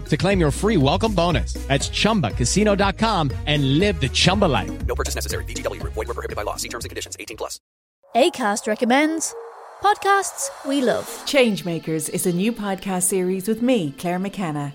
to claim your free welcome bonus. That's ChumbaCasino.com and live the Chumba life. No purchase necessary. VGW. Void were prohibited by law. See terms and conditions. 18 plus. ACAST recommends podcasts we love. Changemakers is a new podcast series with me, Claire McKenna,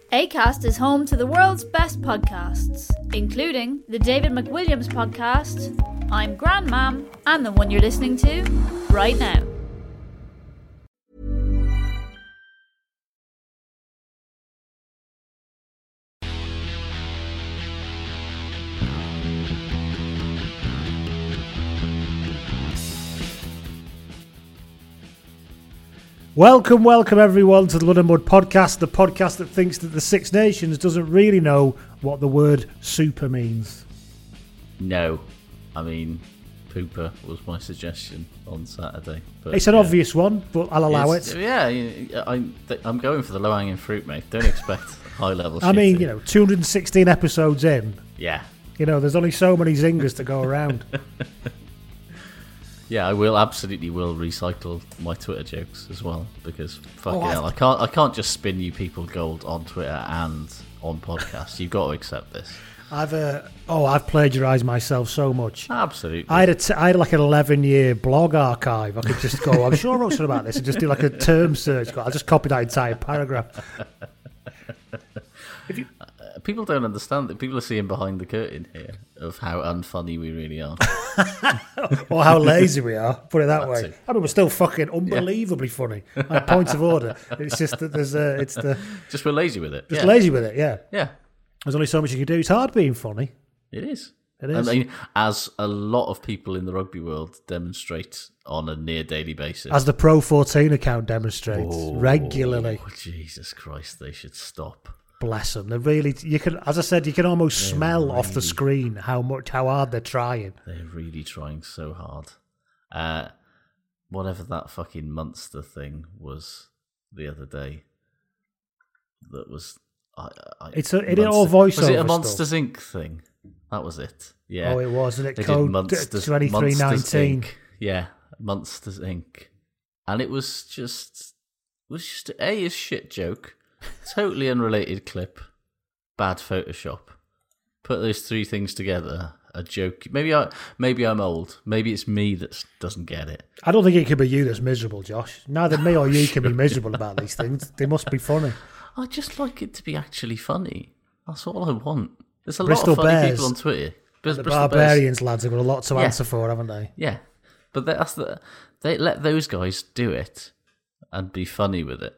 ACAST is home to the world's best podcasts, including the David McWilliams podcast, I'm Grandmam, and the one you're listening to right now. Welcome, welcome everyone to the Blood and Mud podcast, the podcast that thinks that the Six Nations doesn't really know what the word super means. No, I mean, pooper was my suggestion on Saturday. But It's an yeah. obvious one, but I'll allow It's- it. Yeah, I, I'm going for the low hanging fruit, mate. Don't expect high level. I mean, you know, 216 episodes in, Yeah, you know, there's only so many zingers to go around. yeah, I will absolutely will recycle my Twitter jokes as well because fucking Oh, I- hell, I can't I can't just spin you people gold on Twitter and on podcasts. You've got to accept this. I've uh, oh, I've plagiarised myself so much. Absolutely. I had a t- I had like an 11 year blog archive. I could just go. I'm sure I wrote something about this and just do like a term search. I just copy that entire paragraph. People don't understand that. People are seeing behind the curtain here of how unfunny we really are. or how lazy we are. Put it that, way. I mean, we're still fucking unbelievably funny. Like, points of order. It's just that there's a. It's the Just we're lazy with it. just yeah. lazy with it. Yeah. Yeah, There's only so much you can do. It's hard being funny. it is. It is. I mean, as a lot of people in the rugby world demonstrate on a near daily basis. As the Pro 14 account demonstrates oh, regularly. Oh, Jesus Christ, they should stop. Bless them. They're really. You can, as I said, you can almost smell off the screen how much how hard they're trying. They're really trying so hard. Uh, whatever that fucking monster thing was the other day, that was. I, I, It's a- it ain't all voiceover Was it a stuff. Monsters Inc. thing? That was it. Yeah. Oh, it was, and it They code Monsters- 2319. Monsters Inc. Yeah, Monsters Inc. And it was just it was just a, a shit joke, totally unrelated clip, bad Photoshop. Put those three things together, a joke. Maybe I maybe I'm old. Maybe it's me that doesn't get it. I don't think it could be you that's miserable, Josh. Neither me or you can be miserable about these things. They must be funny. I just like it to be actually funny. That's all I want. There's a Bristol lot of funny Bears. people on Twitter. The Bristol Bears. Barbarians lads have got a lot to Yeah. answer for, haven't they? Yeah, but that's the they let those guys do it and be funny with it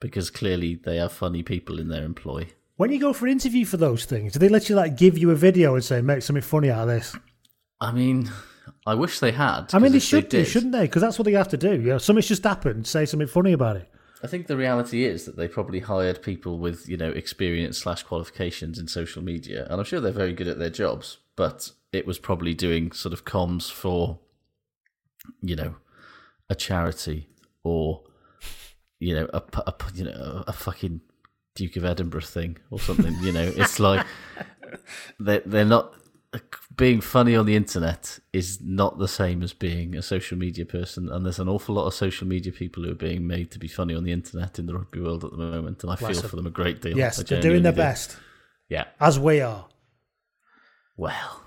because clearly they have funny people in their employ. When you go for an interview for those things, do they let you like give you a video and say make something funny out of this? I mean, I wish they had. I mean, they should do, did- shouldn't they? Because that's what they have to do. You know, something's just happened. Say something funny about it. I think the reality is that they probably hired people with you know experience slash qualifications in social media, and I'm sure they're very good at their jobs. But it was probably doing sort of comms for, you know, a charity or, you know, a, a you know a fucking Duke of Edinburgh thing or something. you know, it's like they they're not being funny on the internet is not the same as being a social media person, and there's an awful lot of social media people who are being made to be funny on the internet in the rugby world at the moment, and I feel for them a great deal. Yes, they're doing their do. best, Yeah. as we are. Well,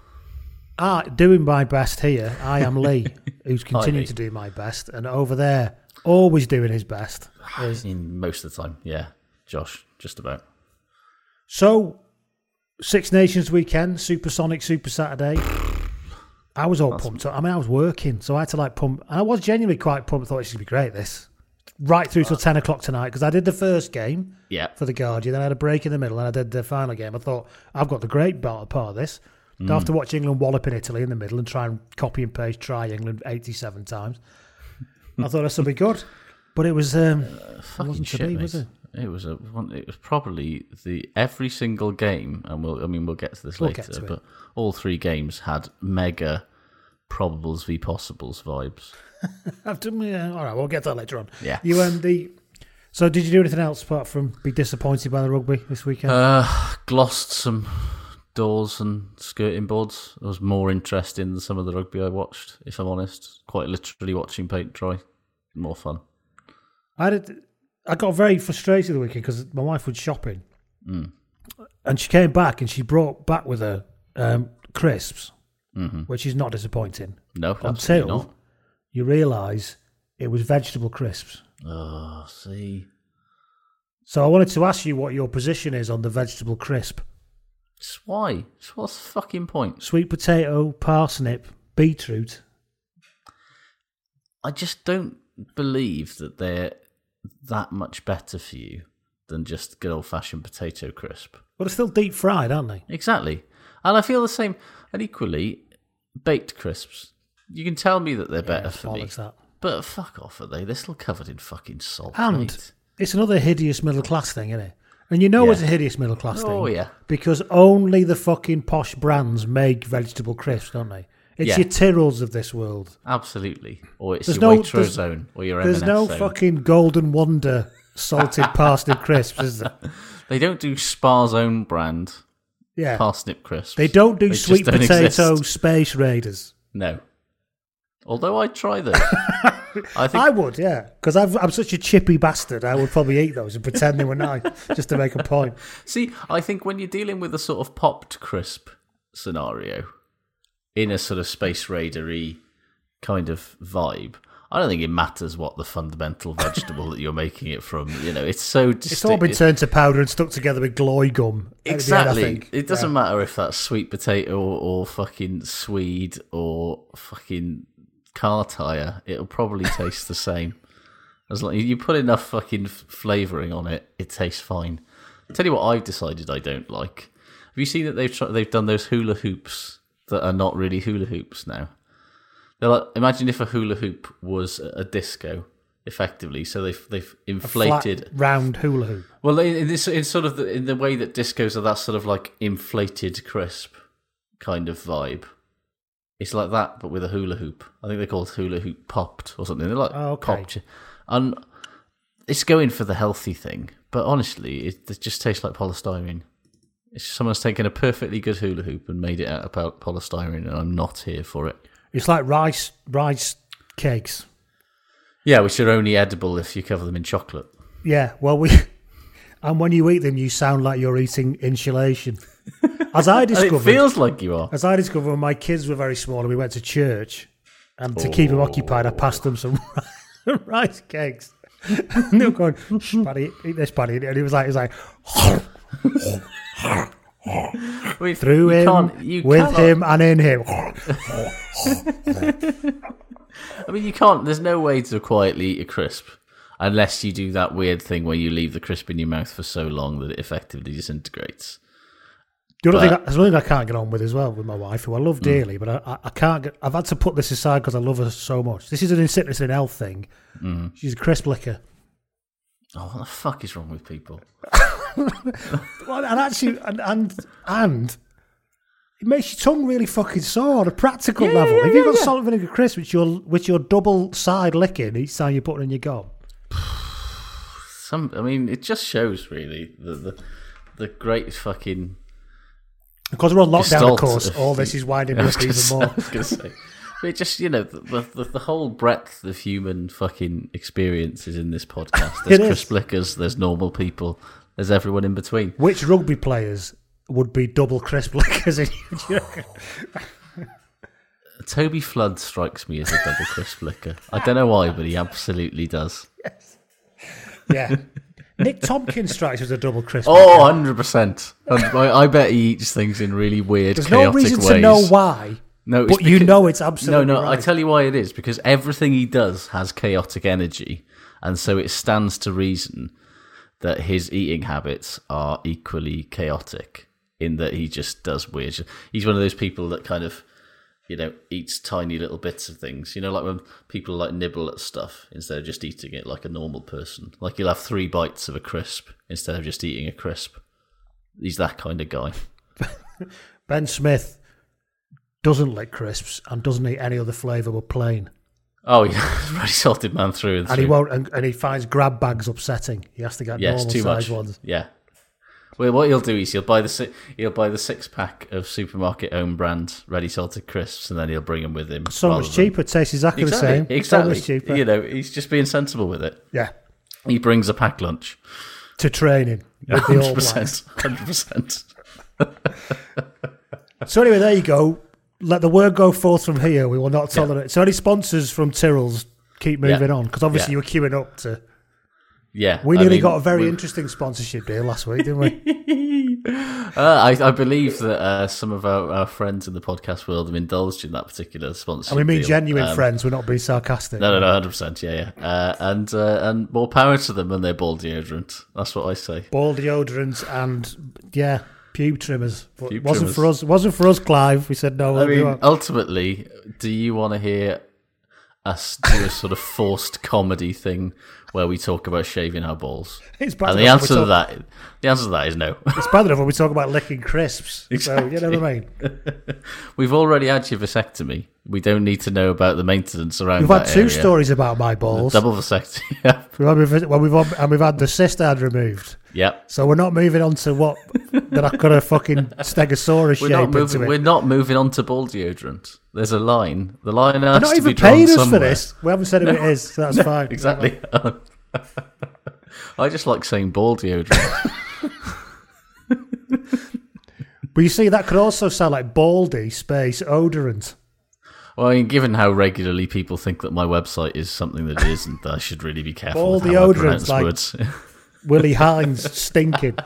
Ah, doing my best here. I am Lee, who's continuing to do my best, and over there, always doing his best. is- in most of the time, yeah. Josh, just about. So, Six Nations weekend, Supersonic Super Saturday. I was all pumped up. I mean, I was working, so I had to like pump. And I was genuinely quite pumped. I Thought this should be great. This right through till ten o'clock tonight because I did the first game Yeah. for the Guardian, then I had a break in the middle, and I did the final game. I thought I've got the great part part of this. Don't have mm. to watch England wallop in Italy in the middle and try and copy and paste try England eighty-seven times. I thought would be good, but it was um, it Fucking wasn't to shit, be, mate. was it? It was a. It was probably the every single game, and we'll. I mean, we'll get to this We'll later, to it. but all three games had mega probables v possibles vibes. I've done, yeah, all right, we'll get to that later on. Yeah. You um the. So did you do anything else apart from be disappointed by the rugby this weekend? Uh, glossed some doors and skirting boards. I was more interested in some of the rugby I watched. If I'm honest, quite literally watching paint dry, more fun. I did. I got very frustrated the weekend because my wife was shopping, Mm. and she came back and she brought back with her um, crisps, Mhm. which is not disappointing. No, absolutely until not. you realise it was vegetable crisps. Oh, see, So I wanted to ask you what your position is on the vegetable crisp: why? What's the fucking point? sweet potato, parsnip, beetroot. I just don't believe that they're that much better for you than just good old fashioned potato crisp. But they're still deep fried, aren't they? Exactly. And I feel the same. And equally, baked crisps. You can tell me that they're better Yeah, for me. that. But fuck off, are they? They're still covered in fucking salt. And mate. it's another hideous middle class thing, isn't it? And you know Yeah. it's a hideous middle class oh, thing. Oh, yeah. Because only the fucking posh brands make vegetable crisps, don't they? It's Yeah. your Tyrrells of this world. Absolutely. Or it's There's your no- Waitrose zone or your There's M&S no zone. fucking Golden Wonder salted parsnip crisps, is there? They don't do Spar's own brand Yeah. parsnip crisps. They don't do just sweet don't potato exist. space raiders. No. Although I'd try those. I think I would, yeah, because I'm such a chippy bastard. I would probably eat those and pretend they were nice just to make a point. See, I think when you're dealing with a sort of popped crisp scenario in a sort of space raidery kind of vibe, I don't think it matters what the fundamental vegetable that you're making it from. You know, it's so distinct. It's all been turned to powder and stuck together with gloy gum. at the end, I Exactly. think. It doesn't Yeah. matter if that's sweet potato or, or fucking swede or fucking car tire. It'll probably taste the same. As long you put enough fucking flavoring on it, it tastes fine. tell you what, I've decided I don't like. Have you seen that they've they've done those hula hoops that are not really hula hoops now? They're like imagine if a hula hoop was a disco, effectively. So they've they've inflated flat, round hula hoop. well, in, in this, in sort of the, in the way that discos are that sort of like inflated crisp kind of vibe. It's like that, but with a hula hoop. I think they call it hula hoop popped or something. They're like Oh, okay. popped, and it's going for the healthy thing. But honestly, it, it just tastes like polystyrene. It's someone's taken a perfectly good hula hoop and made it out of polystyrene, and I'm not here for it. It's like rice rice cakes. Yeah, which are only edible if you cover them in chocolate. Yeah, well, we and when you eat them, you sound like you're eating insulation. As I discovered, it feels like you are. as I discovered when my kids were very small and we went to church, and to keep them oh. occupied, I passed them some rice cakes. and they were going, Shh, Paddy, eat this, Paddy. And he was like, he was like, Mean, through you him, you with cannot- him, and in him. I mean, you can't. There's no way to quietly eat a crisp unless you do that weird thing where you leave the crisp in your mouth for so long that it effectively disintegrates. The other thing, there's one thing I can't get on with as well with my wife, who I love dearly, but I, I, can't get. I've had to put this aside because I love her so much. This is an sickness and health thing. Mhm. She's a crisp licker. Oh, what the fuck is wrong with people? Well, and actually, and, and and it makes your tongue really fucking sore on a practical Yeah, level. yeah, if you've yeah, got salt and vinegar crisp, which you're which you're double side licking each time you put it in your gob. Some, I mean, it just shows really the the, the great fucking. Because we're on lockdown, of course, of- all this is winding me up even say- more. I was going to say, but it just you know the, the the whole breadth of human fucking experiences in this podcast. There's crisp lickers, there's normal people, there's everyone in between. Which rugby players would be double crisp you? Toby Flood strikes me as a double crisp licker. I don't know why, but he absolutely does. Yes. yeah. Nick Tompkins strikes as a double crisp. Oh, licker. 100%. I, I bet he eats things in really weird, There's no chaotic reason ways. to know why. No, but you know it's absolutely No, no, right. I tell you why it is because everything he does has chaotic energy, and so it stands to reason that his eating habits are equally chaotic in that he just does weird. He's one of those people that kind of, you know, eats tiny little bits of things. You know, like when people like nibble at stuff instead of just eating it like a normal person. Like you'll have three bites of a crisp instead of just eating a crisp. He's that kind of guy. Ben Smith doesn't lick crisps and doesn't eat any other flavour but plain. Oh, yeah, ready salted man through and, And he won't, and, and he finds grab bags upsetting. He has to get Yeah, normal size ones. Yeah. Well, what he'll do is he'll buy the he'll buy the six pack of supermarket own brand ready salted crisps, and then he'll bring them with him. So much cheaper. It tastes exactly, Exactly, the same. So exactly. much cheaper. You know, he's just being sensible with it. Yeah. He brings a packed lunch. To training the All Hundred percent. So anyway, there you go. Let the word go forth from here. We will not tolerate. So any sponsors from Tyrrells, keep Yeah. moving on because obviously Yeah. you were queuing up to. Yeah, We I nearly mean, got a very we- interesting sponsorship deal last week, didn't we? Uh, I, I believe that uh, some of our, our friends in the podcast world have indulged in that particular sponsorship. and we mean deal. genuine Um, friends. We're not being sarcastic. No, no, no, hundred percent. Yeah, yeah. Uh, and uh, and more power to them and their ball deodorant. That's what I say. Ball deodorants and yeah, pube trimmers. But Pube it wasn't trimmers. for us. It wasn't for us, Clive. We said no. I mean, won't. ultimately, do you want to hear us do a sort of forced comedy thing where we talk about shaving our balls? It's bad and the answer we to that, the answer to that is no. it's bad enough when we talk about licking crisps. So you know what I mean. We've already had your vasectomy. We don't need to know about the maintenance around. We've had two area. stories about my balls. Double vasectomy. Yeah. We've well, we've had- and we've had the cyst ad removed. Yep. So we're not moving on to what that I've got a fucking stegosaurus We're shape not moving. We're not moving on to ball deodorant. There's a line. The line They're has not to even be drawn paying us for this. We haven't said who it is, so that's No, fine. Exactly. I just like saying ball deodorant. But you see, that could also sound like baldy space odorant. well, I mean, given how regularly people think that my website is something that it isn't, I should really be careful Ball with how I deodorant, like- words. Willie Hines stinking.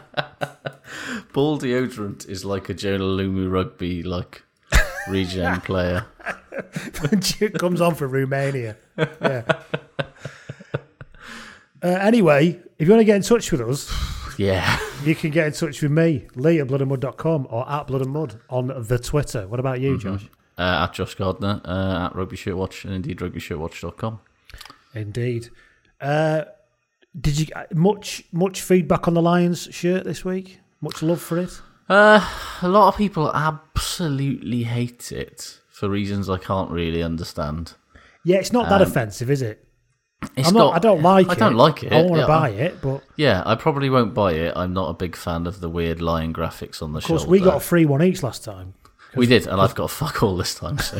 ball deodorant is like a Jonah Lomu rugby like regen player. it comes on for Romania. Yeah. Uh, anyway, if you want to get in touch with us, Yeah. you can get in touch with me, Lee at bloodandmud.com or at bloodandmud on the Twitter. What about you, Josh? Uh, at Josh Gardner, uh, at Rugby Shirt Watch, and indeed rugbyshirtwatch.com. Indeed. Uh, did you much much feedback on the Lions shirt this week? Much love for it. Uh, a lot of people absolutely hate it for reasons I can't really understand. Yeah, it's not that Um, offensive, is it? It's I'm not, got- I don't like I it. I don't like it. I want to Yeah, buy I'm- it, but Yeah, I probably won't buy it. I'm not a big fan of the weird lion graphics on the shirt. of course shoulder. we got a free one each last time. We did, and I've got fuck all this time. So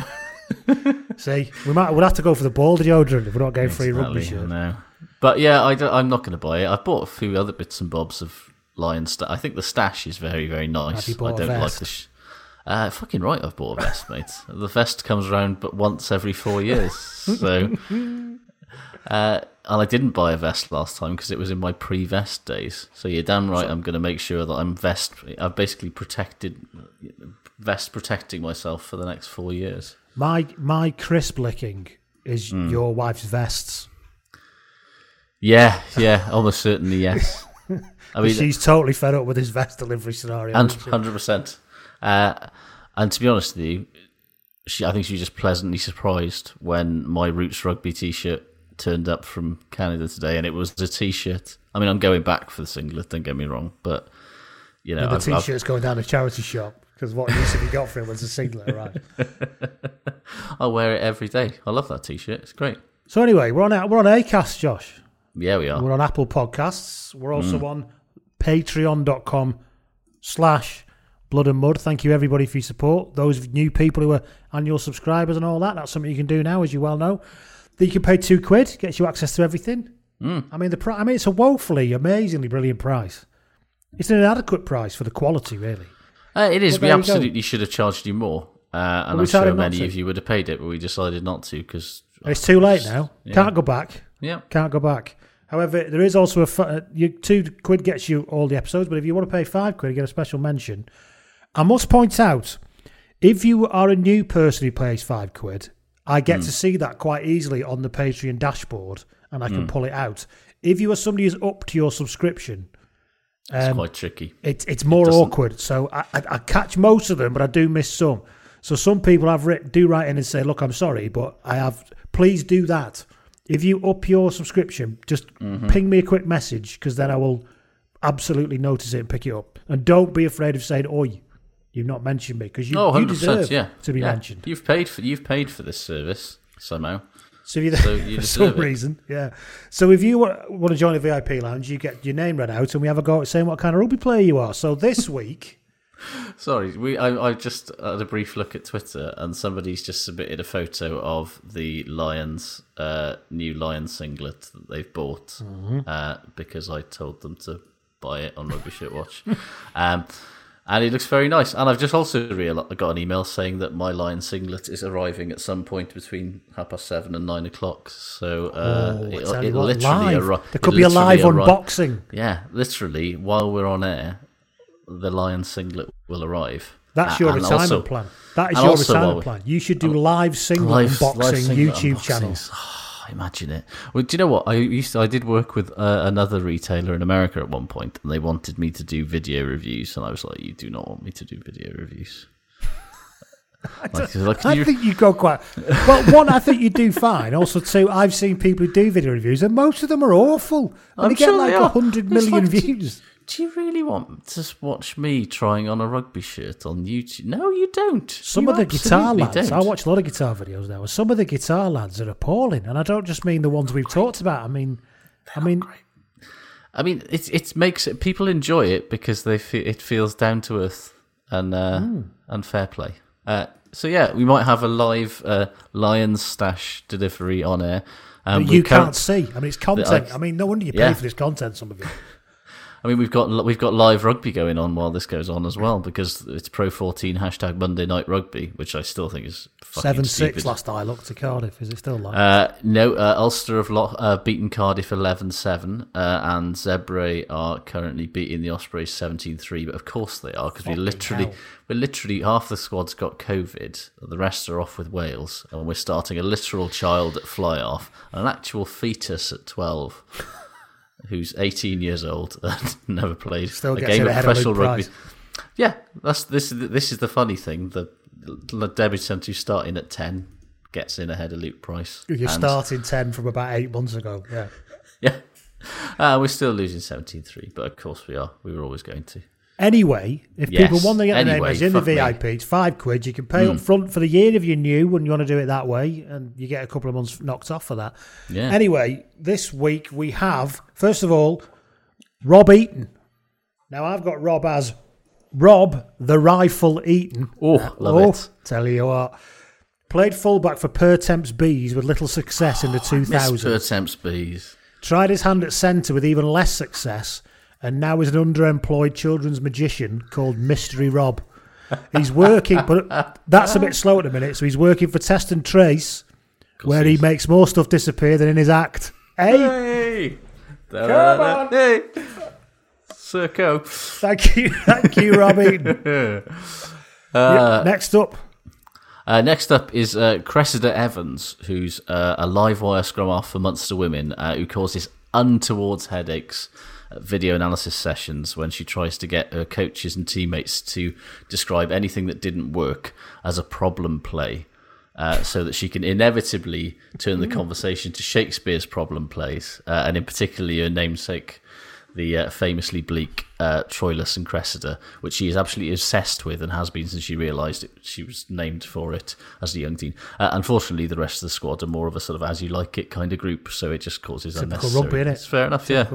See, we might we'll have to go for the ball deodorant if we're not getting free rugby shirt. No, but yeah, I am not going to buy it. I've bought a few other bits and bobs of lion stuff. I think the stash is very, very nice. Bought don't like the. Sh- uh, fucking right, I've bought a vest, mate. The vest comes around but once every four years, so. Uh, and I didn't buy a vest last time because it was in my pre-vest days. So you're damn right. I'm going to make sure that I'm vest. I've basically protected vest protecting myself for the next four years. My my crisp licking is Hmm. your wife's vests. Yeah, yeah, almost certainly yes. I mean, she's totally fed up with his vest delivery scenario. and hundred percent. Uh, and to be honest with you, she, I think she was just pleasantly surprised when my Roots Rugby T-shirt turned up from Canada today, and it was a T-shirt. I mean, I'm going back for the singlet. Don't get me wrong, but you know, And the I've- I've- t-shirt's going down a charity shop because what use have you got for it was a singlet, right? I'll wear it every day. I love that T-shirt. It's great. So anyway, we're on we're on Acast, Josh. Yeah, we are. We're on Apple Podcasts. We're also Mm. on patreon.com slash blood and mud. Thank you everybody for your support. Those new people who are annual subscribers and all that, that's something you can do now, as you well know. That you can pay two quid, gets you access to everything. Mm. I mean the pri- I mean it's a woefully, amazingly brilliant price. It's an inadequate price for the quality, really. Uh, it is. But we there you go. absolutely should have charged you more, uh, and I'm sure many of you would have paid it, but we decided not to because It's too late now. Can't go back. Yeah. Can't go back. However, there is also a uh, you, two quid gets you all the episodes, but if you want to pay five quid, you get a special mention. I must point out, if you are a new person who pays five quid, I get Hmm. to see that quite easily on the Patreon dashboard, and I can Mm. pull it out. If you are somebody who's up to your subscription, It's um, quite tricky. It's it's more doesn't- awkward. So I, I, I catch most of them, but I do miss some. So some people have writ, do write in and say, "Look, I'm sorry, but I have. Please do that. If you up your subscription, just Mhm. ping me a quick message because then I will absolutely notice it and pick it up. And don't be afraid of saying, "Oi, you've not mentioned me," because you, oh, you deserve yeah. to be Yeah. mentioned. You've paid for you've paid for this service somehow. So if you, So you for some it. reason, yeah. So if you want, want to join the VIP lounge, you get your name read out, and we have a go at saying what kind of rugby player you are. So this week. Sorry, we I, I just had a brief look at Twitter and somebody's just submitted a photo of the Lions uh, new Lions singlet that they've bought Mhm. uh, because I told them to buy it on Rugby Shit Watch, um, and it looks very nice. And I've just also got an email saying that my lion singlet is arriving at some point between half past seven and nine o'clock. So uh, Oh, it, it literally live. arri- There could be a live arri- unboxing. Yeah, literally while we're on air, the lion singlet will arrive. That's your and retirement also- plan. That is your retirement we- plan. You should do live single Live- live unboxing singlet YouTube unboxings. channels. Oh, imagine it. Well, do you know what? I used to, I did work with uh, another retailer in America at one point, and they wanted me to do video reviews, and I was like, "You do not want me to do video reviews." Like, like, I you- think you go quite well. One, I think you do fine. Also, two, I've seen people who do video reviews, and most of them are awful. And I'm they get sure like a are. hundred like, views. Do you really want to watch me trying on a rugby shirt on YouTube? No, you don't. Some You of the guitar lads, I don't. watch a lot of guitar videos now. Some of the guitar lads are appalling, and I don't just mean the ones we've talked about. I mean, I mean, I mean, it it makes it people enjoy it because they fe- it feels down to earth and uh, Mm. and fair play. Uh, so yeah, we might have a live uh, Lions stash delivery on air. Um, but you can't- see. I mean, it's content. I mean, no wonder you pay Yeah. for this content. Some of it. I mean, we've got we've got live rugby going on while this goes on as well because it's Pro 14 hashtag Monday Night Rugby, which I still think is fucking Seven stupid. six last I looked to Cardiff. Is it still like? Uh, no, uh, Ulster have lo- uh, beaten Cardiff 11-7, uh, and Zebre are currently beating the Ospreys 17-3. But of course they are because we literally, hell. we're literally half the squad's got COVID, the rest are off with Wales, and we're starting a literal child at fly off, an actual fetus at twelve. Who's 18 years old and never played Still a game of ahead of professional rugby. Yeah, that's this. is the- This is the funny thing. The, the debutant who's starting at ten gets in ahead of Luke Price. You're starting ten from about eight months ago. Yeah. Yeah, uh, we're still losing 17-3, but of course we are. We were always going to. Anyway, if Yes, people want to get the name anyway, in the fuck me. VIP, it's five quid. You can pay up Mm. front for the year if you're new and you want to do it that way, and you get a couple of months knocked off for that. Yeah. Anyway, this week we have first of all Rob Eaton. Now I've got Rob as Rob the Rifle Eaton. Oh, love oh, it. Tell you what. Played fullback for Pertemps Bees with little success in the Oh, Miss 2000s. Pertemps Bees. Tried his hand at centre with even less success, and now is an underemployed children's magician called Mystery Rob. He's working, but that's a bit slow at the minute. So he's working for Test and Trace, where he makes more stuff disappear than in his act. Hey, Hey! Come on. Hey! Circo. thank you, thank you, Rob Eaton. Uh, next up, Uh, next up is uh, Cressida Evans, who's uh, a live wire scrum half for Munster Women, uh, who causes untowards headaches video analysis sessions when she tries to get her coaches and teammates to describe anything that didn't work as a problem play. Uh, so that she can inevitably turn the conversation to Shakespeare's problem plays, uh, and in particular her namesake, the uh, famously bleak uh, Troilus and Cressida, which she is absolutely obsessed with and has been since she realised she was named for it as a young teen. Uh, unfortunately, the rest of the squad are more of a sort of as you like it kind of group, so it just causes Typical unnecessary. rugby, innit? It's fair enough, yeah.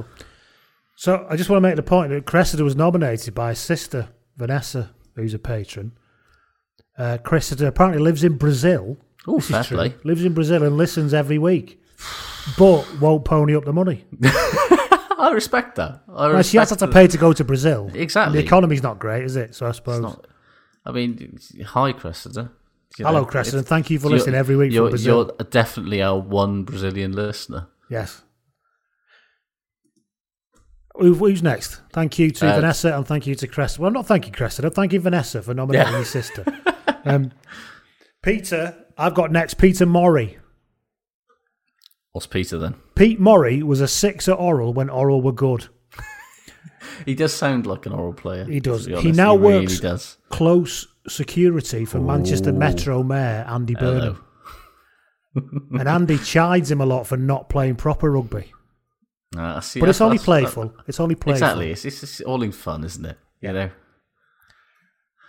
So I just want to make the point that Cressida was nominated by his sister Vanessa, who's a patron. Uh, Cressida apparently lives in Brazil. Oh, This is fair true. play. Lives in Brazil and listens every week, but won't pony up the money. I respect that. I Well, she has respect to pay to go to Brazil. Exactly. The economy's not great, is it? So I suppose. not- I mean, hi, Cressida. You Hello, know, Cressida, thank you for listening every week from You're, Brazil. you're definitely our one Brazilian listener. Yes. Who- Who's next? Thank you to Uh, Vanessa and thank you to Cressida. Well, not thank you, Cressida. Thank you, Vanessa, for nominating Yeah. your sister. um, Peter, I've got next Peter Morrie. What's Peter then? Pete Morrie was a six at Orrell when Orrell were good. He does sound like an oral player. He does. He now really works does. close security for Manchester Metro Mayor Andy Burnham. and Andy chides him a lot for not playing proper rugby. Uh, I see, But it's only that's- playful. It's only playful. Exactly. It's, it's, it's all in fun, isn't it? You know.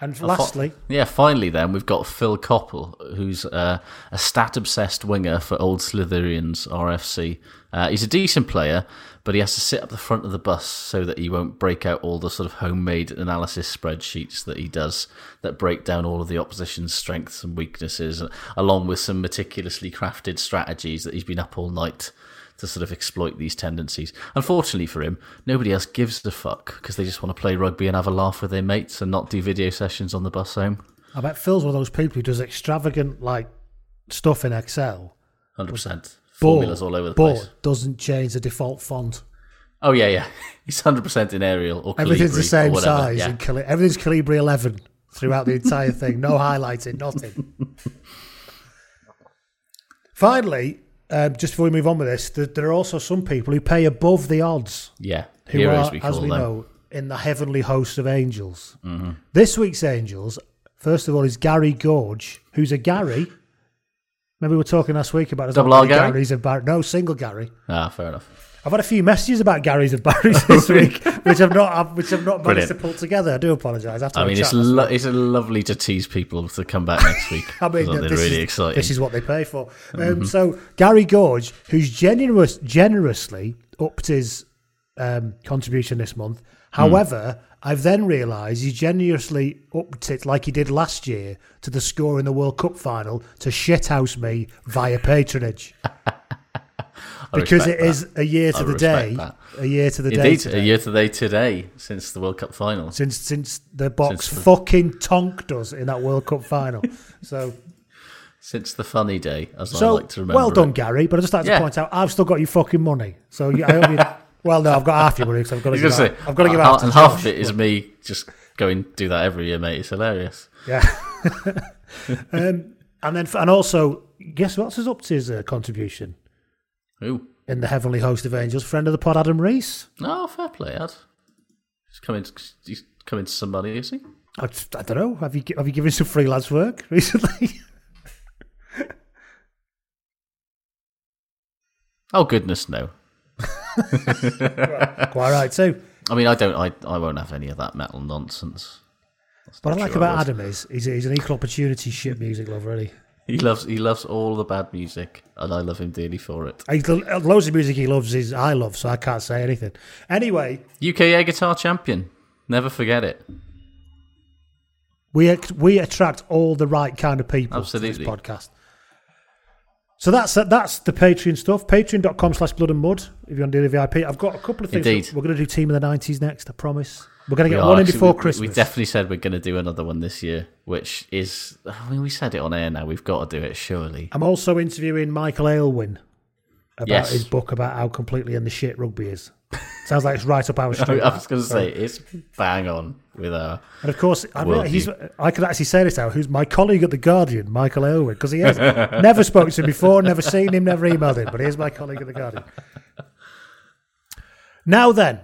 And lastly, yeah, finally, then we've got Phil Coppell, who's uh, a stat-obsessed winger for Old Slytherians RFC. Uh, he's a decent player, but he has to sit up the front of the bus so that he won't break out all the sort of homemade analysis spreadsheets that he does that break down all of the opposition's strengths and weaknesses, along with some meticulously crafted strategies that he's been up all night to sort of exploit these tendencies. Unfortunately for him, nobody else gives a fuck because they just want to play rugby and have a laugh with their mates and not do video sessions on the bus home. I bet Phil's one of those people who does extravagant like stuff in Excel. Hundred percent. Formulas all over the but place. doesn't change the default font. Oh yeah, yeah. He's hundred percent in Arial or Everything's the Calibri same size. Yeah. Cali- everything's Calibri 11 throughout the entire thing. No highlighting, nothing. Finally, um, just before we move on with this, there, there are also some people who pay above the odds. Yeah, Who heroes are, we as we them. know, in the heavenly host of angels. Mhm. This week's angels, first of all, is Gary Gorge, who's a Gary. Remember we were talking last week about Double R Gary? Garys Bar- no single Gary. Ah, fair enough. I've had a few messages about Garys and Barrys this week, which I've not, which I've not managed Brilliant. to pull together. I do apologise. I mean, it's lo- it's lovely to tease people to come back next week. I mean, they're this really is, exciting. This is what they pay for. Um, Mhm. So Gary Gorge, who's generous, generously upped his um, contribution this month. However, I've then realised he generously upped it like he did last year to the score in the World Cup final to shithouse me via patronage. Because it is a year to I the day, that. a year to the day Indeed, today. a year to the day today since the World Cup final. since since the box Since the- fucking tonked us in that World Cup final. So Since the funny day, as I like to remember. well done, it. Gary. But I just like Yeah. to point out, I've still got your fucking money. So you, I only, well, no, I've got half your money because I've got to give. to Out, I've got to give out. and half of it is me just going do that every year, mate. It's hilarious. Yeah. um, and then, and also, guess what else is up to his uh, contribution Ooh. in the heavenly host of angels? Friend of the pod, Adam Reese. Oh, fair play, Ad. He's coming. He's coming to somebody, is he? I, just- I don't know. Have you have you given some freelance work recently? Oh goodness, no. Quite right too. I mean, I don't. I I won't have any of that metal nonsense. What I like sure about. Adam is he's, he's an equal opportunity shit music lover, really. He loves he loves all the bad music, and I love him dearly for it. He's, loads of music he loves is I love, so I can't say anything. Anyway, UK air guitar champion. Never forget it. We we attract all the right kind of people Absolutely. to this podcast. So that's that's the Patreon stuff. Patreon.com slash blood and mud if you want to do the VIP. I've got a couple of things. Indeed. We're going to do Team of the 90s next, I promise. We're going to get one in before we- Christmas. We definitely said we're going to do another one this year, which is. I mean, we said it on air now. We've got to do it, surely. I'm also interviewing Michael Aylwin about Yes. his book about how completely in the shit rugby is. Sounds like it's right up our street. I was going to say it's bang on with our. And of course, I, worldview. he's, I could actually say this now. Who's my colleague at the Guardian, Michael Aylwin? Because he has never spoken to him before, never seen him, never emailed him. But here's my colleague at the Guardian. Now then,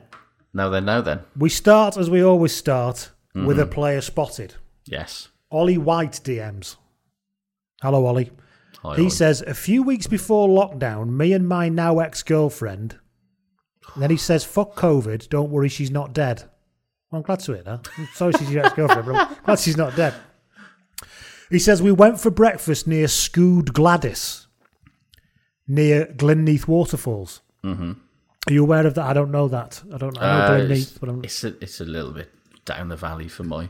Now then, now then. we start as we always start with a Mhm. player spotted. Yes. Ollie White DMs. Hello, Ollie. Hi, he Ollie. says, a few weeks before lockdown, me and my now ex girlfriend. Then he says, fuck COVID, don't worry, she's not dead. Well, I'm glad to hear that. I'm sorry she's your ex girlfriend, but I'm glad she's not dead. He says, we went for breakfast near Sgwd Gwladys, near Glynneath Waterfalls. Mm-hmm. Are you aware of that? I don't know that. I don't I know Uh, it's, but I'm. it's a it's a little bit down the valley for my.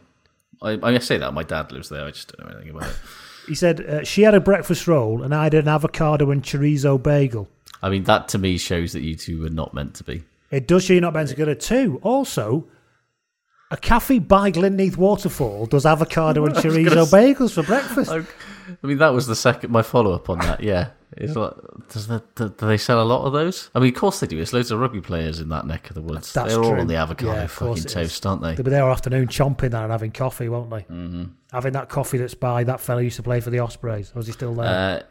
I, I say that my dad lives there. I just don't know anything about it. He said uh, she had a breakfast roll and I had an avocado and chorizo bagel. I mean, that to me shows that you two were not meant to be. It does show you're not meant to go to two. Also, a cafe by Glynneath Waterfall does avocado and chorizo bagels for breakfast. I, I mean, that was the second my follow up on that. Yeah, it's like, does that do, they sell a lot of those? I mean, of course they do. There's loads of rugby players in that neck of the woods. That's They're all on the avocado Yeah, fucking toast, aren't they? They'll be there all afternoon chomping there and having coffee, won't they? Mm-hmm. Having that coffee that's by that fella used to play for the Ospreys. Or is he still there? Uh,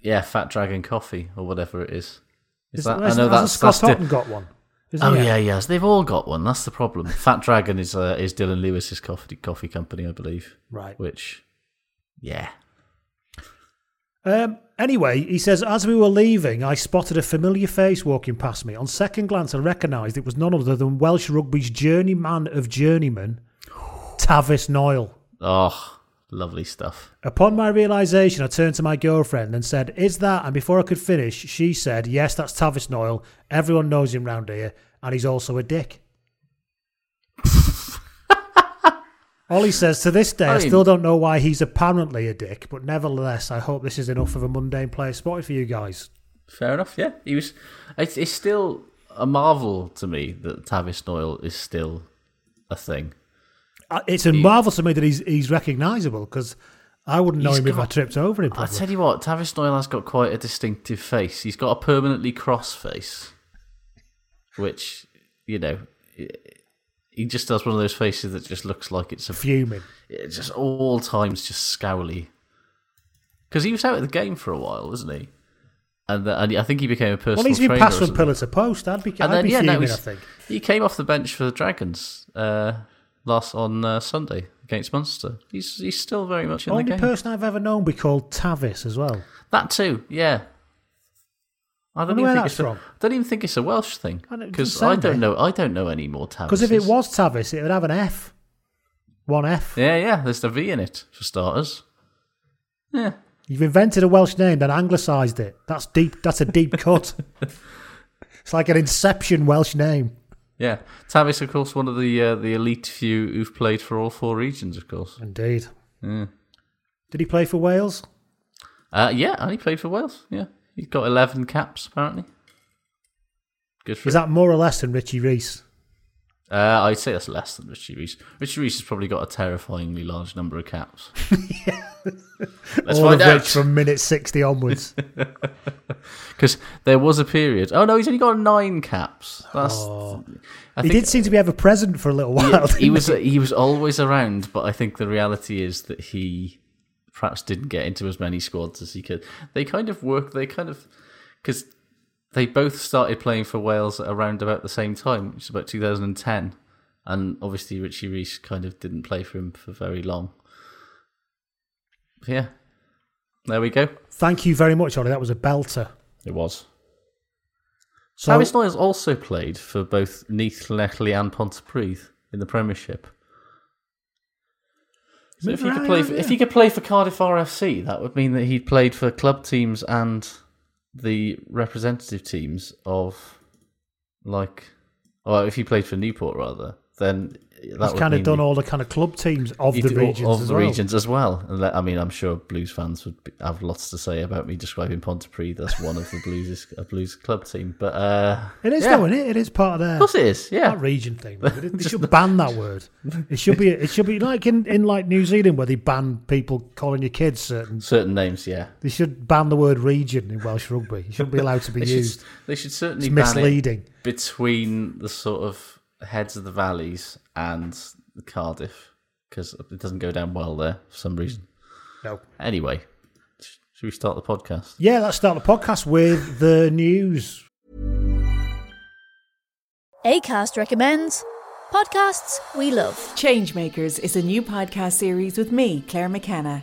yeah, Fat Dragon Coffee or whatever it is. Is Is- that? I know that's Scott that's di- got one? Oh yeah, yes, they've all got one. That's the problem. Fat Dragon is uh, is Dylan Lewis's coffee coffee company, I believe. Right. Which, yeah, Um, anyway, he says, as we were leaving, I spotted a familiar face walking past me. On second glance, I recognised it was none other than Welsh rugby's journeyman of journeymen, Tavis Knoyle. oh, lovely stuff. Upon my realisation, I turned to my girlfriend and said, Is that? And before I could finish, she said, Yes, that's Tavis Knoyle. Everyone knows him round here, and he's also a dick. Ollie says, To this day, I, I still don't know why he's apparently a dick, but nevertheless, I hope this is enough of a mundane player spotted for you guys. Fair enough. Yeah, he was. It's, it's still a marvel to me that Tavis Knoyle is still a thing. Uh, It's a marvel to me that he's he's recognisable because I wouldn't know him if I tripped over him. I tell you what, Tavis Knoyle has got quite a distinctive face. He's got a permanently cross face, which you know, he just does one of those faces that just looks like it's a Fuming. It's just all times just scowly. Because he was out of the game for a while, wasn't he? And, uh, and I think he became a personal Well, he's been trainer passed from pillar to post. I'd be, And I'd then be yeah, no, fuming, I think. he came off the bench for the Dragons uh, last on uh, Sunday against Munster. He's he's still very much in Only the game. Only person I've ever known be called Tavis as well. That too, yeah. I don't Wonder even think it's a, from. don't even think it's a Welsh thing I because I don't it. know. I don't know any more Tavis. Because if it was Tavis, it would have an F. One F. yeah, yeah. There's the V in it for starters. Yeah, You've invented a Welsh name, then anglicised it. That's deep. That's a deep cut. it's like an Inception Welsh name. yeah. Tavis, of course, one of the uh, the elite few who've played for all four regions, of course. Indeed. Yeah. Did he play for Wales? Uh, yeah, and he played for Wales. Yeah, he's got eleven caps apparently. Good for Is him. that more or less than Richie Rees? Uh, I'd say that's less than Richie Rees. Richie Rees has probably got a terrifyingly large number of caps. Let's All find of out. which from minute 60 onwards. Because there was a period. Oh no, he's only got nine caps. That's. I he think did seem to be ever present for a little while. he, didn't he was he was always around, but I think the reality is that he perhaps didn't get into as many squads as he could. They kind of worked. They kind of because they both started playing for Wales around about the same time, which is about 2010, and obviously Richie Rees kind of didn't play for him for very long. Yeah, there we go. Thank you very much, Ollie. That was a belter. It was. So, Noyes also played for both Neath, Llanelli, and Pontypridd in the Premiership. So if he could play, for, if he could play for Cardiff RFC, that would mean that he'd played for club teams and the representative teams of, like, well, if he played for Newport rather, then he's would kind of done all the kind of club teams of the all- regions of as the well. regions as well. And I mean, I'm sure Blues fans would be, have lots to say about me describing Pontypridd as one of the Blues a Blues club team, but uh, It is, yeah. though, isn't it? It is part of their. Of course it is, yeah. That region thing. They, should ban that word. It should be. It should be like in, in like New Zealand where they ban people calling your kids certain. Certain names, yeah. They should ban the word region in Welsh rugby. It shouldn't be allowed to be They used. should, they should certainly It's ban it misleading. between the sort of heads of the valleys and Cardiff because it doesn't go down well there for some reason. Hmm. No. Anyway, should we start the podcast? Yeah, let's start the podcast with the news. ACAST recommends podcasts we love. Changemakers is a new podcast series with me, Claire McKenna,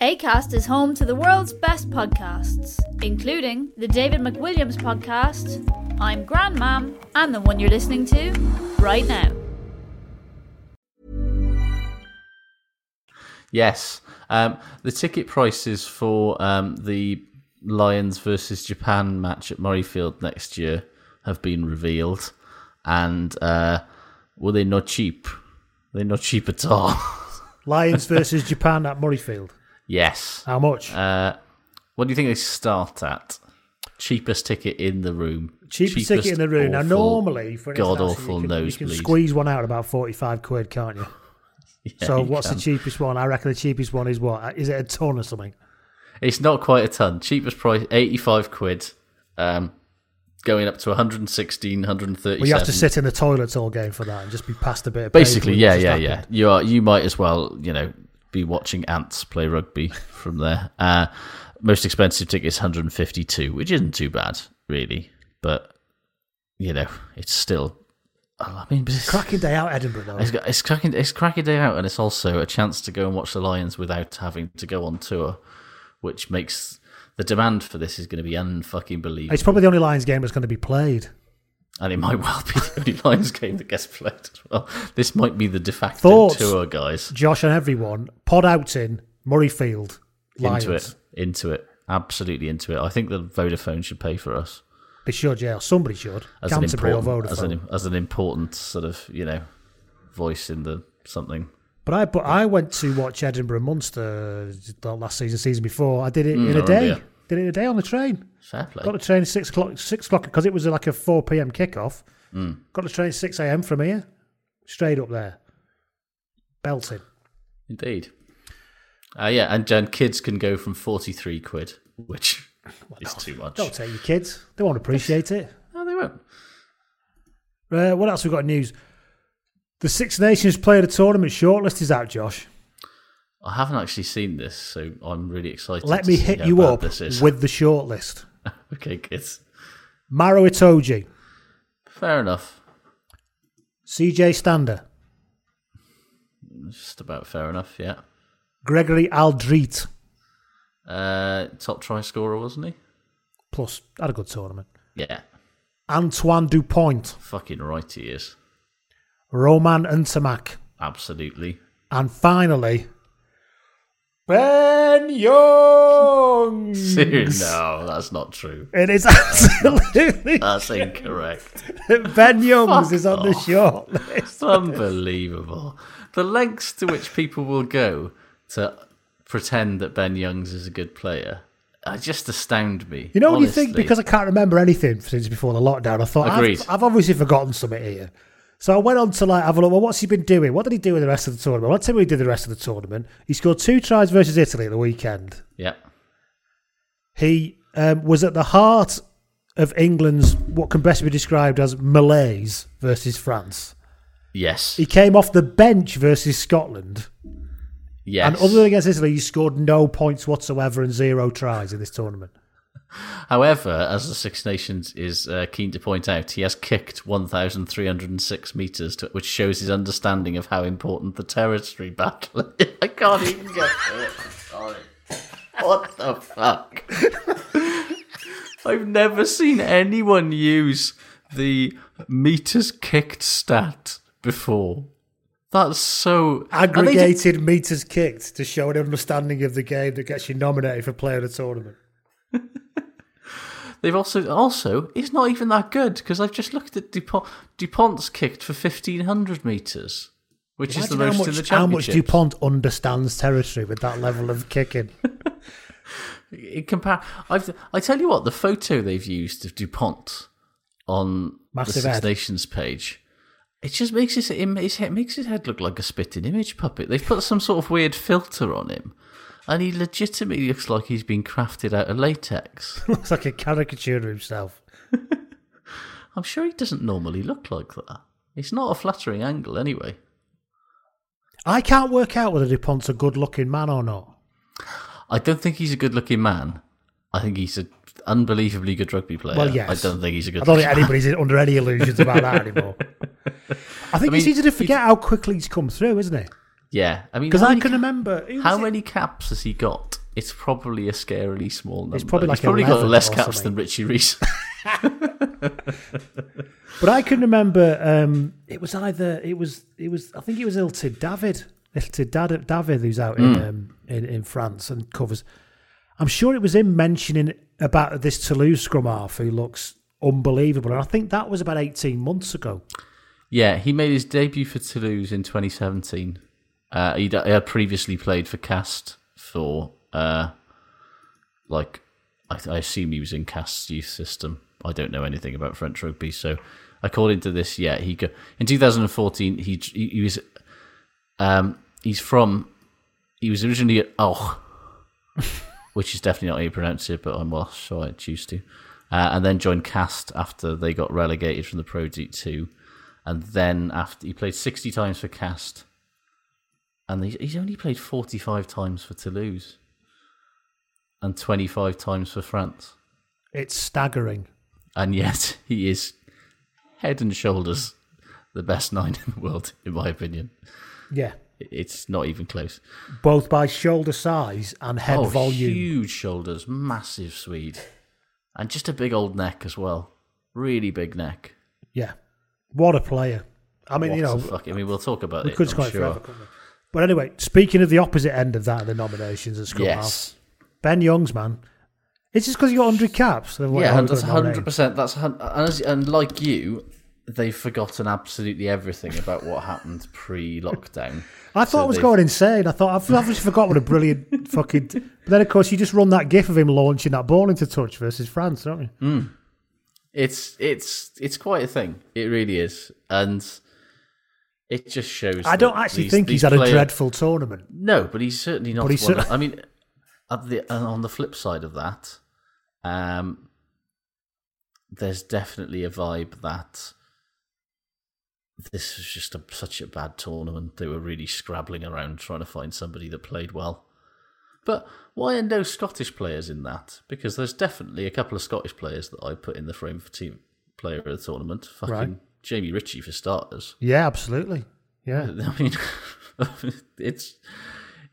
ACAST is home to the world's best podcasts, including the David McWilliams podcast, I'm Grandmam, and the one you're listening to right now. Yes. Um, the ticket prices for um, the Lions versus Japan match at Murrayfield next year have been revealed, and uh, well, they're not cheap. They're not cheap at all. Lions versus Japan at Murrayfield. Yes. How much? Uh, what do you think they start at? Cheapest ticket in the room. Cheapest ticket in the room. Now, normally for god awful you can, you can squeeze one out at about forty-five quid, can't you? Yeah, so, you what's can. the cheapest one? I reckon the cheapest one is what? Is it a ton or something? It's not quite a ton. Cheapest price, eighty-five quid. Um, going up to 116, 137. Well, you have to sit in the toilets all game for that and just be passed a bit of Basically, yeah, yeah, has yeah. You are. You might as well, you know, be watching ants play rugby from there. Uh, most expensive ticket is 152, which isn't too bad, really. But you know, it's still. I mean, it's, Cracking day out, Edinburgh, though. it's, it's cracking. It's cracking day out, and it's also a chance to go and watch the Lions without having to go on tour, which makes the demand for this is going to be unfucking believable. It's probably the only Lions game that's going to be played. And it might well be the only Lions game that gets played as well. This might be the de facto Thoughts, tour, guys. Josh and everyone, pod outing, Murrayfield, Lions. Into it, into it, absolutely into it. I think the Vodafone should pay for us They should, yeah. Somebody should. as an Canterbury or important, Vodafone. as an as an important sort of you know voice in the something. But I but I went to watch Edinburgh Munster last season, season before. I did it Mm, in a day. Did it in a day on the train. Fair play. Got the train at six o'clock. Six o'clock because it was like a four p.m. kickoff. Mm. Got the train at six a.m. from here, straight up there, belting. Indeed. Uh, yeah, and, and kids can go from forty three quid, which is too much. Don't take your kids; they won't appreciate it. No, they won't. Uh, what else we got in news? The Six Nations Player of the Tournament shortlist is out, Josh. I haven't actually seen this, so I'm really excited. Let me hit you up with the shortlist. okay, kids. Maro Itoje, Fair enough. CJ Stander, Just about fair enough. Yeah. Gregory Alldritt, Uh, top try scorer, wasn't he? plus had a good tournament. Yeah. Antoine Dupont, Fucking right he is. Romain Ntamack, Absolutely. and finally Ben Youngs. no, that's not true. It is absolutely That's incorrect. Ben Youngs is on the off. shortlist. Unbelievable. The lengths to which people will go to pretend that Ben Youngs is a good player uh, just astound me. You know what you think? Because I can't remember anything since before the lockdown. I thought Agreed. I've, I've obviously forgotten something here. So I went on to like have a look. Well, what's he been doing? What did he do in the rest of the tournament? Well, tell you what he did the rest of the tournament. He scored two tries versus Italy at the weekend. Yeah. He um, was at the heart of England's what can best be described as malaise versus France. Yes. He came off the bench versus Scotland. Yes. And other than against Italy, he scored no points whatsoever and zero tries in this tournament. However, as the Six Nations is uh, keen to point out, he has kicked 1,306 metres, to, which shows his understanding of how important the territory battle is. I can't even get it. I'm sorry. What the fuck? I've never seen anyone use the metres kicked stat before. That's so and they did- Aggregated meters kicked to show an understanding of the game that gets you nominated for player of the tournament. They've also also it's not even that good because I've just looked at Dupont. Dupont's kicked for fifteen hundred meters, which is the Imagine most how in much, the how much. Dupont understands territory with that level of kicking. In compare, I've I tell you what, the photo they've used of Dupont on Massive the Six head. Nations page, It just makes his it makes it makes his head look like a spitting image puppet. They've put some sort of weird filter on him, and he legitimately looks like he's been crafted out of latex. Looks like a caricature of himself. I'm sure he doesn't normally look like that. It's not a flattering angle anyway. I can't work out whether Dupont's a good looking man or not. I don't think he's a good-looking man. I think he's an unbelievably good rugby player. Well, yes. I don't think he's a good. I don't think looking man. anybody's under any illusions about that anymore. I think I it's easy to forget how quickly he's come through, isn't it? Yeah, I mean, Because I can ca- remember. How many caps has he got? It's probably a scarily small number. It's probably like He's probably got less caps than Richie Rees. But I can remember um, it was either it was it was I think it was Illtud David Illtud Dad- David who's out in, Mm. um, in in France and covers. I'm sure it was him mentioning about this Toulouse scrum half who looks unbelievable, and I think that was about 18 months ago. yeah, he made his debut for Toulouse in 2017. Uh, he had previously played for Castres for, uh, like, I, I assume he was in Castres's youth system. I don't know anything about French rugby, so according to this, yeah, he go in 2014. He he, was, um, he's from, he was originally at Och, which is definitely not how you pronounce it, but I'm Welsh, so I choose to. Uh, and then joined Castres after they got relegated from the Pro D2. And then after he played 60 times for Castres, and he- he's only played 45 times for Toulouse, and 25 times for France. It's staggering. And yet he is head and shoulders the best nine in the world, in my opinion. Yeah, It's not even close. both by shoulder size and head oh, volume. huge shoulders, massive Swede, and just a big old neck as well. Really big neck. Yeah, what a player! I mean, What you know, fuck? I mean, we'll talk about we it. could I'm sure. forever, we? But anyway, speaking of the opposite end of that, the nominations at scrum Yes. half, Ben Youngs, man, it's just because you got hundred caps. Then Yeah, that's got no hundred name. percent. That's and, as, and like you, they've forgotten absolutely everything about what happened pre-lockdown. I thought So I was they've- going insane. I thought I've obviously forgot what a brilliant fucking. But then of course you just run that gif of him launching that ball into touch versus France, don't you? Mm. It's it's it's quite a thing. It really is, and it just shows. I don't actually these- think he's these had a dreadful tournament. No, but he's certainly not. But he's one cer- I mean, at the, on the flip side of that, um, there's definitely a vibe that this was just a, such a bad tournament. They were really scrabbling around trying to find somebody that played well. But why are no Scottish players in that? Because there's definitely a couple of Scottish players that I put in the frame for team player of the tournament. Fucking Right. Jamie Ritchie for starters. Yeah, absolutely. Yeah, I mean, it's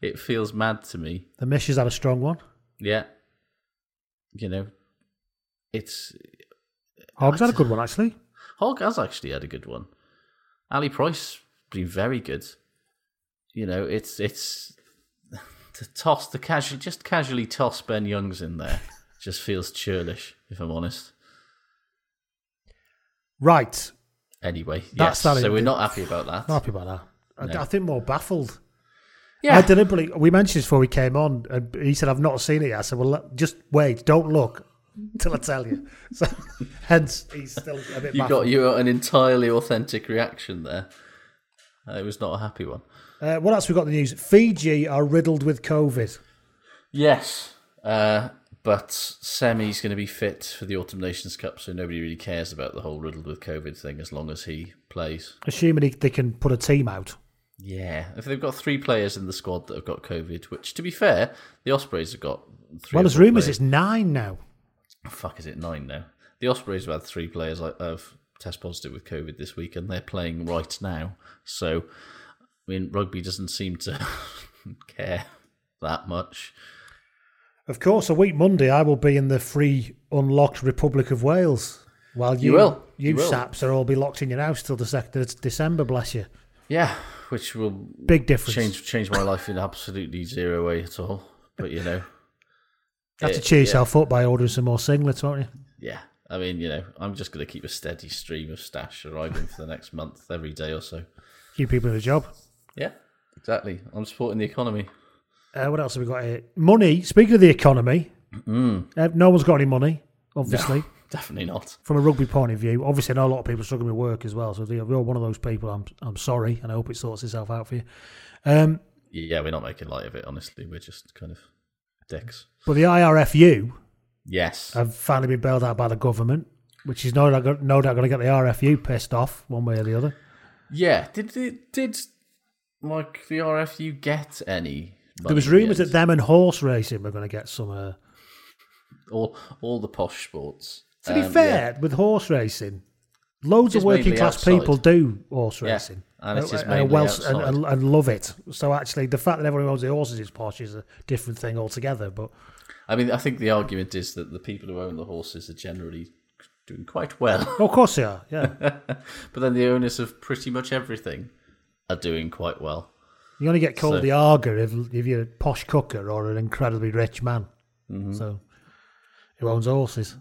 it feels mad to me. the Mish has had a strong one. Yeah, you know, it's Hogg's had a good one actually. Hogg has actually had a good one. Ali Price been very good. You know, it's it's to toss the casual, just casually toss Ben Youngs in there, just feels churlish. If I'm honest. Right, Anyway, That's yes. So we're not happy about that. not happy about that. I- I think more baffled. Yeah. I deliberately. We mentioned this before we came on, and he said, "I've not seen it yet." I said, "Well, just wait, don't look till I tell you." So, hence, he's still a bit. You baffled. got you got an entirely authentic reaction there. Uh, it was not a happy one. Uh, what else we got in the news? Fiji are riddled with COVID. Yes, uh, but Semi's going to be fit for the Autumn Nations Cup, so nobody really cares about the whole riddled with COVID thing as long as he plays. Assuming he, they can put a team out. Yeah, if they've got three players in the squad that have got COVID, which to be fair, the Ospreys have got three. well, there's rumours it's nine now. fuck is it nine now? The Ospreys have had three players like have test positive with COVID this week, and they're playing right now. So, I mean, rugby doesn't seem to care that much. Of course, a week Monday, I will be in the free, unlocked Republic of Wales. While you, You will. you, You will. saps are all be locked in your house till the second of December. Bless you. Yeah, which will Big difference. change change my life in absolutely zero way at all. But you know, You have to cheer yeah. yourself up by ordering some more singlets, won't you? Yeah, I mean, you know, I'm just going to keep a steady stream of stash arriving for the next month, every day or so. Keep people in a job. Yeah, exactly. I'm supporting the economy. Uh, what else have we got here? Money. Speaking of the economy, Mm. uh, no one's got any money, obviously. definitely not. From a rugby point of view, obviously, I know a lot of people struggling with work as well. So if you're one of those people, I'm I'm sorry, and I hope it sorts itself out for you. Um, Yeah, we're not making light of it. Honestly, we're just kind of dicks. but the IRFU Yes. have finally been bailed out by the government, which is no doubt, no doubt going to get the RFU pissed off one way or the other. Yeah. Did it? Did like the RFU get any? There was in the rumours that them and horse racing were going to get some. Uh, all all the posh sports. To be Um, fair, yeah. with horse racing, loads of working class outside. people do horse Yeah, racing. and uh, well- and, and, and love it. So actually, the fact that everyone owns the horses is posh is a different thing altogether. But I mean, I think the argument is that the people who own the horses are generally doing quite well. of course they are. Yeah, but then the owners of pretty much everything are doing quite well. you only get called So- the arger if, if you're a posh cooker or an incredibly rich man. Mm-hmm. So who owns horses?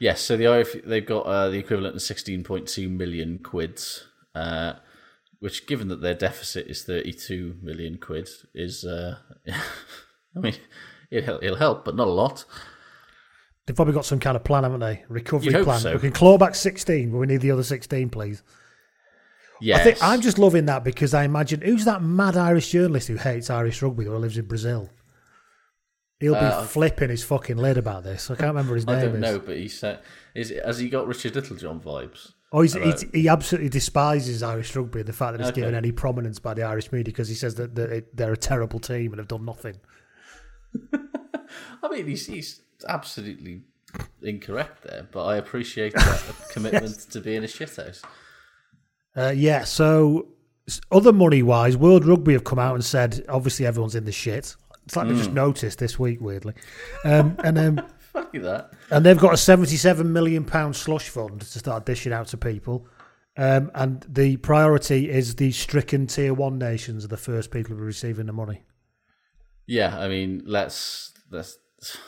Yes, so the IF, they've got uh, the equivalent of sixteen point two million quids, uh, which, given that their deficit is thirty two million quid, is uh, I mean, it'll, it'll help, but not a lot. They've probably got some kind of plan, haven't they? Recovery You'd plan. so. We can claw back sixteen, but we need the other sixteen, please. Yes, I think I'm just loving that because I imagine who's that mad Irish journalist who hates Irish rugby or lives in Brazil? He'll be Uh, flipping his fucking lid about this. I can't remember his name. I don't is. know, but he said, "Is has he got Richard Littlejohn vibes?" Oh, he's, he absolutely despises Irish rugby and the fact that it's Okay. given any prominence by the Irish media because he says that, that they're a terrible team and have done nothing. I mean, he's, he's absolutely incorrect there, but I appreciate that commitment to being a shithouse. Uh, yeah, so other money wise, World Rugby have come out and said obviously everyone's in the shit. It's like they Mm. just noticed this week, weirdly. Um, and um, Fuck you that. and they've got a seventy-seven million pound slush fund to start dishing out to people. Um, and the priority is the stricken tier one nations are the first people who are receiving the money. Yeah, I mean, let's let's.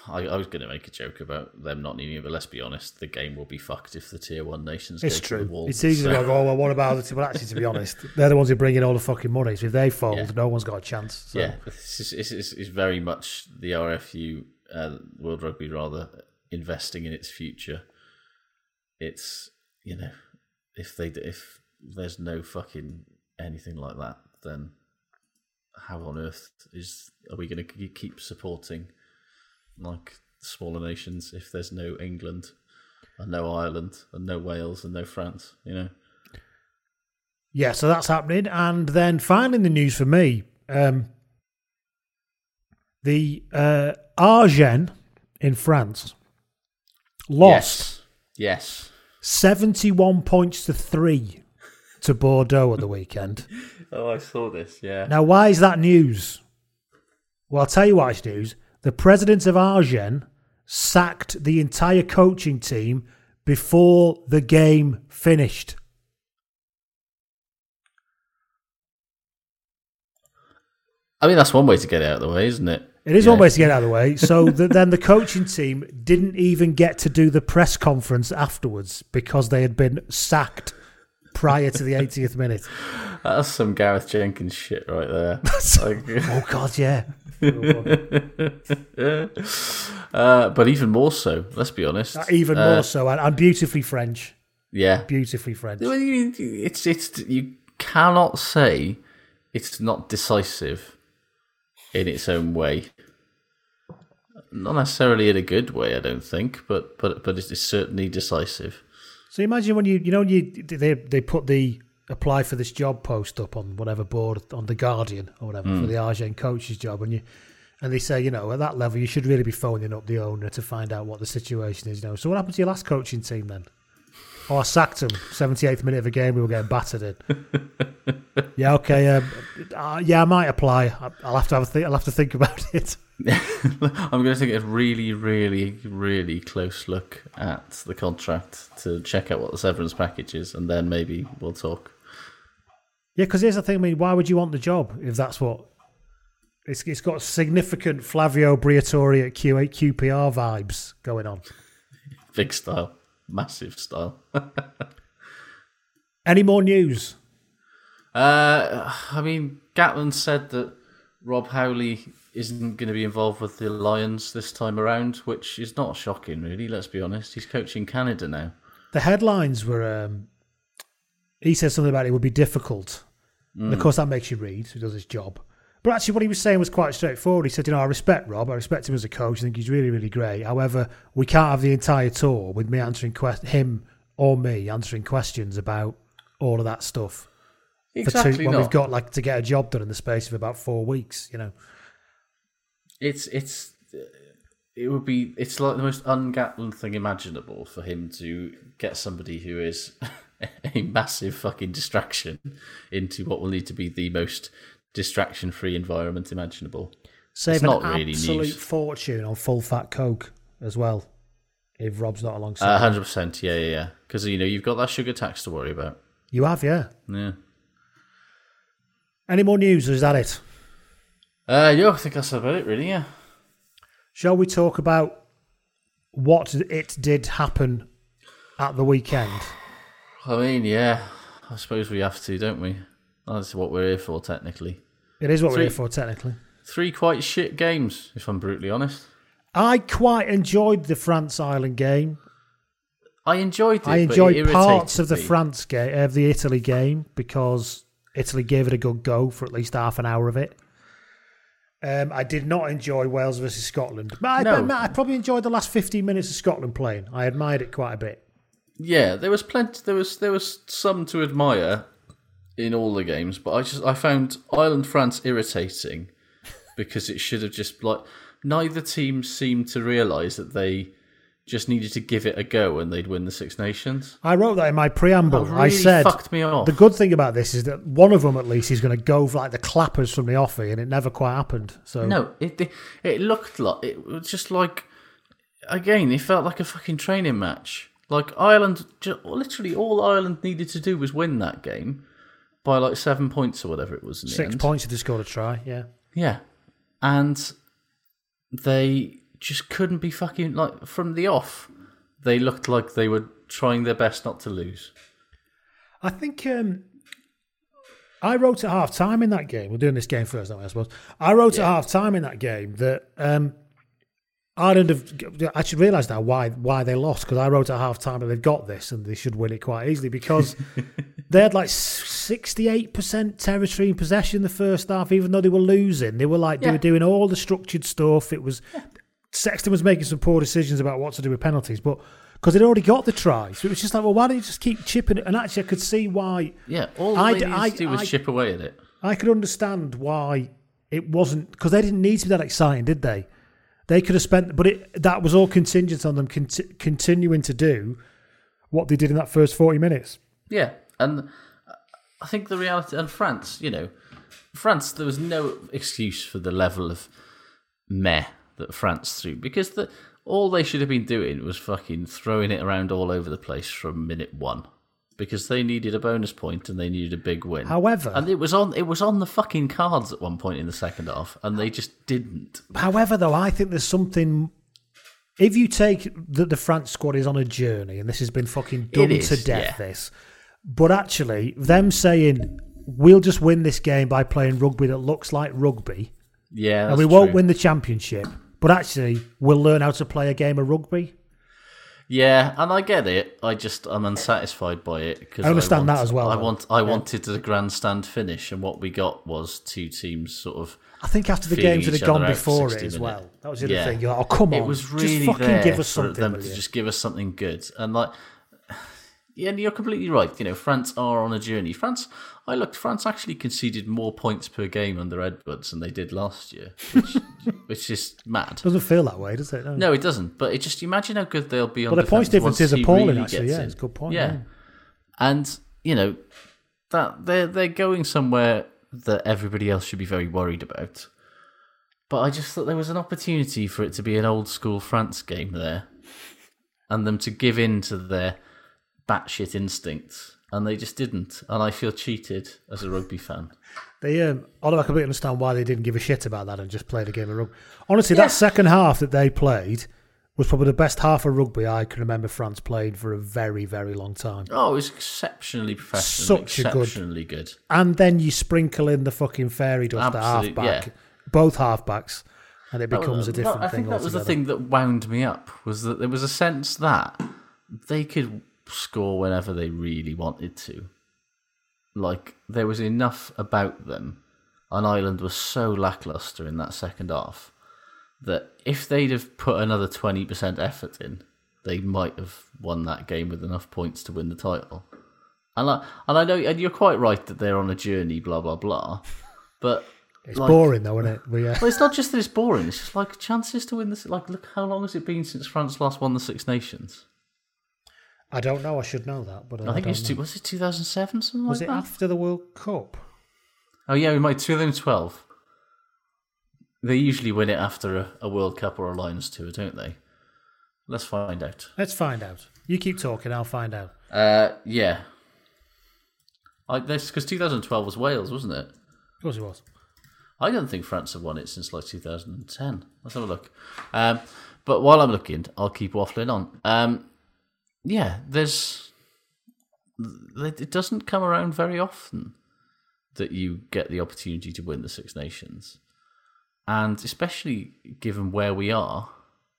I, I was going to make a joke about them not needing it, but let's be honest, the game will be fucked if the tier one nations It's go true. to the wall. It's easy to go, oh, well, what about it? But actually, to be honest, they're the ones who bring in all the fucking money. So if they fold, Yeah. no one's got a chance. So. Yeah, is, this is, is very much the RFU, uh, World Rugby, rather investing in its future. It's you know, if they if there's no fucking anything like that, then how on earth is are we going to keep supporting like smaller nations if there's no England and no Ireland and no Wales and no France? You know. Yeah, so that's happening. And then finally, the news for me, um, the uh, Agen in France lost Yes. 71 points to three to Bordeaux at the weekend. Oh, I saw this. Yeah. Now, why is that news? Well, I'll tell you why it's news. The president of Agen sacked the entire coaching team before the game finished. I mean, that's one way to get it out of the way, isn't it? It is You one way to get out of the way. So the, then the coaching team didn't even get to do the press conference afterwards because they had been sacked prior to the 80th minute. That's some Gareth Jenkins shit right there. Like- Oh, God, yeah. Uh, but even more so, let's be honest. Even Uh, more so. And, and beautifully French. Yeah. Beautifully French. It's it's you cannot say it's not decisive in its own way. Not necessarily in a good way, I don't think, but but but it's certainly decisive. So imagine when you, you know, when you they they put the apply for this job post up on whatever board on the Guardian or whatever for Mm. the Argent coach's job, and you and they say, you know, at that level, you should really be phoning up the owner to find out what the situation is. You know, so what happened to your last coaching team then? Oh, I sacked him. Seventy eighth minute of a game, we were getting battered in. yeah, okay. Um, uh, yeah, I might apply. I'll have to have a think. I'll have to think about it. I'm going to take a really, really, really close look at the contract to check out what the severance package is, and then maybe we'll talk. Yeah, because here's the thing. I mean, why would you want the job if that's what? It's it's got significant Flavio Briatore at Q8 QPR vibes going on. Big style, massive style. Any more news? Uh, I mean, Gatland said that Rob Howley isn't going to be involved with the Lions this time around, which is not shocking, really. Let's be honest. He's coaching Canada now. The headlines were. Um, he said something about it would be difficult. And of Mm. course, that makes you read. He does his job. But actually, what he was saying was quite straightforward. He said, "You know, I respect Rob. I respect him as a coach. I think he's really, really great. However, we can't have the entire tour with me answering quest- him or me answering questions about all of that stuff. For Exactly two, when not. we've got like to get a job done in the space of about four weeks. You know, It's it's it would be it's like the most ungatland thing imaginable for him to get somebody who is a massive fucking distraction into what will need to be the most distraction-free environment imaginable. save it's an not really absolute news. fortune on full fat coke as well. If Rob's not alongside, hundred percent, yeah, yeah, yeah. Because you know you've got that sugar tax to worry about. you have, yeah. Yeah. Any more news, or is that it? Uh, yeah, I think that's about it, really. Yeah. Shall we talk about what it did happen at the weekend? I mean, yeah. I suppose we have to, don't we? That's what we're here for, technically. It is what Three- we're here for, technically. Three quite shit games, if I'm brutally honest. I quite enjoyed the France Ireland game. I enjoyed it. I enjoyed it parts of the me. France game, of the Italy game, because Italy gave it a good go for at least half an hour of it. Um, I did not enjoy Wales versus Scotland. But I, No. I probably enjoyed the last 15 minutes of Scotland playing. I admired it quite a bit. Yeah, there was plenty. There was there was some to admire in all the games, but I just I found Ireland France irritating because it should have just like neither team seemed to realise that they just needed to give it a go and they'd win the Six Nations. I wrote that in my preamble. That I said fucked me off. the good thing about this is that one of them at least is going to go for like the clappers from the offie, and it never quite happened. So No, it it- looked like it was just like again. It felt like a fucking training match. Like Ireland, ju- literally all Ireland needed to do was win that game by like seven points or whatever it was. Six end. points if they scored a try. Yeah, Yeah, and they just couldn't be fucking like from the off. They looked like they were trying their best not to lose. I think um, I wrote at half time in that game. We're doing this game first, aren't we, I suppose. I wrote at half time in that game that um, Ireland have. I should realise now why why they lost because I wrote at half time that they've got this and they should win it quite easily because they had like sixty eight percent territory in possession in the first half, even though they were losing. They were like they were doing all the structured stuff. It was Sexton was making some poor decisions about what to do with penalties, but because they'd already got the try, so it was just like, well, why don't you just keep chipping it? And actually, I could see why. Yeah, all I they needed I- to do was I- chip away at it. I could understand why it wasn't because they didn't need to be that exciting, did they? They could have spent, but it that was all contingent on them conti- continuing to do what they did in that first forty minutes. Yeah, and I think the reality and France, you know, France, there was no excuse for the level of meh that France threw because the all they should have been doing was fucking throwing it around all over the place from minute one because they needed a bonus point and they needed a big win. However- and it was on it was on the fucking cards at one point in the second half, and they just didn't. However, though, I think there's something. If you take that the France squad is on a journey, and this has been fucking done is, to death, yeah. this, but actually, them saying we'll just win this game by playing rugby that looks like rugby, Yeah, and we won't true. win the championship, but actually, we'll learn how to play a game of rugby. Yeah, and I get it. I just I'm unsatisfied by it because I understand that as well, I want I Yeah. wanted the grandstand finish, and what we got was two teams sort of. I think after the games that had gone other out for before it as minutes. well. That was the other Yeah. thing. You're like, oh, come on, It was just really fucking there give us for them to just give us something good, and like. Yeah, and you're completely right. You know, France are on a journey. France, I looked. France actually conceded more points per game under Edwards than they did last year, which, which is mad. Doesn't feel that way, does it? No, it doesn't. But it just imagine how good they'll be on. Well, the points difference is appalling, really actually, yeah, in. it's a good point, Yeah. yeah. and you know that they're they're going somewhere that everybody else should be very worried about. But I just thought there was an opportunity for it to be an old school France game there, and them to give in to their batshit instincts, and they just didn't. And I feel cheated as a rugby fan. They, um, although I completely understand why they didn't give a shit about that and just played a game of rugby. Honestly, that second half that they played was probably the best half of rugby I can remember France played for a very, very long time. Oh, it was exceptionally professional, Such a good- exceptionally good. And then you sprinkle in the fucking fairy dust at Absolute- back, yeah. both halfbacks, and it becomes was- a different I thing think that was the thing that wound me up was that there was a sense that they could score whenever they really wanted to. Like there was enough about them, and Ireland was so lackluster in that second half that if they'd have put another twenty percent effort in, they might have won that game with enough points to win the title. And I, and I know, and you're quite right that they're on a journey, blah blah blah. But It's like- boring though, isn't it? But yeah. well, it's not just that it's boring. It's just like chances to win this. Like, look, how long has it been since France last won the Six Nations? I don't know. I should know that, but uh, I think don't it's two, was it 2007 something Was like it that? after the World Cup? Oh yeah, we might 2012. They usually win it after a, a World Cup or a Lions tour, don't they? Let's find out. Let's find out. You keep talking. I'll find out. Uh, yeah. I this because 2012 was Wales, wasn't it? Of course it was. I don't think France have won it since like 2010. Let's have a look. Um, but while I'm looking, I'll keep waffling on. Um, yeah, there's. It doesn't come around very often that you get the opportunity to win the Six Nations. And especially given where we are.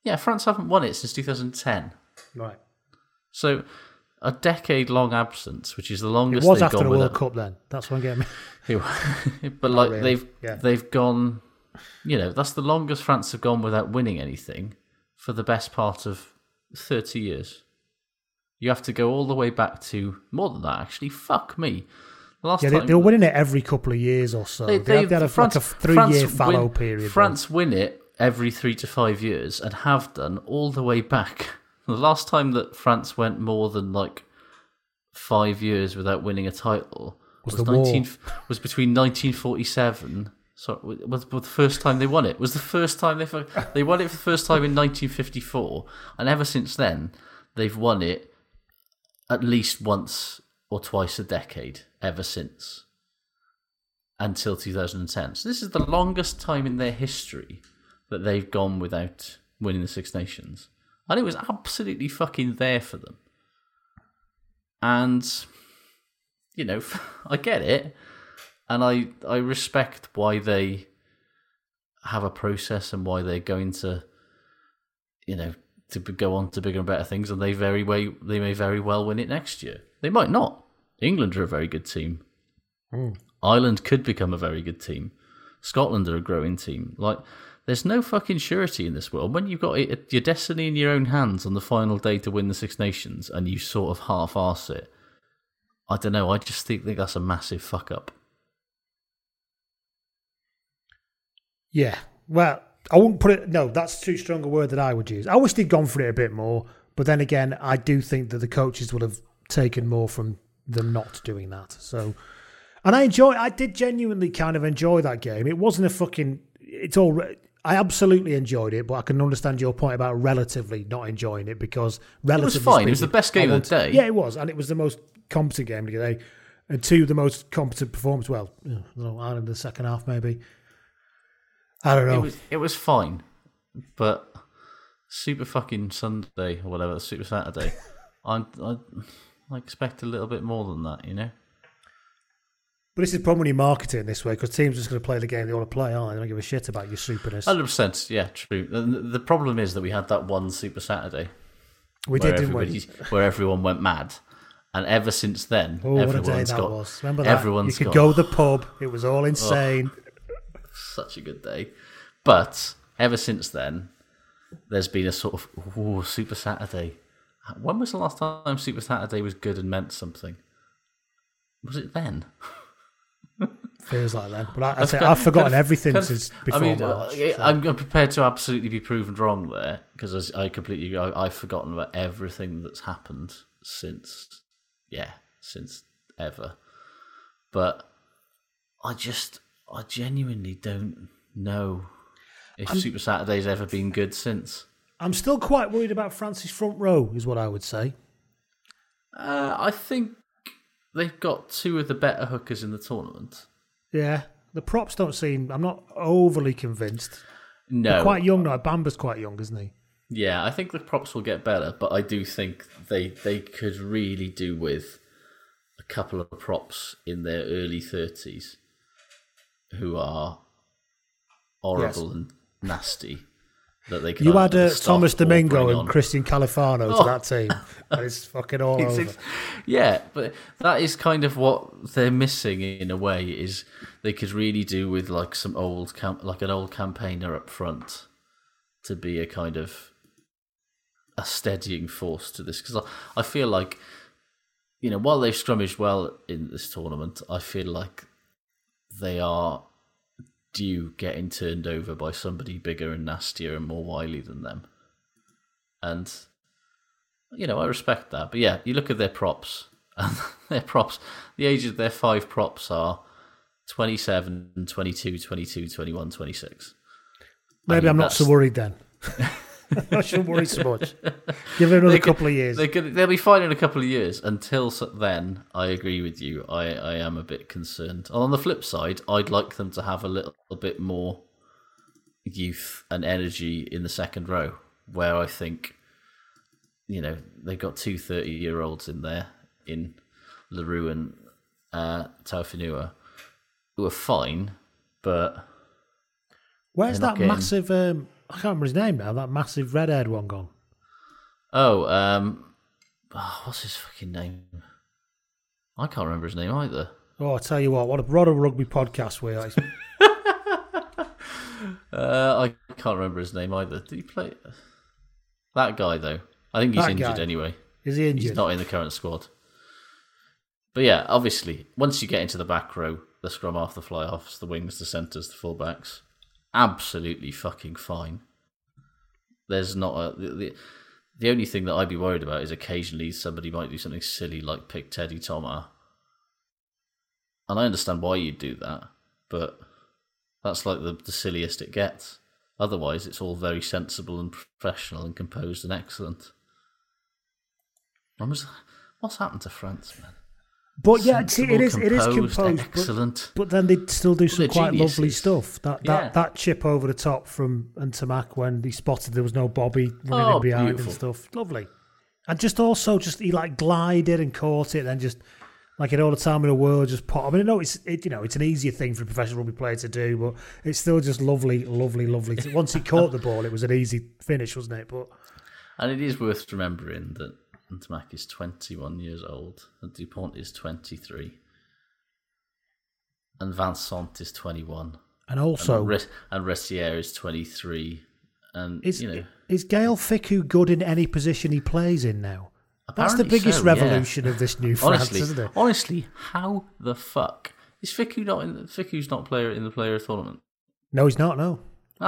Yeah, France haven't won it since 2010. Right. So a decade long absence, which is the It longest was they've after gone the World without- Cup then. That's what I'm getting. but like really, they've yeah. they've gone you know that's the longest france have gone without winning anything for the best part of 30 years you have to go all the way back to more than that actually fuck me the last Yeah, they, time they were winning it every couple of years or so. They, had, they had a, like a three-year fallow win, period. france win it every three to five years and have done all the way back the last time that france went more than like five years without winning a title Was was, the war. 19, was between 1947 so was, was the first time they won it was the first time they they won it for the first time in 1954 and ever since then they've won it at least once or twice a decade ever since until 2010 so this is the longest time in their history that they've gone without winning the six nations. And it was absolutely fucking there for them. And you know, I get it, and I I respect why they have a process and why they're going to, you know, to go on to bigger and better things, and they very way they may very well win it next year. They might not. England are a very good team. Mm. Ireland could become a very good team. Scotland are a growing team. Like, there's no fucking surety in this world. When you've got it, your destiny in your own hands on the final day to win the Six Nations, and you sort of half-arse it, I don't know. I just think, think that's a massive fuck up. Yeah. Well, I wouldn't put it. No, that's too strong a word that I would use. I wish they'd gone for it a bit more. But then again, I do think that the coaches would have taken more from them not doing that. So, and I enjoy. I did genuinely kind of enjoy that game. It wasn't a fucking. It's all. I absolutely enjoyed it, but I can understand your point about relatively not enjoying it because relatively fine. It was the best game I of the day. Yeah, it was, and it was the most competent game of the day, and two the most competent performance. Well, you know, Ireland in the second half maybe. I don't know. It was it was fine, but Super fucking Sunday or whatever, Super Saturday, I I I expect a little bit more than that, you know. But this is the problem when you market it this way because teams are just going to play the game they want to play, aren't they? They don't give a shit about your superness. Hundred percent, yeah, true. And the problem is that we had that one Super Saturday. We did, didn't we? Where everyone went mad, and ever since then, Oh, what a day that got. was. Remember that? Everyone's you could got, go to the pub. It was all insane. Such a good day. But ever since then, there's been a sort of ooh, Super Saturday. When was the last time Super Saturday was good and meant something? Was it then? Feels like that. But I, I I've say, I've forgotten everything kind of- since before I mean, March. uh, so. I'm I'm prepared to absolutely be proven wrong there because I completely I, I've forgotten about everything that's happened since yeah since ever. But I just I genuinely don't know if I'm- Super Saturday's ever been good since. I'm still quite worried about France's front row, is what I would say. Uh, I think they've got two of the better hookers in the tournament. Yeah. The props don't seem. I'm not overly convinced. No, They're quite young now. Bamba's quite young, isn't he? Yeah, I think the props will get better, but I do think they they could really do with a couple of props in their early thirties who are horrible and nasty that they can You add uh, Thomas Domingo and on. Christian Califano Oh. to that team. and it's fucking all It's over. yeah, but that is kind of what they're missing in a way. Is they could really do with like some old cam- like an old campaigner up front to be a kind of a steadying force to this because I, I feel like you know while they've scrummaged well in this tournament, I feel like they are due getting turned over by somebody bigger and nastier and more wily than them, and you know, I respect that. But yeah, you look at their props, and their props, the age of their five props are 27, 22, 22, 21, 26. I Maybe mean, I'm not so worried then. I shouldn't worry so much. Give it another could- couple of years. They could, they'll be fine in a couple of years. Until then, I agree with you. I, I am a bit concerned. On the flip side, I'd like them to have a little bit more youth and energy in the second row, where I think, you know, they've got two 30 year olds in there in Le Roux and uh, Taofifénua who are fine, but Where's that getting- massive? Um, I can't remember his name now. That massive red-haired one gone. Oh, um, oh, what's his fucking name? I can't remember his name either. Oh, I tell you what, what a, what a rugby podcast we are. Uh, I can't remember his name either. Did he play that guy though? I think he's That injured guy. anyway. Is he injured? He's not in the current squad. But yeah, obviously, once you get into the back row, the scrum half, the fly offs, the wings, the centres, the fullbacks, absolutely fucking fine. There's not a the, the, the only thing that I'd be worried about is occasionally somebody might do something silly like pick Teddy Thomas. And I understand why you'd do that, but that's like the, the silliest it gets. Otherwise, it's all very sensible and professional and composed and excellent. What's happened to France, man? But yeah, see, it is it is composed, composed, but- excellent. But, then they still do some quite lovely stuff. That Yeah. that that chip over the top from Ntamack when he spotted there was no Bobby running Oh, in behind beautiful. and stuff. Lovely, and just also just he like glided and caught it, and then just like in all the time in the world, just put. I mean, I know it's it, you know it's an easier thing for a professional rugby player to do, but it's still just lovely, lovely, lovely. Once he caught the ball, it was an easy finish, wasn't it? But And it is worth remembering that Ntamack is 21 years old and Dupont is 23. And Vincent is 21. And also- And, and Ressier is 23. And, is you know, is Gaël Fickou good in any position he plays in now? That's the biggest so, yeah. revolution of this new France, honestly, isn't it? Honestly, how the fuck is Fickou not in? Fickou's not player in the player tournament. No, he's not. No,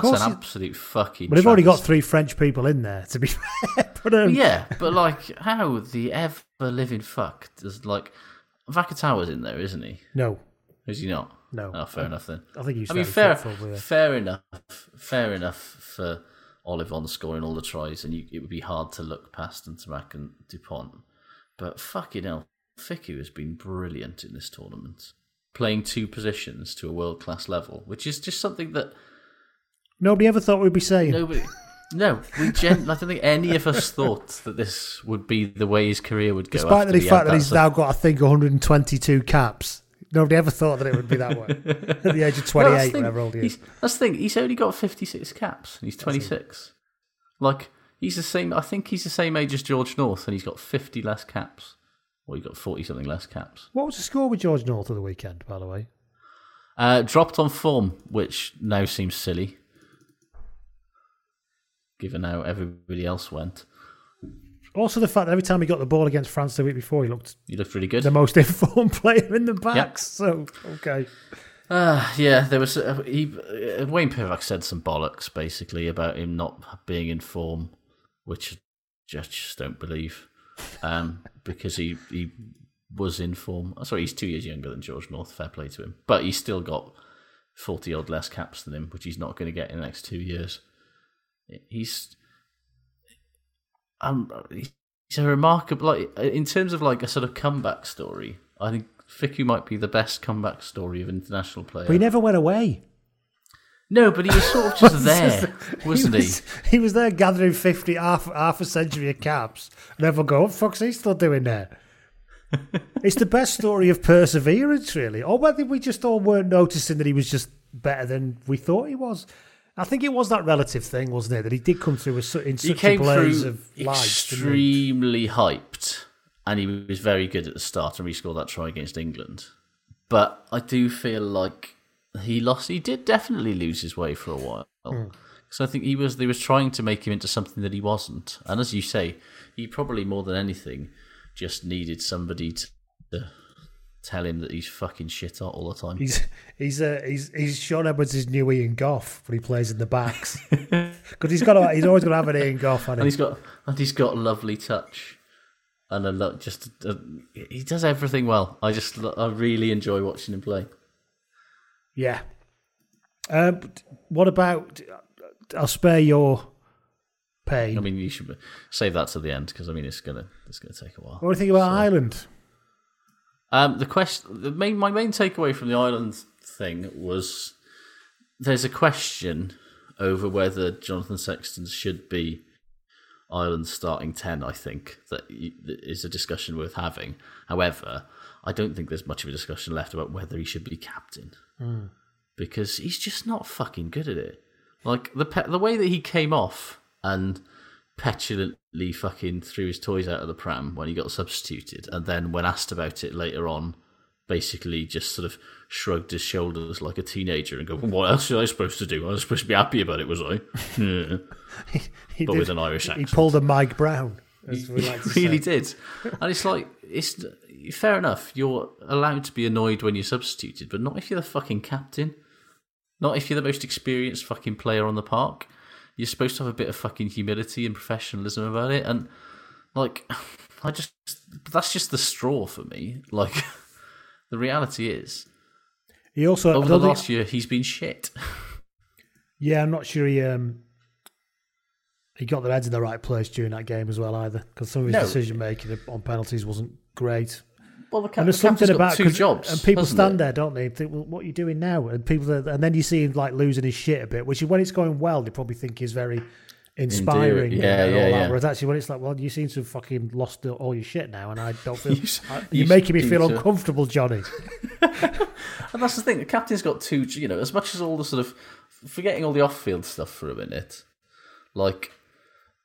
That's an absolute fucking. But they've already got three French people in there. To be fair, but um, yeah, but like, how the ever living fuck does like Vakatawa's in there, isn't he? No. is he not? No. Oh, fair I- enough then. I think he's I mean, fair, fair enough. Fair enough for Ollivon scoring all the tries, and you, it would be hard to look past Ntamack and Dupont. But fucking hell, Fickou has been brilliant in this tournament, playing two positions to a world class level, which is just something that nobody ever thought we'd be saying. Nobody. No, we gen- I don't think any of us thought that this would be the way his career would go. Despite the fact that he's now got, I think, 122 caps. Nobody ever thought that it would be that way. At the age of 28, No, that's the whatever old he is. That's the thing. He's only got 56 caps. and He's 26. Like, he's the same. I think he's the same age as George North, and he's got 50 less caps. Or he's got 40 something less caps. What was the score with George North of the weekend, by the way? Uh, dropped on form, which now seems silly, given how everybody else went. Also, the fact that every time he got the ball against France the week before, he looked He looked really good. the most informed player in the backs. Yep. So, okay. Uh, yeah, there was uh, he, uh, Wayne Pivac said some bollocks basically about him not being in form, which I just, just don't believe, um, because he he was in form. Oh, sorry, he's two years younger than George North. Fair play to him, but he's still got forty odd less caps than him, which he's not going to get in the next two years. He's um, he's a remarkable like in terms of like a sort of comeback story. I think Fickou might be the best comeback story of international player. But he never went away. No, but he was sort of just there, wasn't he? was, he was there gathering 50, half, half a century of caps. Everyone go, what the fuck's he still doing there? it's the best story of perseverance, really. Or whether we just all weren't noticing that he was just better than we thought he was. I think it was that relative thing, wasn't it? That he did come through with in such a blaze of he? extremely hyped, and he was very good at the start, and he scored that try against England. But I do feel like he lost. He did definitely lose his way for a while. Hmm. So I think he was. They was trying to make him into something that he wasn't. And as you say, he probably more than anything just needed somebody to, to tell him that he's fucking shit hot all the time. He's he's uh, he's he's Shaun Edwards' new Ian Gough when he plays in the backs because he's got to, he's always going to have an Ian Gough on and him. he's got and he's got a lovely touch and a lot just uh he does everything well i just i really enjoy watching him play Yeah. Um, what about? I'll spare your pain. i mean you should save that to the end because i mean it's gonna it's gonna take a while what do you think about Ireland? Um the question the main my main takeaway from the island thing was there's a question over whether jonathan sexton should be Ireland's starting 10, I think, that is a discussion worth having. However, I don't think there's much of a discussion left about whether he should be captain Hmm. because he's just not fucking good at it. Like the pe- the way that he came off and petulantly fucking threw his toys out of the pram when he got substituted, and then when asked about it later on, basically just sort of shrugged his shoulders like a teenager and go, "What else was I supposed to do? I was supposed to be happy about it, was I?" Yeah. He but did- with an Irish accent, He pulled a Mike Brown. As we He like to really did. And it's like, it's fair enough. You're allowed to be annoyed when you're substituted, but not if you're the fucking captain. Not if you're the most experienced fucking player on the park. You're supposed to have a bit of fucking humility and professionalism about it. And, like, I just, that's just the straw for me. Like, the reality is, He also over the don't think- last year, he's been shit. Yeah, I'm not sure he um he got their heads in the right place during that game as well either because some of his No. decision making on penalties wasn't great. Well, the, cap- and there's the captain's something got about two 'cause- jobs, and people stand it? there, don't they? Think, well, what are you doing now? And people, that- and then you see him like losing his shit a bit, which is when it's going well, they probably think is very inspiring. Endearing. Yeah, and all yeah, that. yeah. Whereas actually, when it's like, well, you seem to have fucking lost all your shit now, and I don't feel You- I- you you're making me feel to- uncomfortable, Johnny. And that's the thing. The captain's got two. You know, as much as all the sort of forgetting all the off-field stuff for a minute, like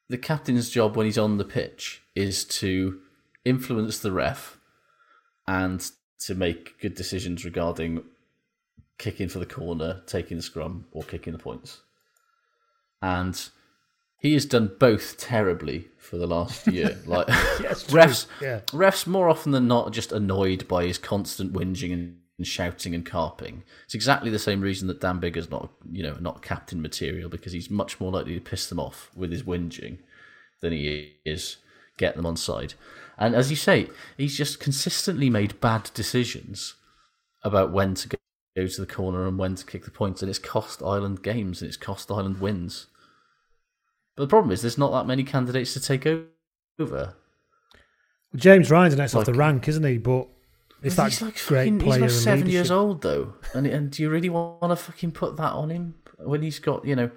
the captain's job when he's on the pitch is to influence the ref and to make good decisions regarding kicking for the corner, taking the scrum, or kicking the points. And he has done both terribly for the last year. Like Yes, refs, Yeah. refs more often than not are just annoyed by his constant whinging and shouting and carping. It's exactly the same reason that Dan Biggar's not, you know, not captain material because he's much more likely to piss them off with his whinging than he is get them on side. And as you say, he's just consistently made bad decisions about when to go to the corner and when to kick the points, and it's cost Ireland games and it's cost Ireland wins. But the problem is, there's not that many candidates to take over. James Ryan's next off the rank, isn't he? But it's that he's like great fucking, player. He's and seven years old though, and and do you really want to fucking put that on him when he's got you know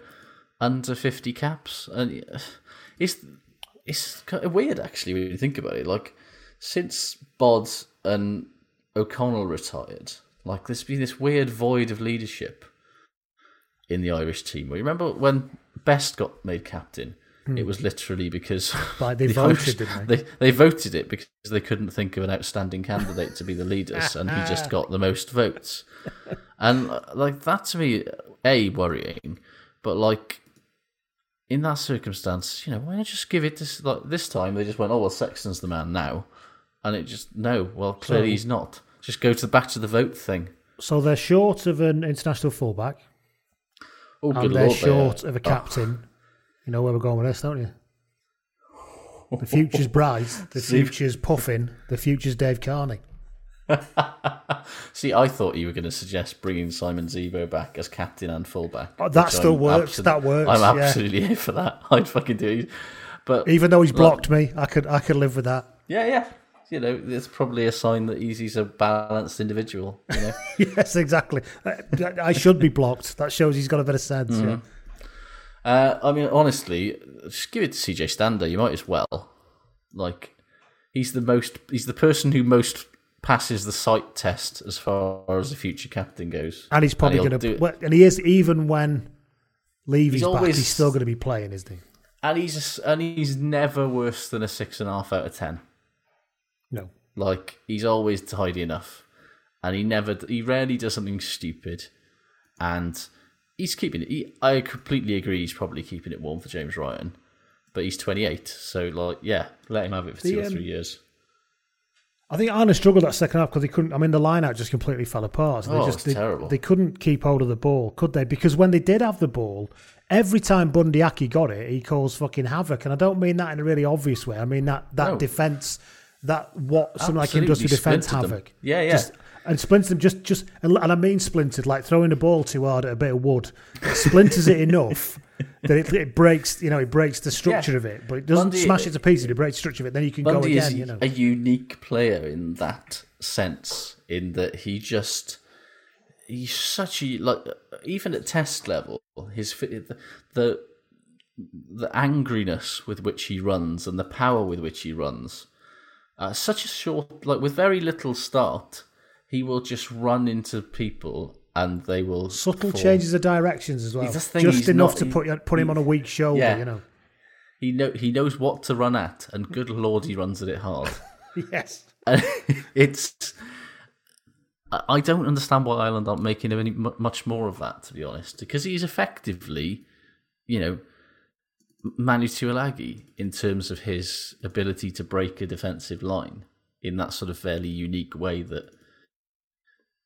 under fifty caps? And it's it's kind of weird actually when you think about it. Like since Bod and O'Connell retired, like there's been this weird void of leadership in the Irish team. Well, you remember when Best got made captain? Hmm. It was literally because Like they the voted, Irish- they? they? They voted it because they couldn't think of an outstanding candidate to be the leaders, and he just got the most votes. And uh, like that to me, a worrying, but like in that circumstance, you know, why not just give it this? Like this time, they just went, "Oh well, Sexton's the man now," and it just no. Well, clearly So- he's not. Just go to the back to the vote thing. So they're short of an international fullback, Oh, good and they're lord, short are. of a captain. You know where we're going with this, don't you? The future's bright. The future's puffing. The future's Dave Kearney. See, I thought you were going to suggest bringing Simon Zebo back as captain and fullback. Oh, that still I'm works. absolute- That works, I'm yeah. absolutely here for that. I'd fucking do it. But Even though he's like, blocked me, I could I could live with that. yeah, yeah. You know, it's probably a sign that he's, he's a balanced individual. You know, yes, exactly. I, I should be blocked. That shows he's got a bit of sense. Mm-hmm. Yeah. uh, I mean, honestly, just give it to CJ Stander. You might as well. Like, he's the most. He's the person who most passes the sight test as far as the future captain goes. And he's probably going to. And he is even when Levy's He's back. always- He's still going to be playing, isn't he? And he's and he's never worse than a six and a half out of ten. No. Like he's always tidy enough, and he never he rarely does something stupid, and he's keeping it. He, I completely agree. He's probably keeping it warm for James Ryan, but he's twenty eight, so like yeah, let him have it for The, two or um, three years. I think Ireland struggled that second half because they couldn't. I mean, the line out just completely fell apart. So Oh, they just they, terrible. They couldn't keep hold of the ball, could they? Because when they did have the ball, every time Bundee Aki got it, he caused fucking havoc. And I don't mean that in a really obvious way. I mean that that No. defense, that what something like Absolutely industrial defense splintered them. havoc. Yeah, yeah. Just, and splintered them just just and I mean splintered like throwing a ball too hard at a bit of wood. It splinters it enough that it, it breaks. You know, it breaks the structure Yeah. of it, but it doesn't Bundy- smash it to pieces. It breaks the structure of it. Then you can go again. You know. a unique player in that sense, in that he just he's such a like even at test level, his the the, the angriness with which he runs and the power with which he runs, uh, such a short like with very little start, he will just run into people and they will Subtle fall. changes of directions as well. He's the thing, Just he's enough not- to he- put put him on a weak shoulder, Yeah. you know. He know he knows what to run at, and good lord, he runs at it hard. Yes. And it's. I I don't understand why Ireland aren't making him any much more of that, to be honest, because he's effectively, you know, Manu Tuilagi in terms of his ability to break a defensive line in that sort of fairly unique way that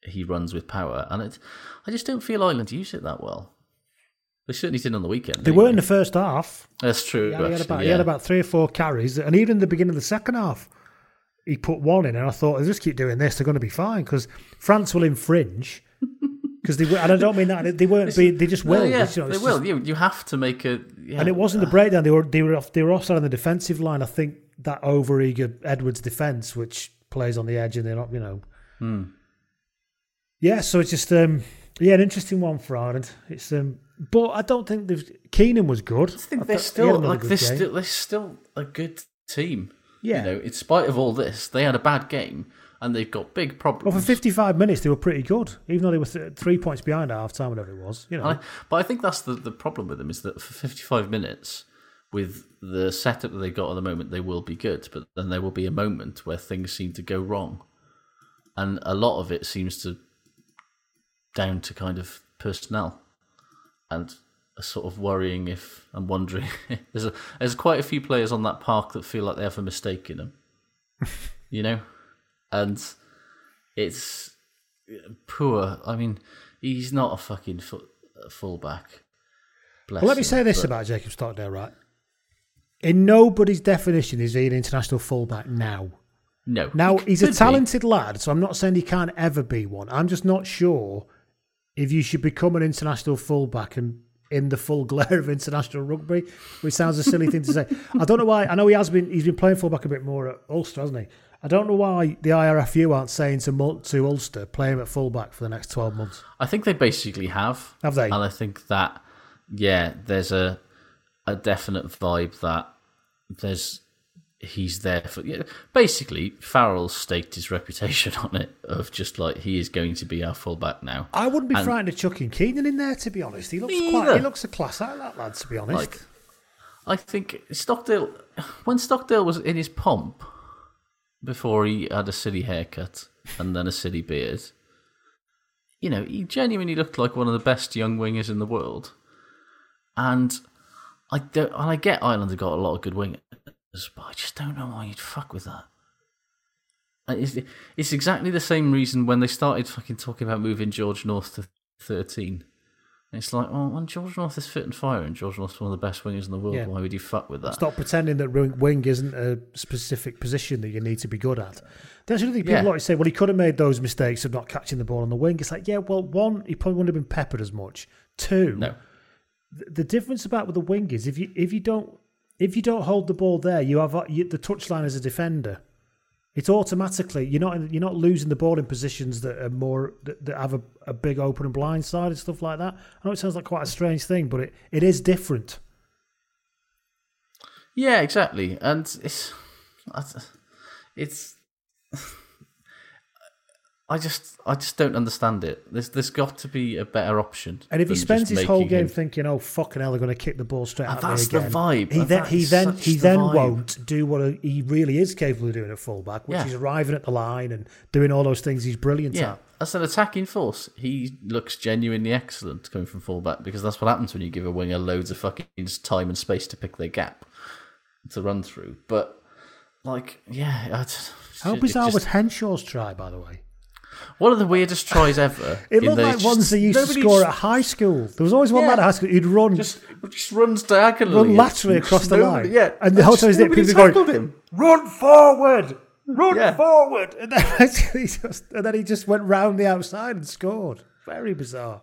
he runs with power, and it, I just don't feel Ireland use it that well. They certainly did on the weekend. They were in the first half. That's true. Yeah, he, had about, yeah. he had about three or four carries, and even in the beginning of the second half, he put one in, and I thought, they just keep doing this, they're going to be fine because France will infringe. Because they, were- and I don't mean that they weren't. Being, they just will. yeah, you know, they will. just- You you have to make a. Yeah. And it wasn't the breakdown. They were they were off, they were offside on the defensive line. I think that overeager Edwards defense, which plays on the edge, and they're not, you know. Hmm. Yeah, so it's just um yeah, an interesting one for Ireland. It's um but I don't think they've Keenan was good. I think thought they're still like they're game. still they're still a good team. Yeah. You know, in spite of all this, they had a bad game and they've got big problems. Well, for 55 minutes, they were pretty good, even though they were th- three points behind at half time, whatever it was. You know, I- but I think that's the, the problem with them is that for 55 minutes, with the setup that they've got at the moment, they will be good. But then there will be a moment where things seem to go wrong. And a lot of it seems to down to kind of personnel and a sort of worrying if I'm wondering. there's a, there's quite a few players on that park that feel like they have a mistake in them, you know, and it's poor. I mean, he's not a fucking fu- fullback. Bless well, let me him, say this but- about Jacob Stockdale, right? In nobody's definition is he an international fullback now. No. Now He he's a could be. talented lad, so I'm not saying he can't ever be one. I'm just not sure if you should become an international fullback and in the full glare of international rugby, which sounds a silly thing to say. I don't know why. I know he has been. He's been playing fullback a bit more at Ulster, hasn't he? I don't know why the IRFU aren't saying to to Ulster play him at fullback for the next twelve months. I think they basically have. Have they? And I think that yeah, there's a a definite vibe that there's he's there for yeah, basically Farrell staked his reputation on it of just like he is going to be our fullback now. I wouldn't be And, frightened of chucking Keenan in there, to be honest. He looks quite. He looks a class out, that lad. To be honest, Like, I think Stockdale when Stockdale was in his pomp before he had a silly haircut and then a silly beard. You know, he genuinely looked like one of the best young wingers in the world. And I don't and I get Ireland have got a lot of good wingers, but I just don't know why you'd fuck with that. It's, it's exactly the same reason when they started fucking talking about moving George North to 13. It's like, well, when George North is fit and fire and George North's one of the best wingers in the world, Yeah. why would you fuck with that? Stop pretending that wing isn't a specific position that you need to be good at. There's really people Yeah. like to say, well, he could have made those mistakes of not catching the ball on the wing. It's like, yeah, well, one, he probably wouldn't have been peppered as much. Two, No. th- the difference about with the wing is if you if you don't if you don't hold the ball there, you have uh, you, the touchline as a defender. It's automatically you're not you're not losing the ball in positions that are more that, that have a, a big open and blind side and stuff like that. I know it sounds like quite a strange thing, but it, it is different. Yeah, exactly. And it's, it's, I just, I just don't understand it. There's, there's got to be a better option. And if he spends his whole game him- thinking, "Oh fucking hell, they're going to kick the ball straight And at me that's the vibe. he And then he then he the then vibe. won't do what he really is capable of doing at fullback, which Yeah. is arriving at the line and doing all those things he's brilliant Yeah, at. as an attacking force, he looks genuinely excellent coming from fullback because that's what happens when you give a winger loads of fucking time and space to pick their gap to run through. But like, yeah, I just, How bizarre just- was Henshaw's try, by the way? One of the weirdest tries ever. It looked those- like ones they used nobody to score just- at high school. There was always one Yeah. lad at high school who'd run just just runs diagonally, run laterally across the nobody- line. Yeah, and the whole time he's there, nobody people tackled going, him. "Run forward, run Yeah. forward," and then, he just, and then he just went round the outside and scored. Very bizarre.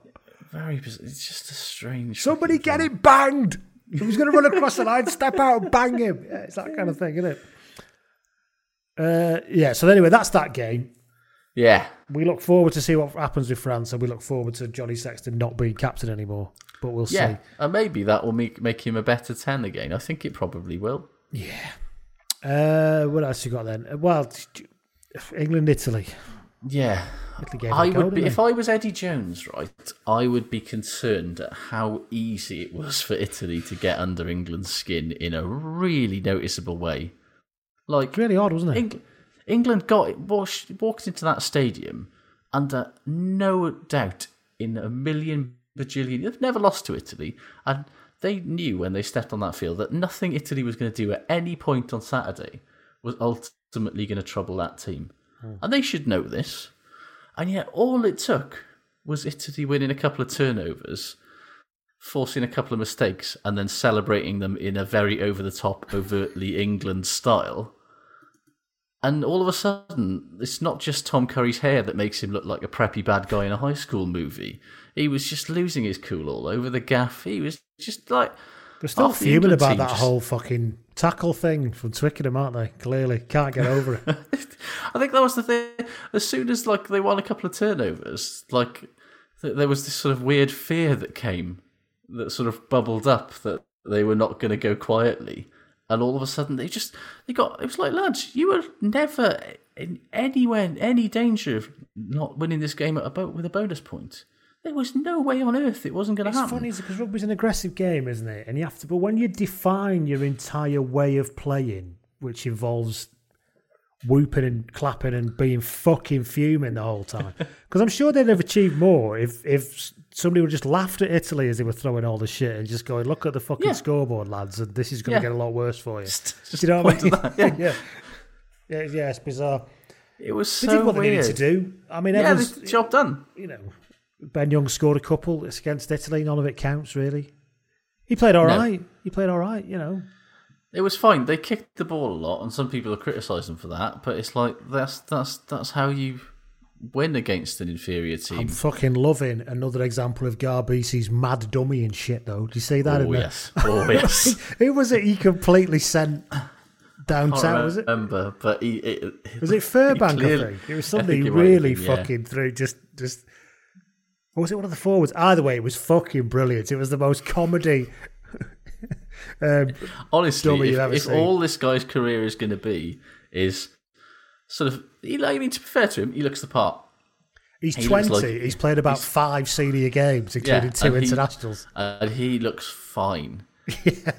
Very bizarre. It's just a strange. Somebody get him banged. Who's going to run across the line, step out, and bang him? Yeah, it's that kind of thing, isn't it? Uh, yeah. So anyway, that's that game. Yeah, We look forward to see what happens with France, and we look forward to Johnny Sexton not being captain anymore. But we'll yeah, see. and maybe that will make make him a better ten again. I think it probably will. Yeah. Uh, what else you got then? Uh, Well, England, Italy. Yeah. Italy I would be if? I was Eddie Jones, right? I would be concerned at how easy it was for Italy to get under England's skin in a really noticeable way. Like really odd, wasn't it? Eng- England got walked, walked into that stadium under no doubt in a million bajillion. They've never lost to Italy, and they knew when they stepped on that field that nothing Italy was going to do at any point on Saturday was ultimately going to trouble that team, hmm. and they should know this. And yet, all it took was Italy winning a couple of turnovers, forcing a couple of mistakes, and then celebrating them in a very over the top, overtly England style. And all of a sudden, it's not just Tom Curry's hair that makes him look like a preppy bad guy in a high school movie. He was just losing his cool all over the gaff. He was just like. They're still half the fuming about that just- whole fucking tackle thing from Twickenham, aren't they? Clearly, can't get over it. I think that was the thing. As soon as like they won a couple of turnovers, like th- there was this sort of weird fear that came, that sort of bubbled up that they were not going to go quietly, and all of a sudden they just they got. It was like lads, you were never in anywhere any danger of not winning this game at a boat with a bonus point. There was no way on earth it wasn't going to happen. It's funny because rugby's an aggressive game, isn't it? And you have to, but when you define your entire way of playing, which involves whooping and clapping and being fucking fuming the whole time, because I'm sure they'd have achieved more if if somebody would just laughed at Italy as they were throwing all the shit and just going, "Look at the fucking Yeah. scoreboard, lads, and this is going to Yeah. get a lot worse for you." Just Do you know what I mean? that, yeah. yeah, yeah, it's bizarre. It was They did what they needed to do. I mean, yeah, the job done. you know, Ben Young scored a couple. It's against Italy. None of it counts, really. He played all No. right. He played all right, you know. It was fine. They kicked the ball a lot, and some people are criticising them for that. But it's like that's that's that's how you win against an inferior team. I'm fucking loving another example of Garbisi's mad dummy and shit, though. Do you see that? Oh, in there? yes. Oh, yes. Who was it he completely sent downtown? Was it? remember, but he, it, Was it Furbank? I clearly- think it was I somebody think it might have really been, yeah. fucking through. Just, just. Or was it one of the forwards? Either way, it was fucking brilliant. It was the most comedy. Um, Honestly, if, if all this guy's career is going to be is sort of, he, I mean, to be fair to him, he looks the part. He's He 20. like- he's played about five senior games, including two and he- internationals. and he looks fine. yeah.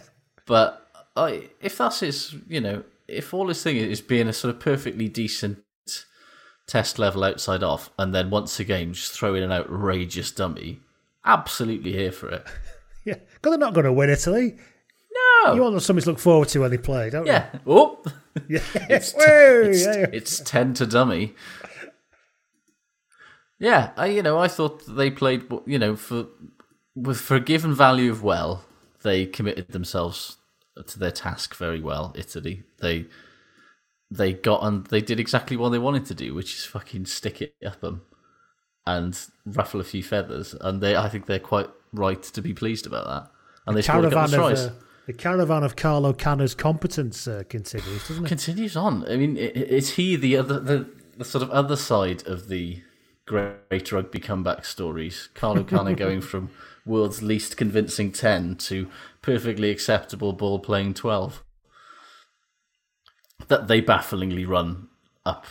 But I, if that's his, you know, if all his thing is being a sort of perfectly decent test level outside off, and then once a game just throw in an outrageous dummy, absolutely here for it. Yeah, because they're not going to win Italy. No, You want something to look forward to when they play, don't yeah. Oh, you? Yeah. it's, Whoa, it's, it's ten to dummy. Yeah, I you know I thought they played you know for with for a given value of well they committed themselves to their task very well. Italy they they got and they did exactly what they wanted to do, which is fucking stick it up them and ruffle a few feathers. And they I think they're quite right to be pleased about that. And they scored a couple of caravan of, uh, the caravan of Carlo Canna's competence uh, continues, doesn't it? continues on. I mean, is he the other the, the sort of other side of the great rugby comeback stories? Carlo Canna going from world's least convincing ten to perfectly acceptable ball playing twelve. That they bafflingly run up,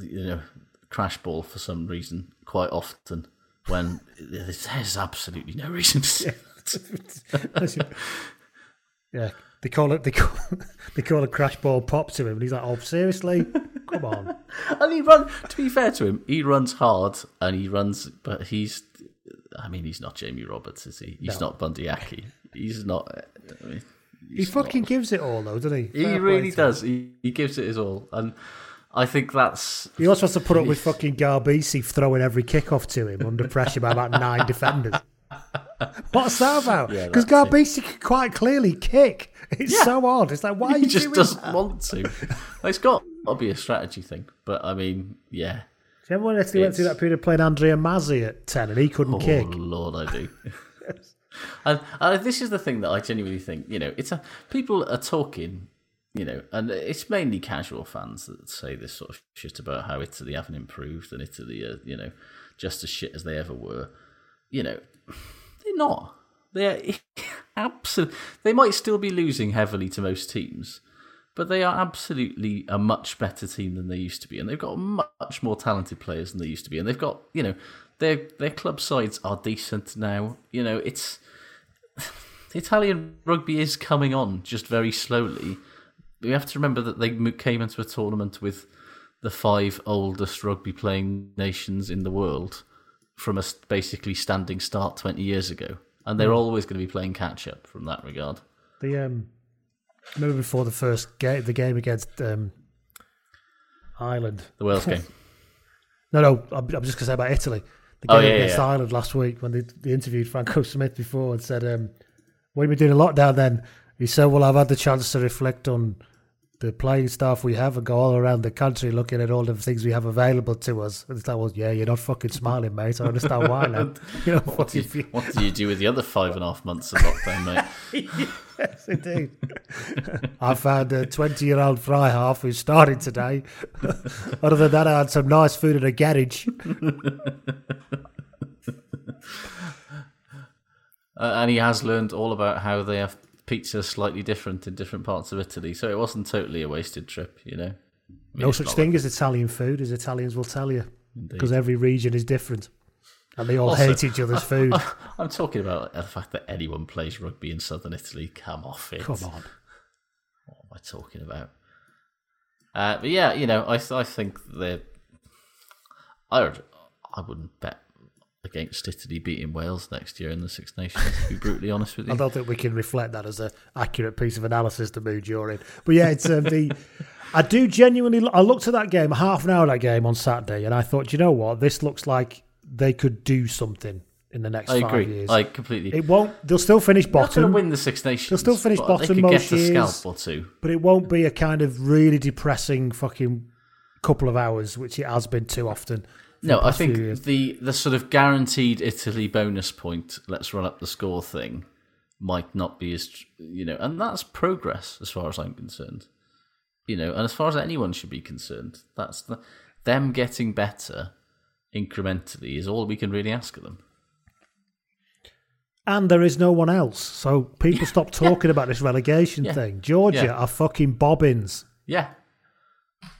you know, crash ball for some reason quite often when there's absolutely no reason to say that. Yeah, they call it they call, they call a crash ball pop to him, and he's like, "Oh, seriously? Come on!" and he runs. To be fair to him, he runs hard and he runs, but he's. I mean, he's not Jamie Roberts, is he? He's No. not Bundee Aki. He's not. Uh, I mean, He fucking gives it all, though, doesn't he? he Fair play really does. He, he gives it his all, and I think that's. He also has to put up with fucking Garbisi throwing every kick off to him under pressure by about nine defenders. What's that about? Because it. Garbisi can quite clearly kick. It's Yeah. so odd. It's like, why are he just doesn't that? want to. It's got to be a strategy thing, but I mean, yeah. Do you remember when went through that period of playing Andrea Masi at 10 and he couldn't Oh kick? Lord, I do. and uh, this is the thing that I genuinely think. You know, it's a people are talking. You know, and it's mainly casual fans that say this sort of shit about how Italy haven't improved and Italy are, you know, just as shit as they ever were. You know, they're not. They're absolutely. They might still be losing heavily to most teams, but they are absolutely a much better team than they used to be, and they've got much more talented players than they used to be, and they've got you know their their club sides are decent now. You know, it's Italian rugby is coming on just very slowly. We have to remember that they came into a tournament with the five oldest rugby playing nations in the world from a basically standing start 20 years ago. And they're Mm. always going to be playing catch up from that regard. The um, remember before the first game, the game against um, Ireland, The Wales game. No, no, I'm, I'm just going to say about Italy. The Oh, game yeah, against yeah. Ireland last week when they, they interviewed Franco Smith before and said, um, "What have you been doing in lockdown?" Then he said, "Well, I've had the chance to reflect on the playing staff we have and go all around the country looking at all the things we have available to us." And it's like, "Well, yeah, you're not fucking smiling, mate. I understand why now." You know, What do you, what do you do with the other five and a half months of lockdown, mate? yes, indeed. I found a 20 year old fly half who started today. Other than that, I had some nice food at a garage. Uh, and he has learned all about how they have pizza slightly different in different parts of Italy. So it wasn't totally a wasted trip, you know. I mean, No such thing as Italian food, as Italians will tell you. Because every region is different. And they all Also, hate each other's food. I'm talking about the fact that anyone plays rugby in southern Italy. Come off it. Come on. What am I talking about? Uh, but yeah, you know, I I think they're. I I wouldn't bet against Italy beating Wales next year in the Six Nations. To be brutally honest with you, I don't think we can reflect that as an accurate piece of analysis to mood you're in. But yeah, it's um, the. I do genuinely. I looked at that game, half an hour of that game on Saturday, and I thought, you know what? This looks like they could do something in the next I five agree. years. I completely. It won't. They'll still finish They're bottom. win the Six Nations. They'll still finish bottom They could most get a years, scalp or two. but it won't be a kind of really depressing fucking couple of hours, which it has been too often. No, I think years. the the sort of guaranteed Italy bonus point, let's run up the score thing, might not be as you know, and that's progress as far as I'm concerned. You know, and as far as anyone should be concerned, that's the, them getting better incrementally is all we can really ask of them. and there is no one else, so people stop talking about this relegation Yeah. thing. Georgia Yeah. are fucking bobbins. Yeah.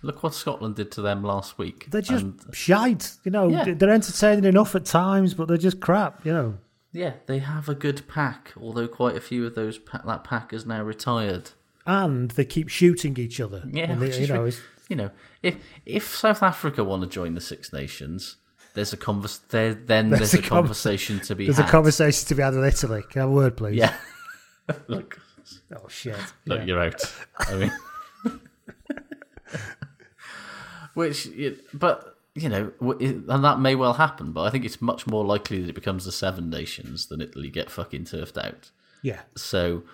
Look what Scotland did to them last week. They're just And, shite. You know, Yeah. they're entertaining enough at times, but they're just crap. You know. yeah, they have a good pack, although quite a few of those that pack is now retired. and they keep shooting each other. Yeah, they- you know, re- you know, if if South Africa want to join the Six Nations, there's a convers there then there's, a, con- conversation to be There's had. a conversation to be had with Italy. Can I have a word, please? Yeah. look, Oh shit. look, Yeah. you're out. I mean, which, but you know, and that may well happen. But I think it's much more likely that it becomes the Seven Nations than Italy get fucking turfed out. Yeah. So,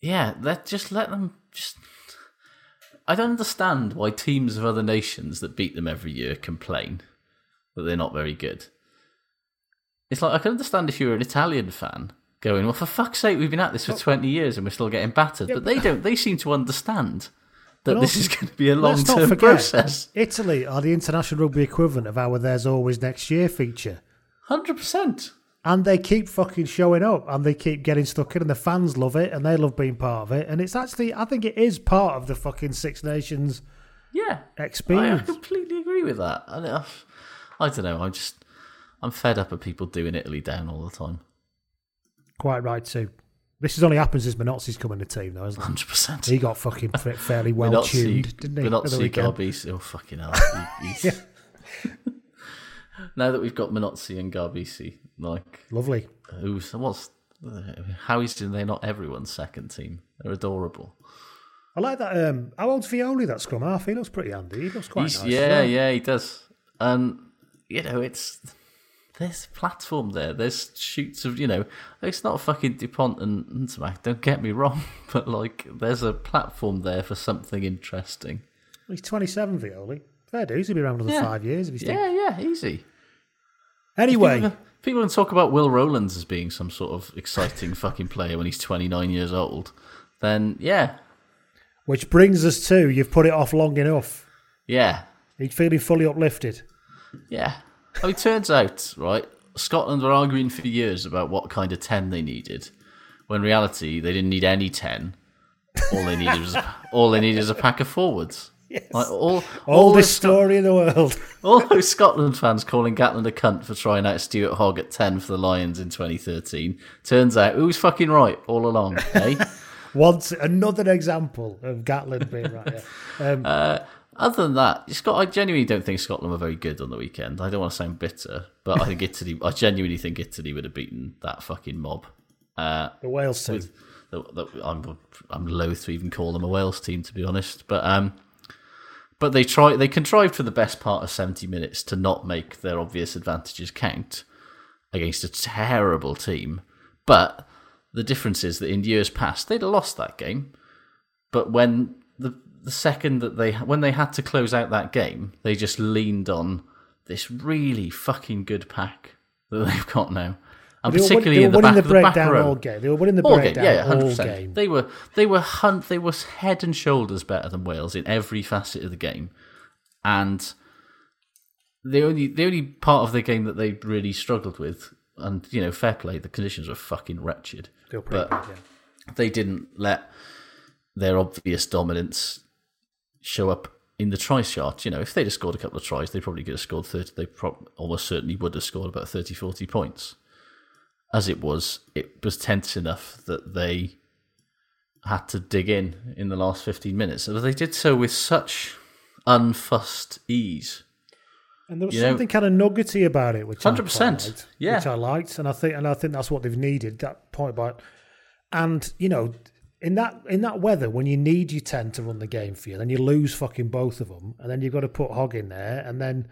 yeah, let just let them just. I don't understand why teams of other nations that beat them every year complain that they're not very good. It's like I can understand if you're an Italian fan going, "Well, for fuck's sake, we've been at this for twenty years and we're still getting battered," but they don't. They seem to understand that But this is going to be a long-term forget, process. Italy are the international rugby equivalent of our "There's Always Next Year" feature. Hundred percent. And they keep fucking showing up and they keep getting stuck in, and the fans love it and they love being part of it. And it's actually, I think it is part of the fucking Six Nations Yeah, I, I completely agree with that. I, don't- I don't know. I'm just I'm fed up of people doing Italy down all the time. Quite right too. This has only happened since Minozzi's come in the team, though, hasn't it? Hundred percent. He got fucking fa- fairly well Minozzi- tuned, didn't he? at the Minozzi, weekend? Garbisi. Oh fucking hell! He- now that we've got Minozzi and Garbisi, like Lovely. who's what's how is they not everyone's second team? They're adorable. I like that. Um, how old's Violi? That scrum half. He looks pretty handy. He looks quite He's- nice. yeah, yeah, he does. And you know, it's there's platform there. There's shoots of you know, it's not fucking Dupont and, and Ntamack. Don't get me wrong, but like there's a platform there for something interesting. He's 27, Violi. Fair dues. He'll be around another Yeah. five years if he's still. Yeah, yeah, easy. Anyway, People, people can talk about Will Rowlands as being some sort of exciting fucking player when he's 29 years old. Then yeah, which brings us to you've put it off long enough. yeah, He's feeling fully uplifted. Yeah. I mean, turns out, right, Scotland were arguing for years about what kind of 10 they needed, when in reality, they didn't need any 10. All they needed was a, all they needed is a pack of forwards. Yes. Like, all, all, Oldest those Sco- story in the world. all those Scotland fans calling Gatland a cunt for trying out Stuart Hogg at 10 for the Lions in 2013. Turns out, who was fucking right all along, eh? Once another example of Gatland being right. Yeah. Um, Uh, other than that, Scott, I genuinely don't think Scotland were very good on the weekend. I don't want to sound bitter, but I think Italy. I genuinely think Italy would have beaten that fucking mob. Uh, the Wales team. with the, the, I'm I'm loath to even call them a Wales team to be honest, but um, but they try they contrived for the best part of 70 minutes to not make their obvious advantages count against a terrible team. But the difference is that in years past they'd have lost that game, but when the the second that they when they had to close out that game, they just leaned on this really fucking good pack that they've got now. And They were particularly they in the back, the the back breakdown row. all game. They were winning the All breakdown game, yeah, 100%. game. They were they were hunt they were head and shoulders better than Wales in every facet of the game, and the only the only part of the game that they really struggled with, and you know, fair play, the conditions were fucking wretched, They were but good, yeah. they didn't let their obvious dominance show up in the try chart. You know, if they'd have scored a couple of tries, they probably could have scored 30. They prob- almost certainly would have scored about 30, 40 points. As it was, it was tense enough that they had to dig in in the last 15 minutes. But they did so with such unfussed ease. And there was You know- something kind of nuggety about it, which I 100%, liked, yeah. which I liked, and I think and I think that's what they've needed. That point about, and you know, in that in that weather, when you need your ten to run the game for you, then you lose fucking both of them, and then you've got to put Hogg in there, and then,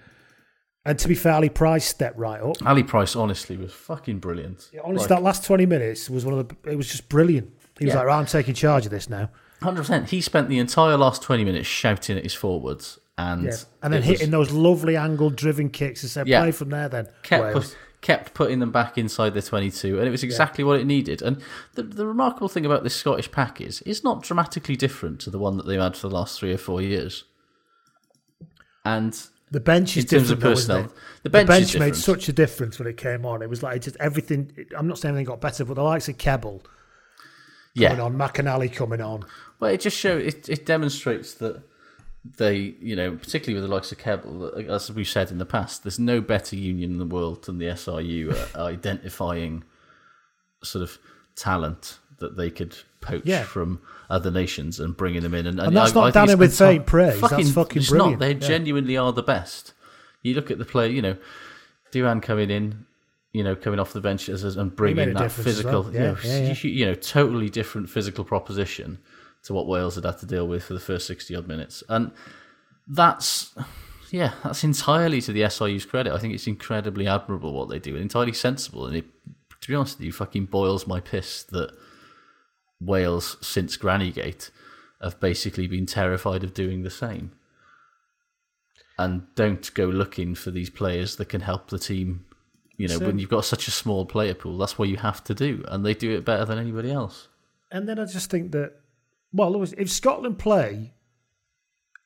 and to be fair, Ali Price stepped right up. Ali Price, honestly, was fucking brilliant. Yeah, Honestly, Like- that last twenty minutes was one of the. It was just brilliant. He was Yeah. like, right, "I'm taking charge of this now." Hundred percent. He spent the entire last twenty minutes shouting at his forwards, and Yeah. And then it was- hitting those lovely angled driven kicks and said. "Play from there." Then kept. Kept putting them back inside the twenty-two, and it was exactly what it needed. And the the remarkable thing about this Scottish pack is it's not dramatically different to the one that they've had for the last three or four years. And The bench is in terms different. of though, isn't it? the bench, made such a difference when it came on. It was like just everything. I'm not saying anything got better, but the likes of Kebbell yeah. coming on, McInally coming on. Well, it just shows it, it demonstrates that they, you know, particularly with the likes of Kebbell, as we've said in the past, there's no better union in the world than the SRU at identifying sort of talent that they could poach Yeah. from other nations and bringing them in. And, And that's not think damning it's with faint praise. That's fucking it's brilliant. Not. They Yeah. genuinely are the best. You look at the play, you know, Duran coming in, you know, coming off the bench as, as- and bringing that physical, well. you, know, Yeah, you- you know, totally different physical proposition to what Wales had had to deal with for the first 60 odd minutes. And that's, yeah, that's entirely to the SRU's credit. I think it's incredibly admirable what they do and entirely sensible. And it, to be honest with you, fucking boils my piss that Wales, since Grannygate, have basically been terrified of doing the same. And don't go looking for these players that can help the team. You know, So- when you've got such a small player pool, that's what you have to do. And they do it better than anybody else. And then I just think that, well, look, if Scotland play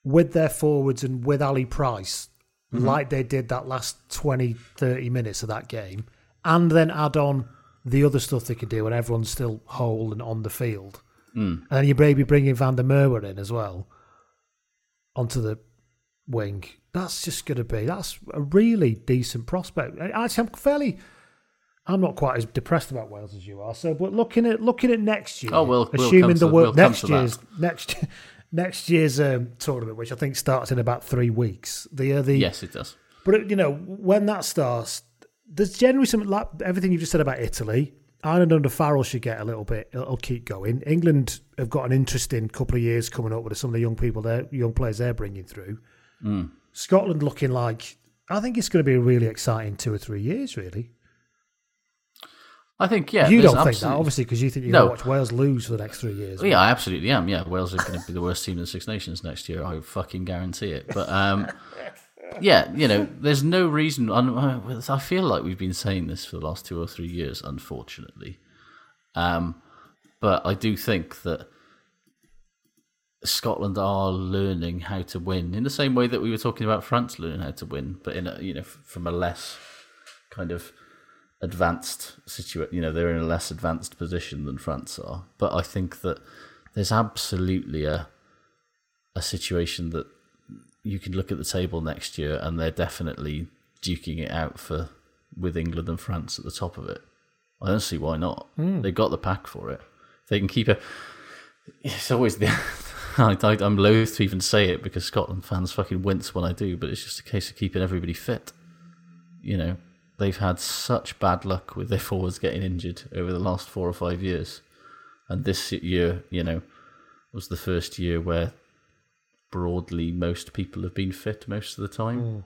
with their forwards and with Ali Price, Mm-hmm. like they did that last 20, 30 minutes of that game, and then add on the other stuff they could do and everyone's still whole and on the field, Mm. and then you maybe bringing Van der Merwe in as well onto the wing. That's just going to be that's a really decent prospect. I- Actually, I'm fairly. I'm not quite as depressed about Wales as you are. So, but looking at looking at next year, Oh, we'll- we'll assuming the world we'll next year's next next year's um, tournament, which I think starts in about three weeks. The uh, the Yes, it does. but it- you know, when that starts, there's generally some like everything you've just said about Italy. Ireland under Farrell should get a little bit. It'll keep going. England have got an interesting couple of years coming up with some of the young people, there, young players they're bringing through. Mm. Scotland looking like I think it's going to be a really exciting two or three years. Really, I think yeah. you don't think that obviously because you think you're No. going to watch Wales lose for the next three years. Yeah, I absolutely am. Yeah, Wales are going to be the worst team in the Six Nations next year. I fucking guarantee it. But um, yeah, you know, there's no reason. I I feel like we've been saying this for the last two or three years, unfortunately. Um, but I do think that Scotland are learning how to win in the same way that we were talking about France learning how to win, but in a, you know from a less kind of advanced situation. You know, they're in a less advanced position than France are. But I think that there's absolutely a a situation that you can look at the table next year, and they're definitely duking it out for with England and France at the top of it. I don't see why not. Hmm. They've got the pack for it. They can keep it. It's always the. I, I, I'm loath to even say it because Scotland fans fucking wince when I do, but it's just a case of keeping everybody fit. You know, they've had such bad luck with their forwards getting injured over the last four or five years, and this year, you know, was the first year where broadly most people have been fit most of the time, Mm.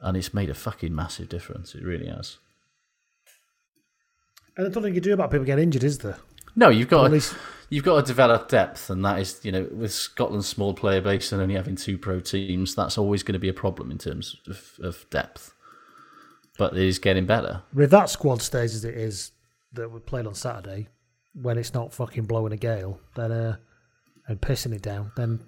and it's made a fucking massive difference. It really has. And there's nothing you can do about people getting injured, is there? No, you've got to, least- you've got to develop depth, and that is you know with Scotland's small player base and only having two pro teams, that's always going to be a problem in terms of, of depth. But it is getting better. If that squad stays as it is that we played on Saturday, when it's not fucking blowing a gale, then uh, and pissing it down, then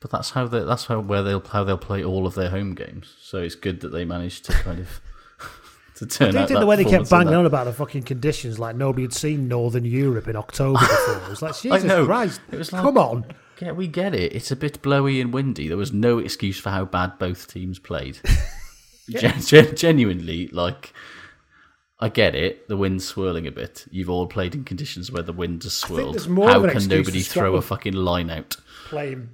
But that's how they, that's how where they'll how they'll play all of their home games. So it's good that they managed to kind of to I turn out think the way they kept banging on about the fucking conditions, like nobody had seen Northern Europe in October before. It was like, I Jesus know. Christ, It was like, come on. Yeah, we get it. It's a bit blowy and windy. There was no excuse for how bad both teams played. Gen- gen- genuinely, like, I get it. The wind's swirling a bit. You've all played in conditions where the wind has swirled. How can nobody throw a fucking line out? Playing,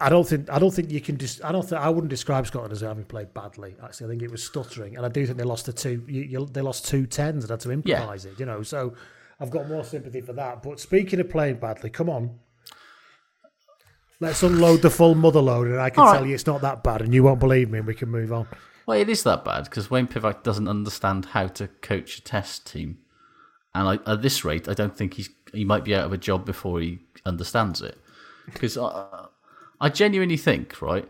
I don't think I don't think you can. Dis, I don't. Think, I wouldn't describe Scotland as having played badly. Actually, I think it was stuttering, and I do think they lost the two. You, you, they lost two tens and had to improvise it. You know, so I've got more sympathy for that. But speaking of playing badly, come on. Let's unload the full mother load, and I can All tell right. you it's not that bad, and you won't believe me, and we can move on. Well, it is that bad because Wayne Pivac doesn't understand how to coach a test team, and I, at this rate, I don't think he's he might be out of a job before he understands it. Because I, I genuinely think, right,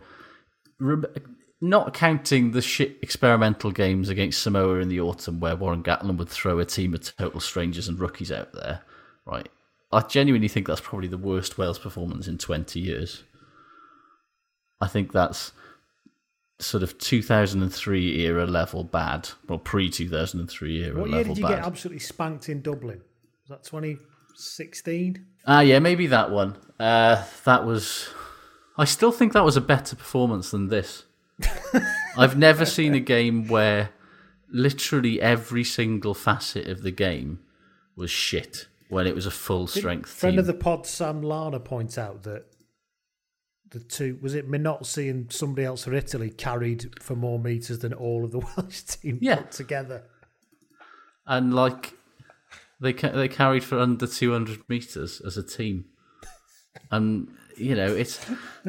not counting the shit experimental games against Samoa in the autumn where Warren Gatland would throw a team of total strangers and rookies out there, right? I genuinely think that's probably the worst Wales performance in 20 years. I think that's sort of 2003 era level bad, well pre 2003 era What year level did you bad. get absolutely spanked in Dublin? Was that 2016? Ah, yeah, maybe that one. Uh, that was. I still think that was a better performance than this. I've never seen a game where literally every single facet of the game was shit when it was a full strength Friend team. of the pod, Sam Lana, points out that the two was it Minozzi and somebody else for Italy carried for more meters than all of the Welsh team Yeah. put together. and like they ca- they carried for under 200 meters as a team and you know it's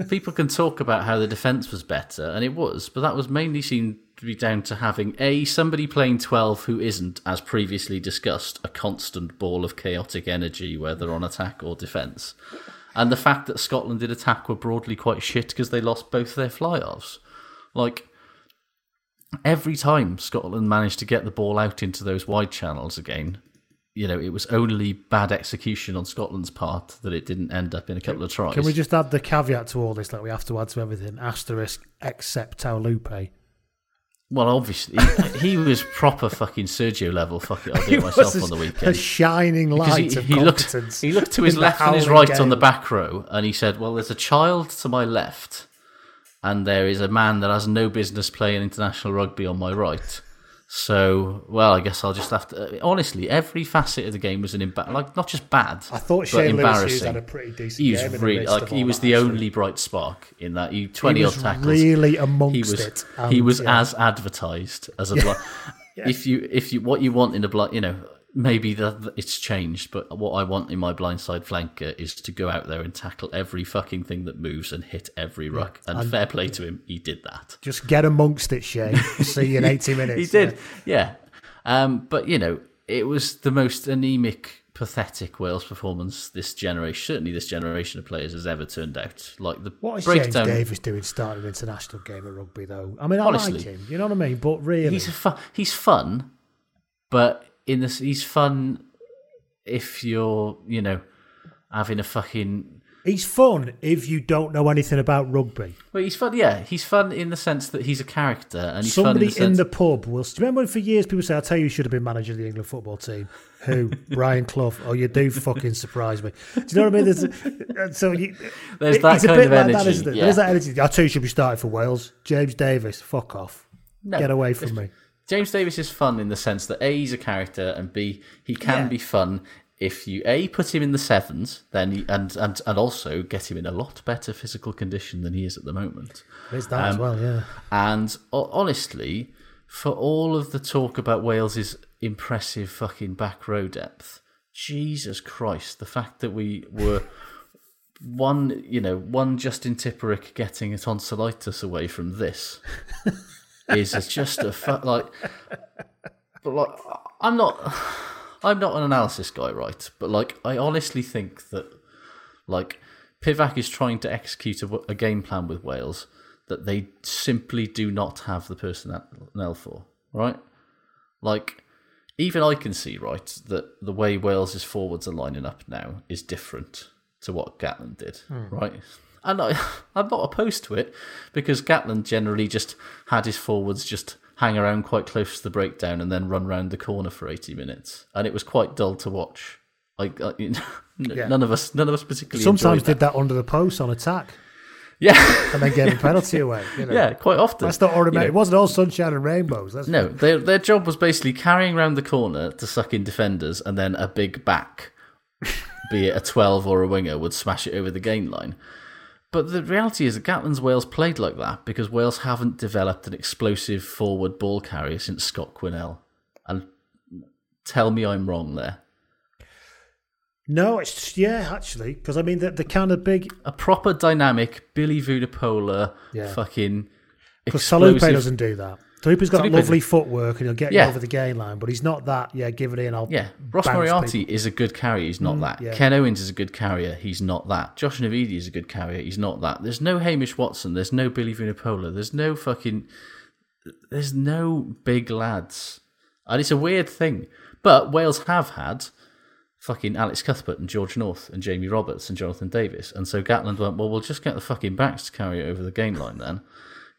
people can talk about how the defense was better and it was but that was mainly seen to be down to having a somebody playing 12 who isn't as previously discussed a constant ball of chaotic energy whether on attack or defense and the fact that Scotland did attack were broadly quite shit because they lost both their fly-offs like every time Scotland managed to get the ball out into those wide channels again, you know, it was only bad execution on Scotland's part that it didn't end up in a couple of tries. Can we just add the caveat to all this that we have to add to everything? Asterisk except Taulupe. Well, obviously, he, he was proper fucking Sergio level. Fuck it, I'll do it myself on the weekend. a shining light he, of he looked, he looked to his left and his right on the back row, and he said, "Well, there's a child to my left, and there is a man that has no business playing international rugby on my right. So, well, I guess I'll just have to. Honestly, every facet of the game was an imba- like not just bad. I thought but Shane Lewis embarrassing. had a pretty decent He was game really like he was the actually. only bright spark in that. He twenty was odd tackles. really amongst he was, it, he was yeah. as advertised as a blind. If you if you what you want in a blind, you know, maybe that it's changed, but what I want in my blindside flanker is to go out there and tackle every fucking thing that moves and hit every ruck. And, and- fair play to him, he did that. Just get amongst it, Shane. See you in 80 minutes. he did, yeah. Um, but you know, it was the most anemic, pathetic Wales performance this generation, certainly this generation of players, has ever turned out. Like the What is breakdown. James Davies doing starting an international game of rugby, though? I mean, I Honestly. like him. You know what I mean? But really, He's a fu- he's fun, but in this, he's fun if you're, you know, having a fucking. he's fun if you don't know anything about rugby. Well, he's fun. Yeah, he's fun in the sense that he's a character, and he's Somebody fun in in the, the pub will. Do you remember when for years people say, "I tell you, you should have been manager of the England football team." Who? Brian Clough. Oh, you do fucking surprise me. Do you know what I mean? There's a, uh, so you, There's it- that it's a kind bit of like energy, That, isn't it? yeah. There's that energy. I tell you, you should be starting for Wales. James Davies. Fuck off. No, Get away from me. James Davies is fun in the sense that a he's a character, and b he can Yeah. be fun if you a put him in the sevens, then you, and and and also get him in a lot better physical condition than he is at the moment. There's that as Um, well. Yeah. And ho- honestly, for all of the talk about Wales's impressive fucking back row depth, Jesus Christ, the fact that we were one, you know, one Justin Tipuric getting a tonsillitis away from this is just a fu- like, but like, I'm not, I'm not an analysis guy, right? But like, I honestly think that like Pivac is trying to execute a, a game plan with Wales that they simply do not have the personnel for, right? Like, even I can see, right, that the way Wales' forwards are lining up now is different to what Gatland did, Hmm. right? And I, I'm not opposed to it because Gatland generally just had his forwards just hang around quite close to the breakdown and then run round the corner for 80 minutes, and it was quite dull to watch. Like, uh, Yeah. none of us, none of us particularly. Sometimes did that under the post on attack. Yeah. and then gave a penalty away. You know. Yeah, quite often. That's not automatic. You know. It wasn't all sunshine and rainbows. That's No, their their job was basically carrying around the corner to suck in defenders, and then a big back, be it a twelve or a winger, would smash it over the gain line. But the reality is that Gatland's Wales played like that because Wales haven't developed an explosive forward ball carrier since Scott Quinnell. And tell me I'm wrong there. No, it's yeah, actually, because I mean the the kind of big A proper dynamic Billy Vunipola, Yeah. fucking because Taulupe doesn't do that. Taulupe's got lovely footwork and he'll get Yeah. you over the gain line, but he's not that. Yeah, give it in. I'll Yeah, Ross Moriarty people. is a good carrier. He's not Mm, that. yeah. Ken Owens is a good carrier. He's not that. Josh Navidi is a good carrier. He's not that. There's no Hamish Watson. There's no Billy Vunipola. There's no fucking. There's no big lads, and it's a weird thing. But Wales have had fucking Alex Cuthbert and George North and Jamie Roberts and Jonathan Davies, and so Gatland went, well, we'll just get the fucking backs to carry it over the gain line then,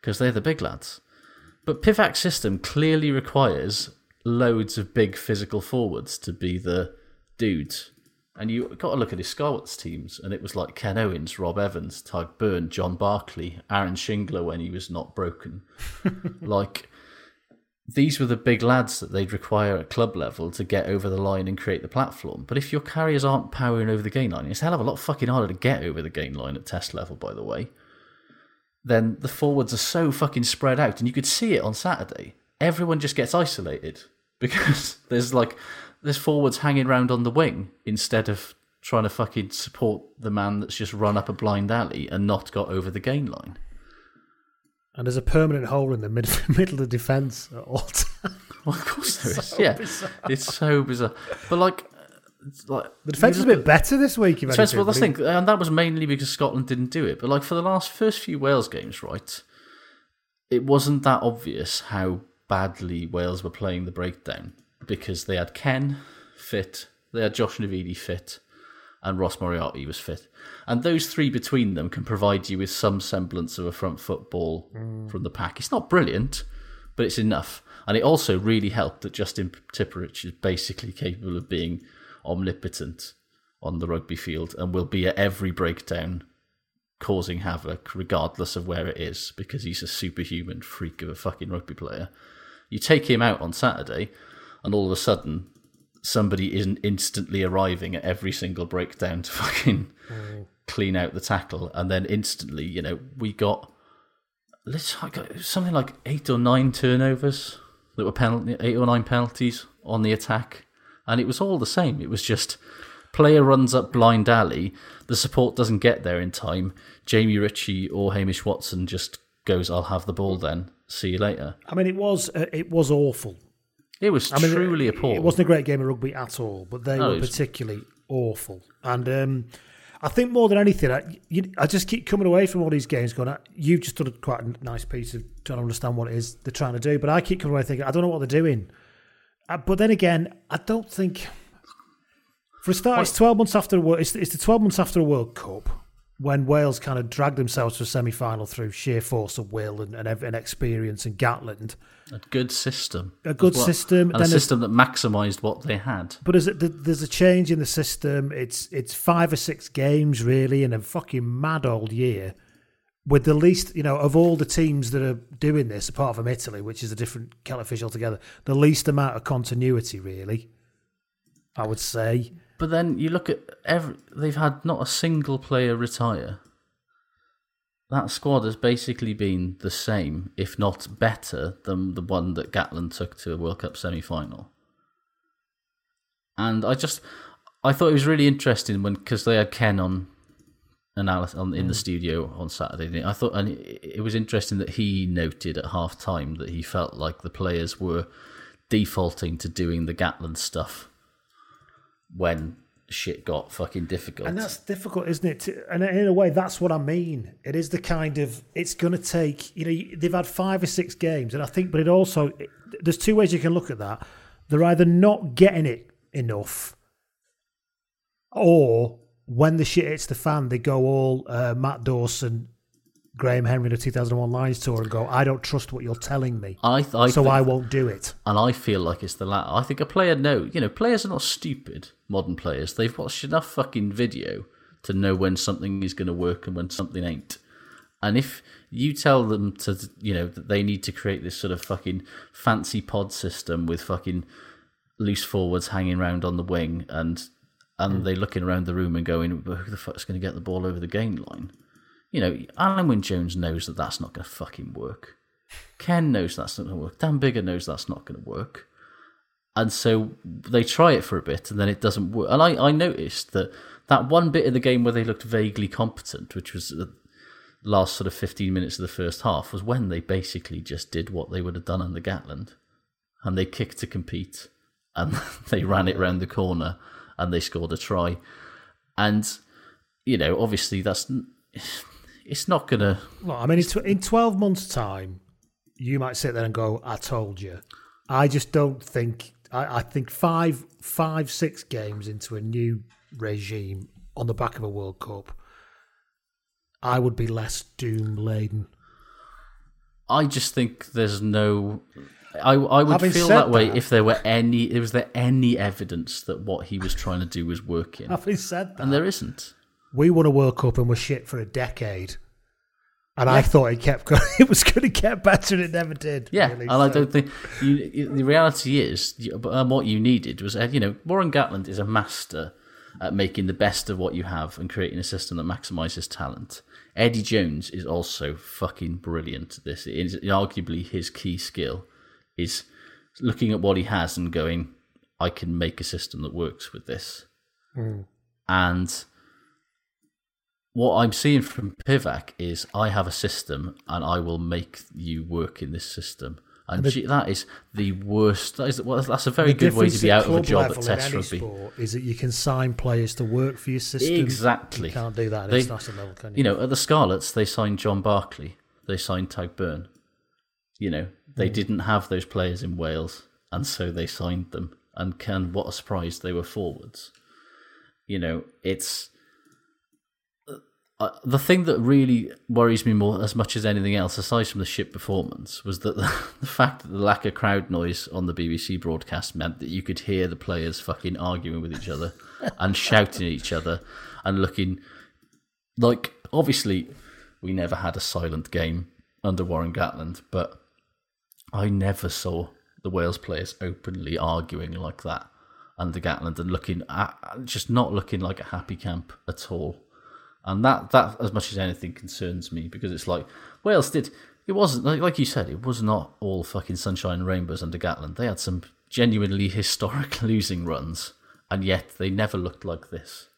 because they're the big lads. But Pivac's system clearly requires loads of big physical forwards to be the dudes. And you got to look at his Scarlets teams, and it was like Ken Owens, Rob Evans, Tadhg Beirne, John Barclay, Aaron Shingler when he was not broken. like, these were the big lads that they'd require at club level to get over the line and create the platform. But if your carriers aren't powering over the gain line, it's a hell of a lot fucking harder to get over the gain line at test level, by the way then the forwards are so fucking spread out, and you could see it on Saturday. Everyone just gets isolated because there's like there's forwards hanging around on the wing instead of trying to fucking support the man that's just run up a blind alley and not got over the gain line. and there's a permanent hole in the mid, middle of the defence at all times. Well, of course there is. So yeah, bizarre. it's so bizarre. But like, like The defence is a bit better this week. If anything, well, that's thing, and that was mainly because Scotland didn't do it. But like for the last first few Wales games, right, it wasn't that obvious how badly Wales were playing the breakdown because they had Ken fit, they had Josh Navidi fit, and Ross Moriarty was fit, and those three between them can provide you with some semblance of a front football mm. from the pack. It's not brilliant, but it's enough. And it also really helped that Justin Tipuric is basically capable of being omnipotent on the rugby field and will be at every breakdown causing havoc regardless of where it is because he's a superhuman freak of a fucking rugby player. You take him out on Saturday, and all of a sudden, somebody isn't instantly arriving at every single breakdown to fucking clean out the tackle, and then instantly, you know, we got let's something like eight or nine turnovers that were penalty, eight or nine penalties on the attack, and it was all the same. It was just player runs up blind alley, the support doesn't get there in time. Jamie Ritchie or Hamish Watson just goes, "I'll have the ball then. See you later." I mean, it was uh, it was awful. It was I mean, truly it, appalling. It wasn't a great game of rugby at all, but they No, were particularly awful. And um, I think more than anything, I, you, I just keep coming away from all these games going, you've just done a quite a nice piece of trying to understand what it is they're trying to do. But I keep coming away thinking, I don't know what they're doing. Uh, but then again, I don't think. For a start, it's 12 months after World, it's, it's the 12 months after a World Cup when Wales kind of dragged themselves to a semi final through sheer force of will and, and, and experience and Gatland. a good system, A good well. system, and a system that maximised what they had. But is it, there's a change in the system. It's it's five or six games really in a fucking mad old year, with the least you know of all the teams that are doing this, apart from Italy, which is a different kettle of fish altogether. The least amount of continuity, really. I would say. But then you look at every they've had not a single player retire. That squad has basically been the same, if not better, than the one that Gatland took to a World Cup semi final. And I just I thought it was really interesting when because they had Ken on analysis on, in the mm. studio on Saturday. I thought, and it, it was interesting that he noted at half time that he felt like the players were defaulting to doing the Gatland stuff when shit got fucking difficult. And that's difficult, isn't it? And in a way, that's what I mean. It is the kind of it's going to take. You know, they've had five or six games, and I think, but it also there's two ways you can look at that. They're either not getting it enough, or when the shit hits the fan, they go all uh, Matt Dawson, Graham Henry, the 2001 Lions tour, and go, "I don't trust what you're telling me, I, th- I so I won't do it." And I feel like it's the latter. I think a player know, you know, players are not stupid. Modern players, they've watched enough fucking video to know when something is going to work and when something ain't. And if you tell them to, you know, that they need to create this sort of fucking fancy pod system with fucking loose forwards hanging around on the wing and and hmm. they're looking around the room and going, well, who the fuck's going to get the ball over the gain line? You know, Alun Wyn Jones knows that that's not going to fucking work. Ken knows that's not going to work. Dan Biggar knows that's not going to work. And so they try it for a bit and then it doesn't work. And I, I noticed that that one bit of the game where they looked vaguely competent, which was the last sort of 15 minutes of the first half, was when they basically just did what they would have done under Gatland. And they kicked to compete and they ran it round the corner and they scored a try. And, you know, obviously that's. It's not going to. Well, I mean, in, in 12 months' time, you might sit there and go, I told you. I just don't think. I, I think five, five, six games into a new regime on the back of a World Cup, I would be less doom laden. I just think there's no. I I would Having feel that way that- if there were any. Was there any evidence that what he was trying to do was working? Having said that, And there isn't. we won a World Cup and were shit for a decade. And I thought it kept going. It was going to get better, and it never did. Yeah, really, and I don't think you, the reality is, um, what you needed was, uh, you know, Warren Gatland is a master at making the best of what you have and creating a system that maximises talent. Eddie Jones is also fucking brilliant at this. It is arguably his key skill is looking at what he has and going, I can make a system that works with this. Mm. And what I'm seeing from Pivac is I have a system and I will make you work in this system. And And the- that is the worst. That is, well, that's a very good way to be out of a job at Test Rugby. Is that you can sign players to work for your system. Exactly. You can't do that at They- international level, can you? You know, at the Scarlets, they signed John Barclay. They signed Tadhg Beirne. You know, they didn't have those players in Wales, and so they signed them. And can what a surprise they were forwards. You know, it's uh, the thing that really worries me more, as much as anything else, aside from the shit performance, was that the, the fact that the lack of crowd noise on the BBC broadcast meant that you could hear the players fucking arguing with each other and shouting at each other and looking like obviously we never had a silent game under Warren Gatland, but I never saw the Wales players openly arguing like that under Gatland and looking at, just not looking like a happy camp at all. And that, that as much as anything concerns me because it's like Wales did. It wasn't like, like you said. It was not all fucking sunshine and rainbows under Gatland. They had some genuinely historic losing runs, and yet they never looked like this.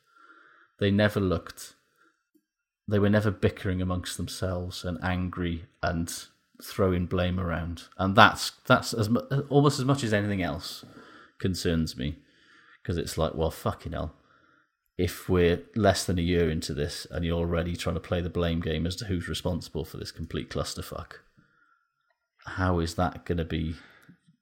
They never looked. They were never bickering amongst themselves and angry and throwing blame around, and that's that's as almost as much as anything else concerns me because it's like, well, fucking hell. If we're less than a year into this and you're already trying to play the blame game as to who's responsible for this complete clusterfuck, how is that going to be?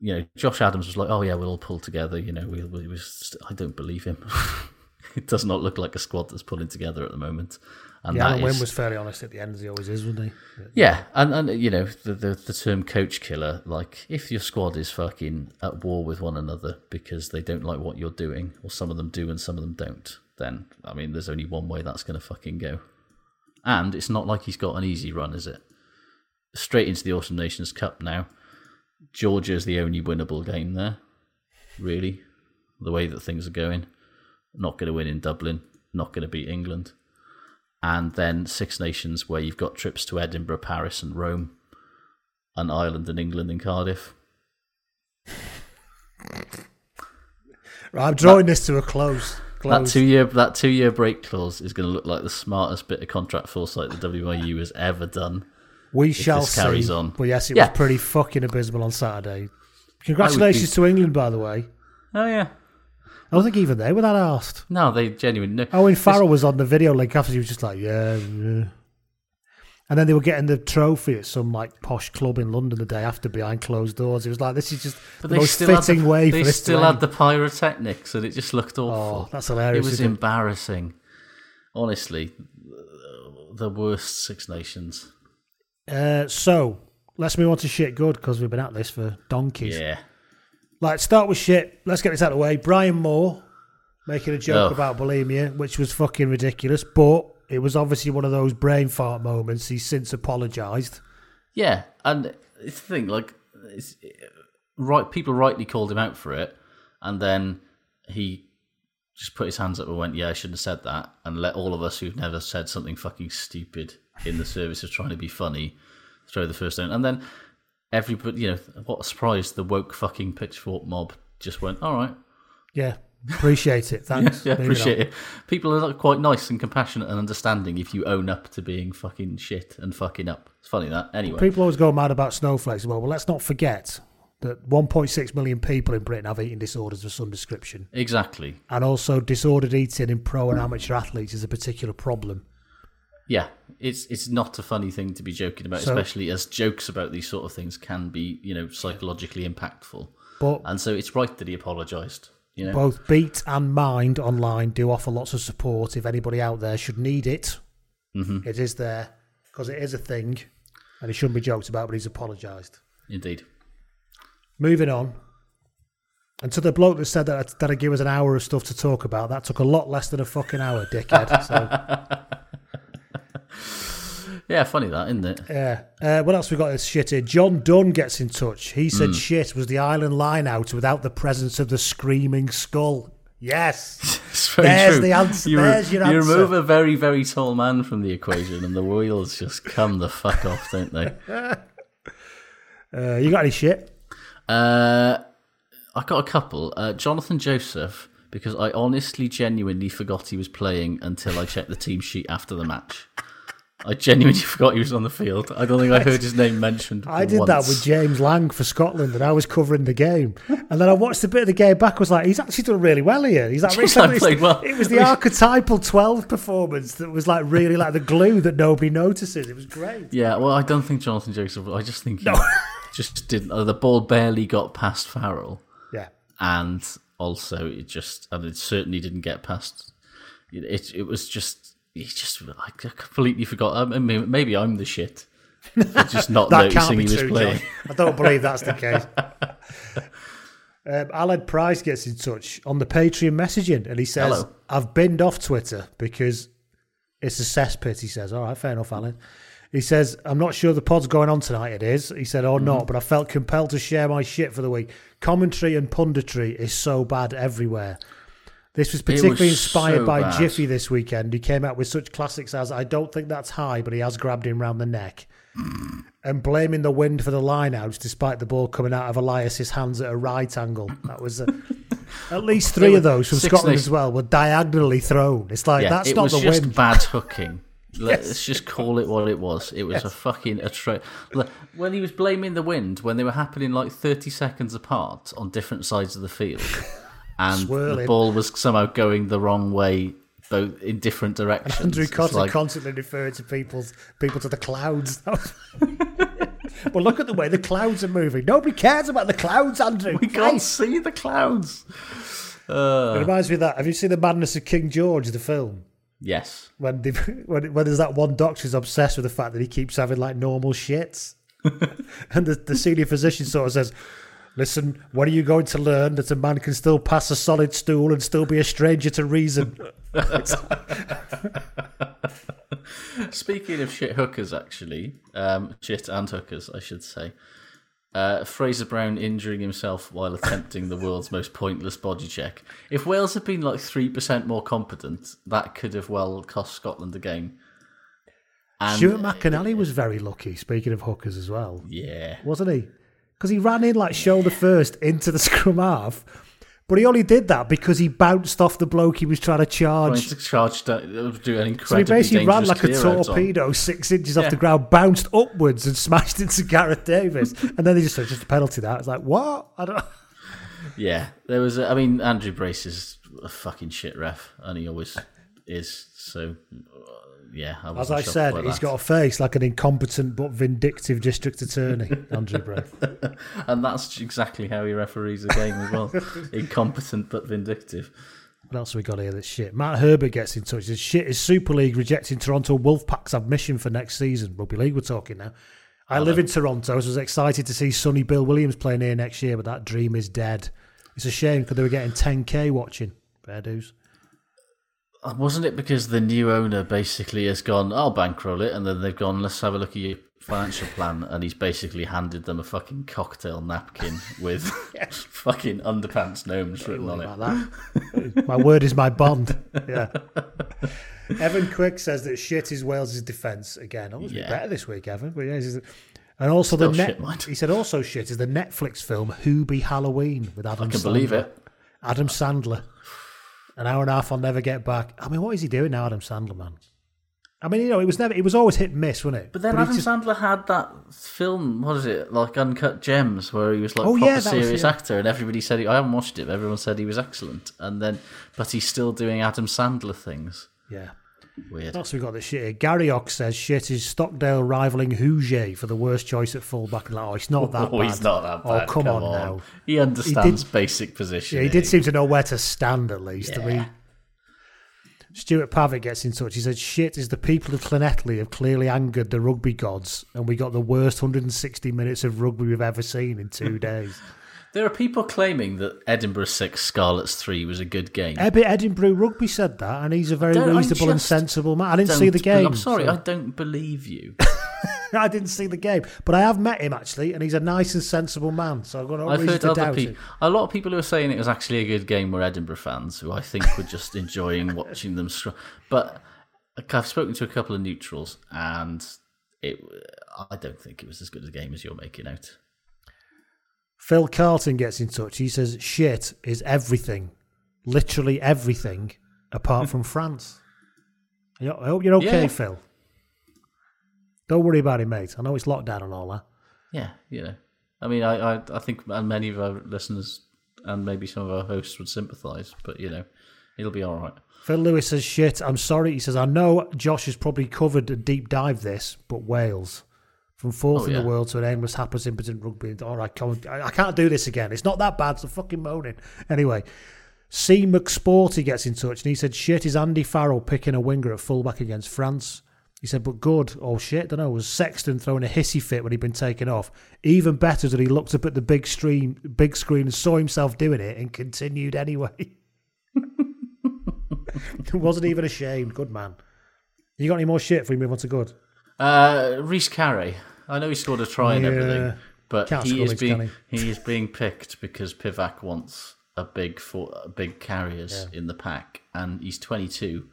You know, Josh Adams was like, "Oh yeah, we'll all pull together." You know, we, we was. I don't believe him. it does not look like a squad that's pulling together at the moment. And yeah, that Alun Wyn is- was fairly honest at the end, as he always is, wasn't he? yeah, and, and you know the, the the term coach killer. Like, if your squad is fucking at war with one another because they don't like what you're doing, or some of them do and some of them don't, then I mean, there's only one way that's going to fucking go. And it's not like he's got an easy run, is it? Straight into the Autumn Nations Cup now. Georgia's the only winnable game there, really. The way that things are going, not going to win in Dublin, not going to beat England and then Six Nations, where you've got trips to Edinburgh, Paris, and Rome, and Ireland and England and Cardiff. Right, I'm drawing this to a close. That two year that two year break clause is going to look like the smartest bit of contract foresight the WIU has ever done. we shall this carries see. on. But yes, it Yeah. was pretty fucking abysmal on Saturday. Congratulations to England, by the way. Oh yeah. I don't think even they were that asked. No, they genuinely. Owen Farrell was on the video link after he was just like, yeah, yeah. And then they were getting the trophy at some like posh club in London the day after behind closed doors. It was like this is just But the most fitting the, way They for this still had the pyrotechnics, and it just looked awful. Oh, that's hilarious, It was isn't it? embarrassing. Honestly, the worst Six Nations. Uh, so let's move on to shit good because we've been at this for donkeys. Yeah. Like start with shit. Let's get this out of the way. Brian Moore making a joke Oh. about bulimia, which was fucking ridiculous, but it was obviously one of those brain fart moments. He's since apologised. Yeah, and it's the thing, like, it's, right, people rightly called him out for it, and then he just put his hands up and went, "Yeah, I shouldn't have said that," and let all of us who've never said something fucking stupid in the service of trying to be funny throw the first stone, and then everybody, you know, what a surprise! The woke fucking pitchfork mob just went, "All right." Yeah, appreciate it. Thanks. Yeah, Moving appreciate on. it. People are like, quite nice and compassionate and understanding if you own up to being fucking shit and fucking up. It's funny that. Anyway, People always go mad about snowflakes. Well, well, let's not forget that 1.6 million people in Britain have eating disorders of some description. exactly. And also, disordered eating in pro and amateur athletes is a particular problem. Yeah, it's it's not a funny thing to be joking about, So- especially as jokes about these sort of things can be, you know, psychologically impactful. But And so it's right that he apologised. You know, both Beat and Mind online do offer lots of support if anybody out there should need it. Mhm. It is there because it is a thing and it shouldn't be joked about, but he's apologised. indeed. Moving on. And to the bloke that said that that'd give us an hour of stuff to talk about, that took a lot less than a fucking hour, dickhead. so Yeah, funny that, isn't it? Yeah. Uh, what else we got this shit here? John Dunn gets in touch. He said Mm. shit was the Ireland line out without the presence of the screaming skull. Yes. It's very There's true. the answer. You, re- There's your you answer. remove a very, very tall man from the equation, and the wheels just come the fuck off, don't they? Uh, you got any shit? Uh, I got a couple. Uh, Jonathan Joseph, because I honestly, genuinely forgot he was playing until I checked the team sheet after the match. I genuinely forgot he was on the field. I don't think I heard his name mentioned. I did that with James Lang for Scotland, and I was covering the game. And then I watched a bit of the game back. Was like, he's actually done really well here. He's like, James Lang played well. It was the archetypal twelve performance that was like really like the glue that nobody notices. It was great. Yeah, well, I don't think Jonathan Joseph. I just think he No. just didn't. Uh, the ball barely got past Farrell. Yeah. and also it just and it certainly didn't get past. It it was just he just I completely forgot. I mean, maybe I'm the shit. for just not that can't noticing be he was true, playing. John. I don't believe that's the case. Um, Aled Price gets in touch on the Patreon messaging and he says, Hello. I've binned off Twitter because It's a cesspit, he says. All right, fair enough, Alan. He says, I'm not sure the pod's going on tonight. It is. He said, or not, but I felt compelled to share my shit for the week. Commentary and punditry is so bad everywhere. This was particularly inspired so by bad. Jiffy this weekend. He came out with such classics as I don't think that's high, but he has grabbed him round the neck. and blaming the wind for the lineouts despite the ball coming out of Elias's hands at a right angle. That was uh, a, at least three of those from Six Scotland as well were diagonally thrown. It's like yeah, that's it not was the just wind. bad hooking. Let's Yes. just call it what it was. It was a fucking atro. When he was blaming the wind, when they were happening like thirty seconds apart on different sides of the field, and the ball was somehow going the wrong way, both in different directions. Andrew It's Cotter like- constantly referred to people's people to the clouds. well, look at the way the clouds are moving. Nobody cares about the clouds, Andrew. we can't see the clouds. It Uh, reminds me of that. Have you seen the Madness of King George, the film? yes. When, they, when when there's that one doctor who's obsessed with the fact that he keeps having like normal shits, and the, the senior physician sort of says, "Listen, what are you going to learn that a man can still pass a solid stool and still be a stranger to reason?" Speaking of shit hookers, actually, um, shit and hookers, I should say. Uh, Fraser Brown injuring himself while attempting the world's most pointless body check. If Wales had been like 3% more competent, that could have well cost Scotland the game. And Stuart McInally was very lucky. Speaking of hookers as well, yeah, wasn't he? Because he ran in like shoulder first into the scrum half, but he only did that because he bounced off the bloke he was trying to trying charge. to charge, do an So he basically ran like a out on. torpedo six inches off Yeah. the ground, bounced upwards and smashed into Gareth Davies. and then they just said, just a penalty that. It's like, what? I don't Yeah, there was. I mean, Andrew Brace is a fucking shit ref, and he always is. So, uh, yeah, I As I said, he's that. got a face like an incompetent but vindictive district attorney, Andrew Bray. and that's exactly how he referees a game as well. Incompetent but vindictive. What else have we got here that's shit? Matt Herbert gets in touch. Says, shit, is Super League rejecting Toronto Wolfpack's admission for next season? Rugby League, we're talking now. I live in Toronto, so I was excited to see Sonny Bill Williams playing here next year, but that dream is dead. It's a shame because they were getting 10k watching. Fair dues. Uh, Wasn't it because the new owner basically has gone, I'll bankroll it, and then they've gone, let's have a look at your financial plan, and he's basically handed them a fucking cocktail napkin with fucking underpants gnomes written on it. Like that. my word is my bond. Yeah. Evan Quick says that shit is Wales' defence again. Oh, it's been Yeah. better this week, Evan. But yeah, and also Still the net. mind. He said also shit is the Netflix film Hubie Halloween with Adam. I can Sandler. believe it. Adam Sandler. An hour and a half. I'll never get back. I mean, what is he doing now, Adam Sandler, man? I mean, you know, it was never. It was always hit and miss, wasn't it? But then he Adam just- Sandler had that film, what is it, like Uncut Gems, where he was like Oh, proper yeah, that was- serious yeah. actor, and everybody said he, I haven't watched it. But everyone said he was excellent, and then but he's still doing Adam Sandler things. Yeah. Weird. What else we got this shit here? Gary Ox says shit is Stockdale rivaling Huget for the worst choice at fullback. And like, oh, it's not that oh, oh, bad. he's not that bad. Oh, come, on, now. He understands basic position. Yeah, he did seem to know where to stand at least. I mean, Stuart Pavitt gets in touch. He said, "Shit is the people of Llanelli have clearly angered the rugby gods, and we got the worst 160 minutes of rugby we've ever seen in two days." There are people claiming that Edinburgh Six, Scarlets Three was a good game. Eh, Ed- Edinburgh Rugby said that, and he's a very Don't- reasonable and sensible man. I didn't see the be- game. I'm sorry, so- I don't believe you. I didn't see the game, but I have met him actually, and he's a nice and sensible man. So I've got no I've reason to doubt people, it. a lot of people who are saying it was actually a good game were Edinburgh fans, who I think were just enjoying watching them. Str- but I've spoken to a couple of neutrals, and it, I don't think it was as good a game as you're making out. Phil Carlton gets in touch. He says, "Shit is everything, literally everything, apart from France." I hope you're okay, Yeah. Phil. Don't worry about it, mate. I know it's lockdown and all that. Yeah, you know, I mean, I, I, I think many of our listeners and maybe some of our hosts would sympathise, but you know, it'll be all right. Phil Lewis says, "Shit, I'm sorry." He says, "I know Josh has probably covered a deep dive this, but Wales." From fourth Oh, in yeah. the world to an aimless, hapless, impotent rugby. All right, come on. I, can't do this again. It's not that bad. So fucking moaning. Anyway, C. McSporty gets in touch and he said, "Shit is Andy Farrell picking a winger at fullback against France." He said, "But good." Oh shit, don't know. Was Sexton throwing a hissy fit when he'd been taken off? Even better that he looked up at the big screen, big screen, and saw himself doing it and continued anyway. Wasn't even ashamed. Good man. You got any more shit before we move on to good? Uh, Rhys Carré. I know he scored a try and Yeah. everything, but Can't he is being he is being picked because Pivac wants a big for a big carriers in the pack, and he's 22,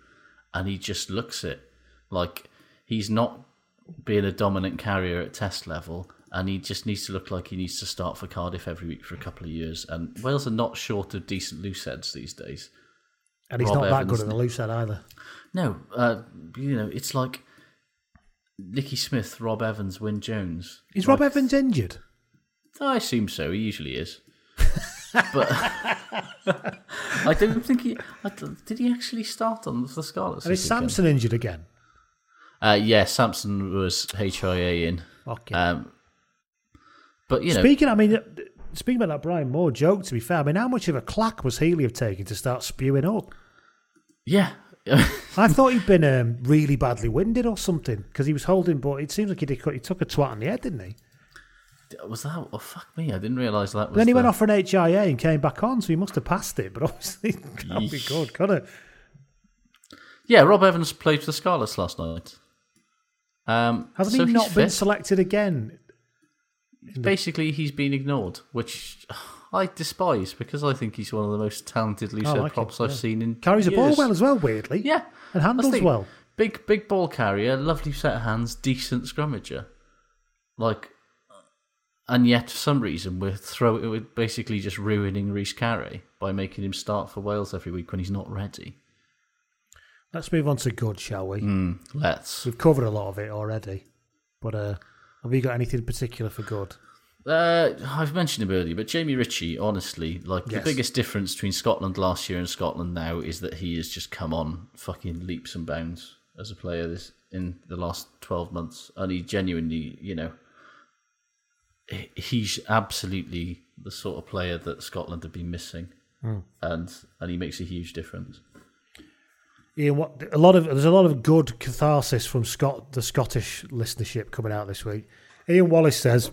and he just looks it like he's not being a dominant carrier at test level. And he just needs to look like he needs to start for Cardiff every week for a couple of years. And Wales are not short of decent loose heads these days. And he's Rob not that Evans good at the loose head either. No, uh, you know, it's like Nicky Smith, Rob Evans, Wyn Jones. Is Rob Evans injured? I assume so. He usually is. but I don't think he. I don't- did he actually start on the Scarlets? And is? Samson injured again? Uh, yeah, Samson was HIA in. Okay. Um, but you know, speaking, I mean, uh, speaking about that Brian Moore joke, to be fair, I mean, how much of a clack was Healy have taken to start spewing up? yeah, I thought he'd been um, really badly winded or something because he was holding, but it seems like he, did, he took a twat on the head, didn't he? was that? Oh fuck me! I didn't realise that was. then he went off for an HIA and came back on, so he must have passed it, but obviously it can't be good, can it? Yeah, Rob Evans played for the Scarlets last night. Um, Hasn't so he not been fit. selected again? Basically, he's been ignored, which I despise because I think he's one of the most talented loose I head like props him, I've yeah. seen in Carries the ball years. well as well, weirdly. Yeah, And That's handles the well. Big, big ball carrier, lovely set of hands, decent scrummager. Like, and yet for some reason we're throw we're basically just ruining Rhys Carré by making him start for Wales every week when he's not ready. Let's move on to good, shall we? Mm, let's. We've covered a lot of it already, but uh, have you got anything particular for good? Uh, I've mentioned him earlier, but Jamie Ritchie, honestly, like Yes. the biggest difference between Scotland last year and Scotland now is that he has just come on fucking leaps and bounds as a player this in the last twelve months, and he genuinely, you know, he's absolutely the sort of player that Scotland have been missing, Hmm. and and he makes a huge difference. Ian, what a lot of there's a lot of good catharsis from Scott the Scottish listenership coming out this week. Ian Wallace says,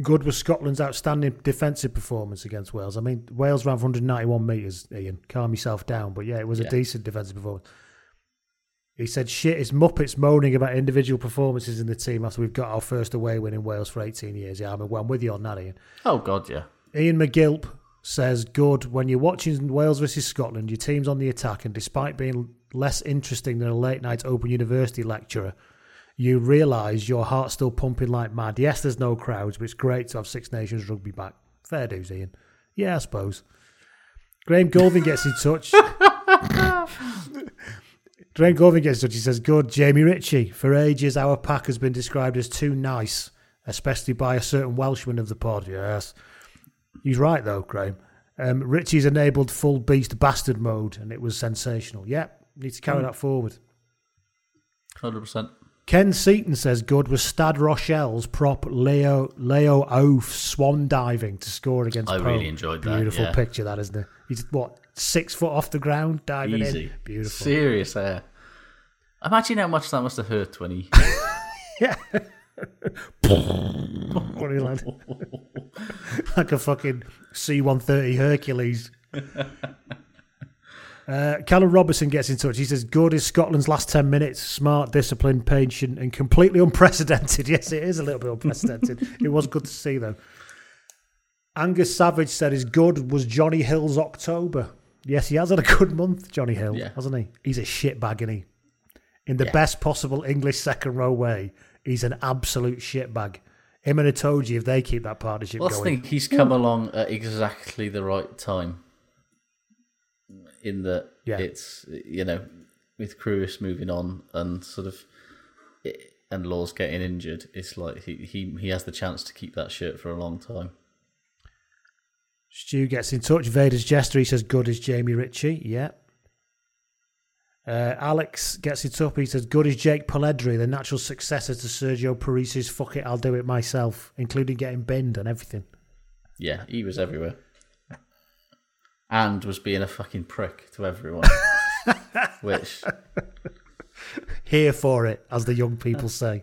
"Good was Scotland's outstanding defensive performance against Wales. I mean, Wales ran for 191 metres. Ian, calm yourself down, but yeah, it was a decent defensive performance." He said, "Shit, it's Muppets moaning about individual performances in the team after we've got our first away win in Wales for 18 years." Yeah, I mean, well, I'm with you on that, Ian. Oh God, yeah. Ian McGilp says, Good. When you're watching Wales versus Scotland, your team's on the attack, and despite being less interesting than a late night Open University lecturer, you realise your heart's still pumping like mad. Yes, there's no crowds, but it's great to have Six Nations rugby back. Fair dues, Ian. Yeah, I suppose. Graham Golvin gets in touch. Graham Golvin gets in touch. He says, Good. Jamie Ritchie. For ages, our pack has been described as too nice, especially by a certain Welshman of the pod. Yes. He's right though, Graham. Um, Ritchie's enabled full beast bastard mode, and it was sensational. Yep, need to carry Mm. that forward. Hundred percent. Ken Seaton says good was Stad Rochelle's prop Leo Leo Oaf swan diving to score against. I Poe. really enjoyed that, Beautiful yeah. picture, that isn't it? He's what six foot off the ground diving Easy, in. Beautiful. serious air. Imagine how much that must have hurt when he. Yeah. what like? like a fucking C one thirty Hercules. Uh, Callum Robertson gets in touch. He says, "Good is Scotland's last ten minutes. Smart, disciplined, patient, and completely unprecedented. Yes, it is a little bit unprecedented. it was good to see, though." Angus Savage said, "His good was Johnny Hill's October. Yes, he has had a good month, Johnny Hill, Yeah. hasn't he? He's a shitbag, isn't he? In the Yeah. best possible English second row way, he's an absolute shitbag. Him and Itoje, if they keep that partnership Well, I think he's come along at exactly the right time. In that Yeah. it's you know with Kruis moving on and sort of and Lawes getting injured, it's like he, he he has the chance to keep that shirt for a long time. Stu gets in touch. Vader's Jester, he says, good is Jamie Ritchie. Yeah. Uh, Alex gets it up. He says, good is Jake Polledri, the natural successor to Sergio Parisse's fuck it, I'll do it myself, including getting binned and everything. Yeah, he was everywhere, and was being a fucking prick to everyone. Which Here for it, as the young people say.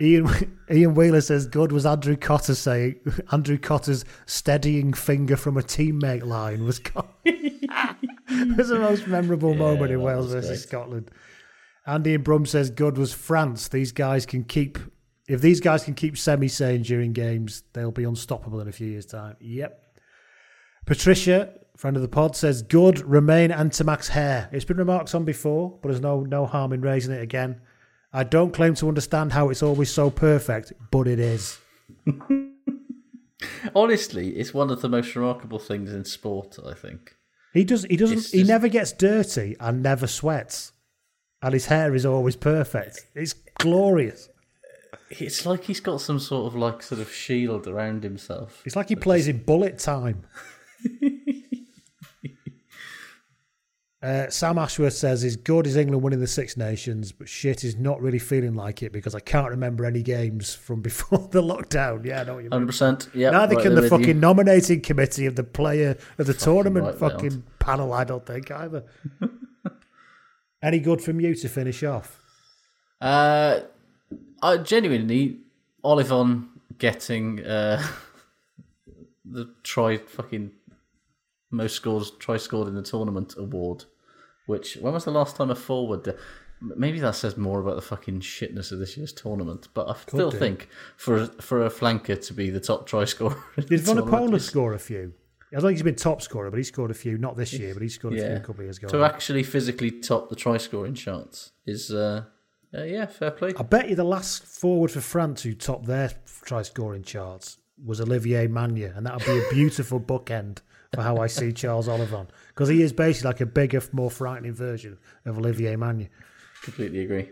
Ian Ian Wheeler says, "Good was Andrew Cotter saying Andrew Cotter's steadying finger from a teammate line was." Co- it was the most memorable moment in Wales versus great. Scotland. Andy and Brum says good was France. These guys can keep if these guys can keep semi sane during games, they'll be unstoppable in a few years' time. Yep. Patricia, friend of the pod, says good Romain Ntamack's hair. It's been remarked on before, but there's no no harm in raising it again. I don't claim to understand how it's always so perfect, but it is. Honestly, it's one of the most remarkable things in sport. I think. He does. He doesn't. He never gets dirty and never sweats, and his hair is always perfect. It's glorious. It's like he's got some sort of like sort of shield around himself. It's like he plays in bullet time. Uh, Sam Ashworth says, "Is good is England winning the Six Nations, but shit is not really feeling like it because I can't remember any games from before the lockdown." Yeah, I know what you mean. Hundred percent. Yeah. Neither right can the with you. fucking nominating committee of the player of the tournament right, fucking panel. I don't think either. any good from you to finish off? Uh, I genuinely, Ollivon getting uh, the try fucking most scores try scored in the tournament award. Which when was the last time a forward? Did, maybe that says more about the fucking shitness of this year's tournament. But I still do. think for a, for a flanker to be the top try scorer, Did tournament score a few? I don't think he's been top scorer, but he scored a few. Not this year, but he scored a few a couple of years ago. to actually physically top the try scoring charts is uh, uh, yeah fair play. I bet you the last forward for France who topped their try scoring charts was Olivier Magne, and that would be a beautiful bookend for how I see Charles Ollivon because he is basically like a bigger, more frightening version of Olivier Magne, Completely agree.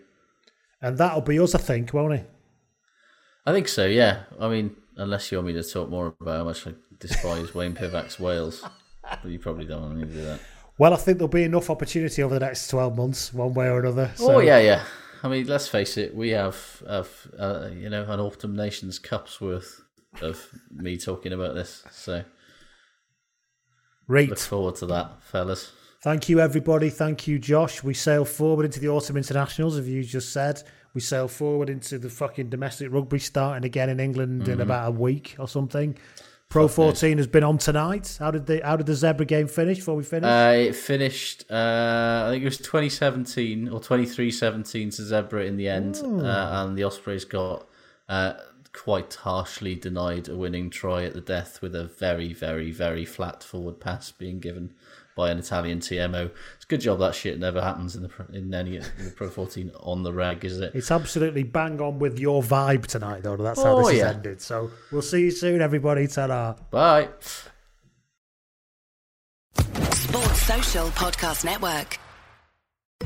and that'll be us, I think, won't it? I think so, yeah. I mean, unless you want me to talk more about how much I despise Wayne Pivac's Wales. But you probably don't want me to do that. Well, I think there'll be enough opportunity over the next twelve months, one way or another. oh, yeah, yeah. I mean, let's face it, we have, have uh, you know, an Autumn Nations Cup's worth of me talking about this. So Right. look forward to that, fellas. Thank you, everybody. Thank you, Josh. We sail forward into the autumn internationals, as you just said. We sail forward into the fucking domestic rugby starting again in England in Mhm. about a week or something. Pro Fuck knows. 14 has been on tonight. How did the how did the zebra game finish before we finish? Uh, it finished, uh, I think it was 2017 or 23-17 to Zebra in the end, Oh. uh, and the Ospreys got uh, quite harshly denied a winning try at the death with a very, very, very flat forward pass being given by an Italian TMO. It's a good job that shit never happens in the in any in the Pro 14 on the rag, is it? it's absolutely bang on with your vibe tonight, though. That's how Oh, this yeah. has ended. So we'll see you soon, everybody. Ta-ra. Bye. Sports Social Podcast Network.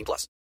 18 plus.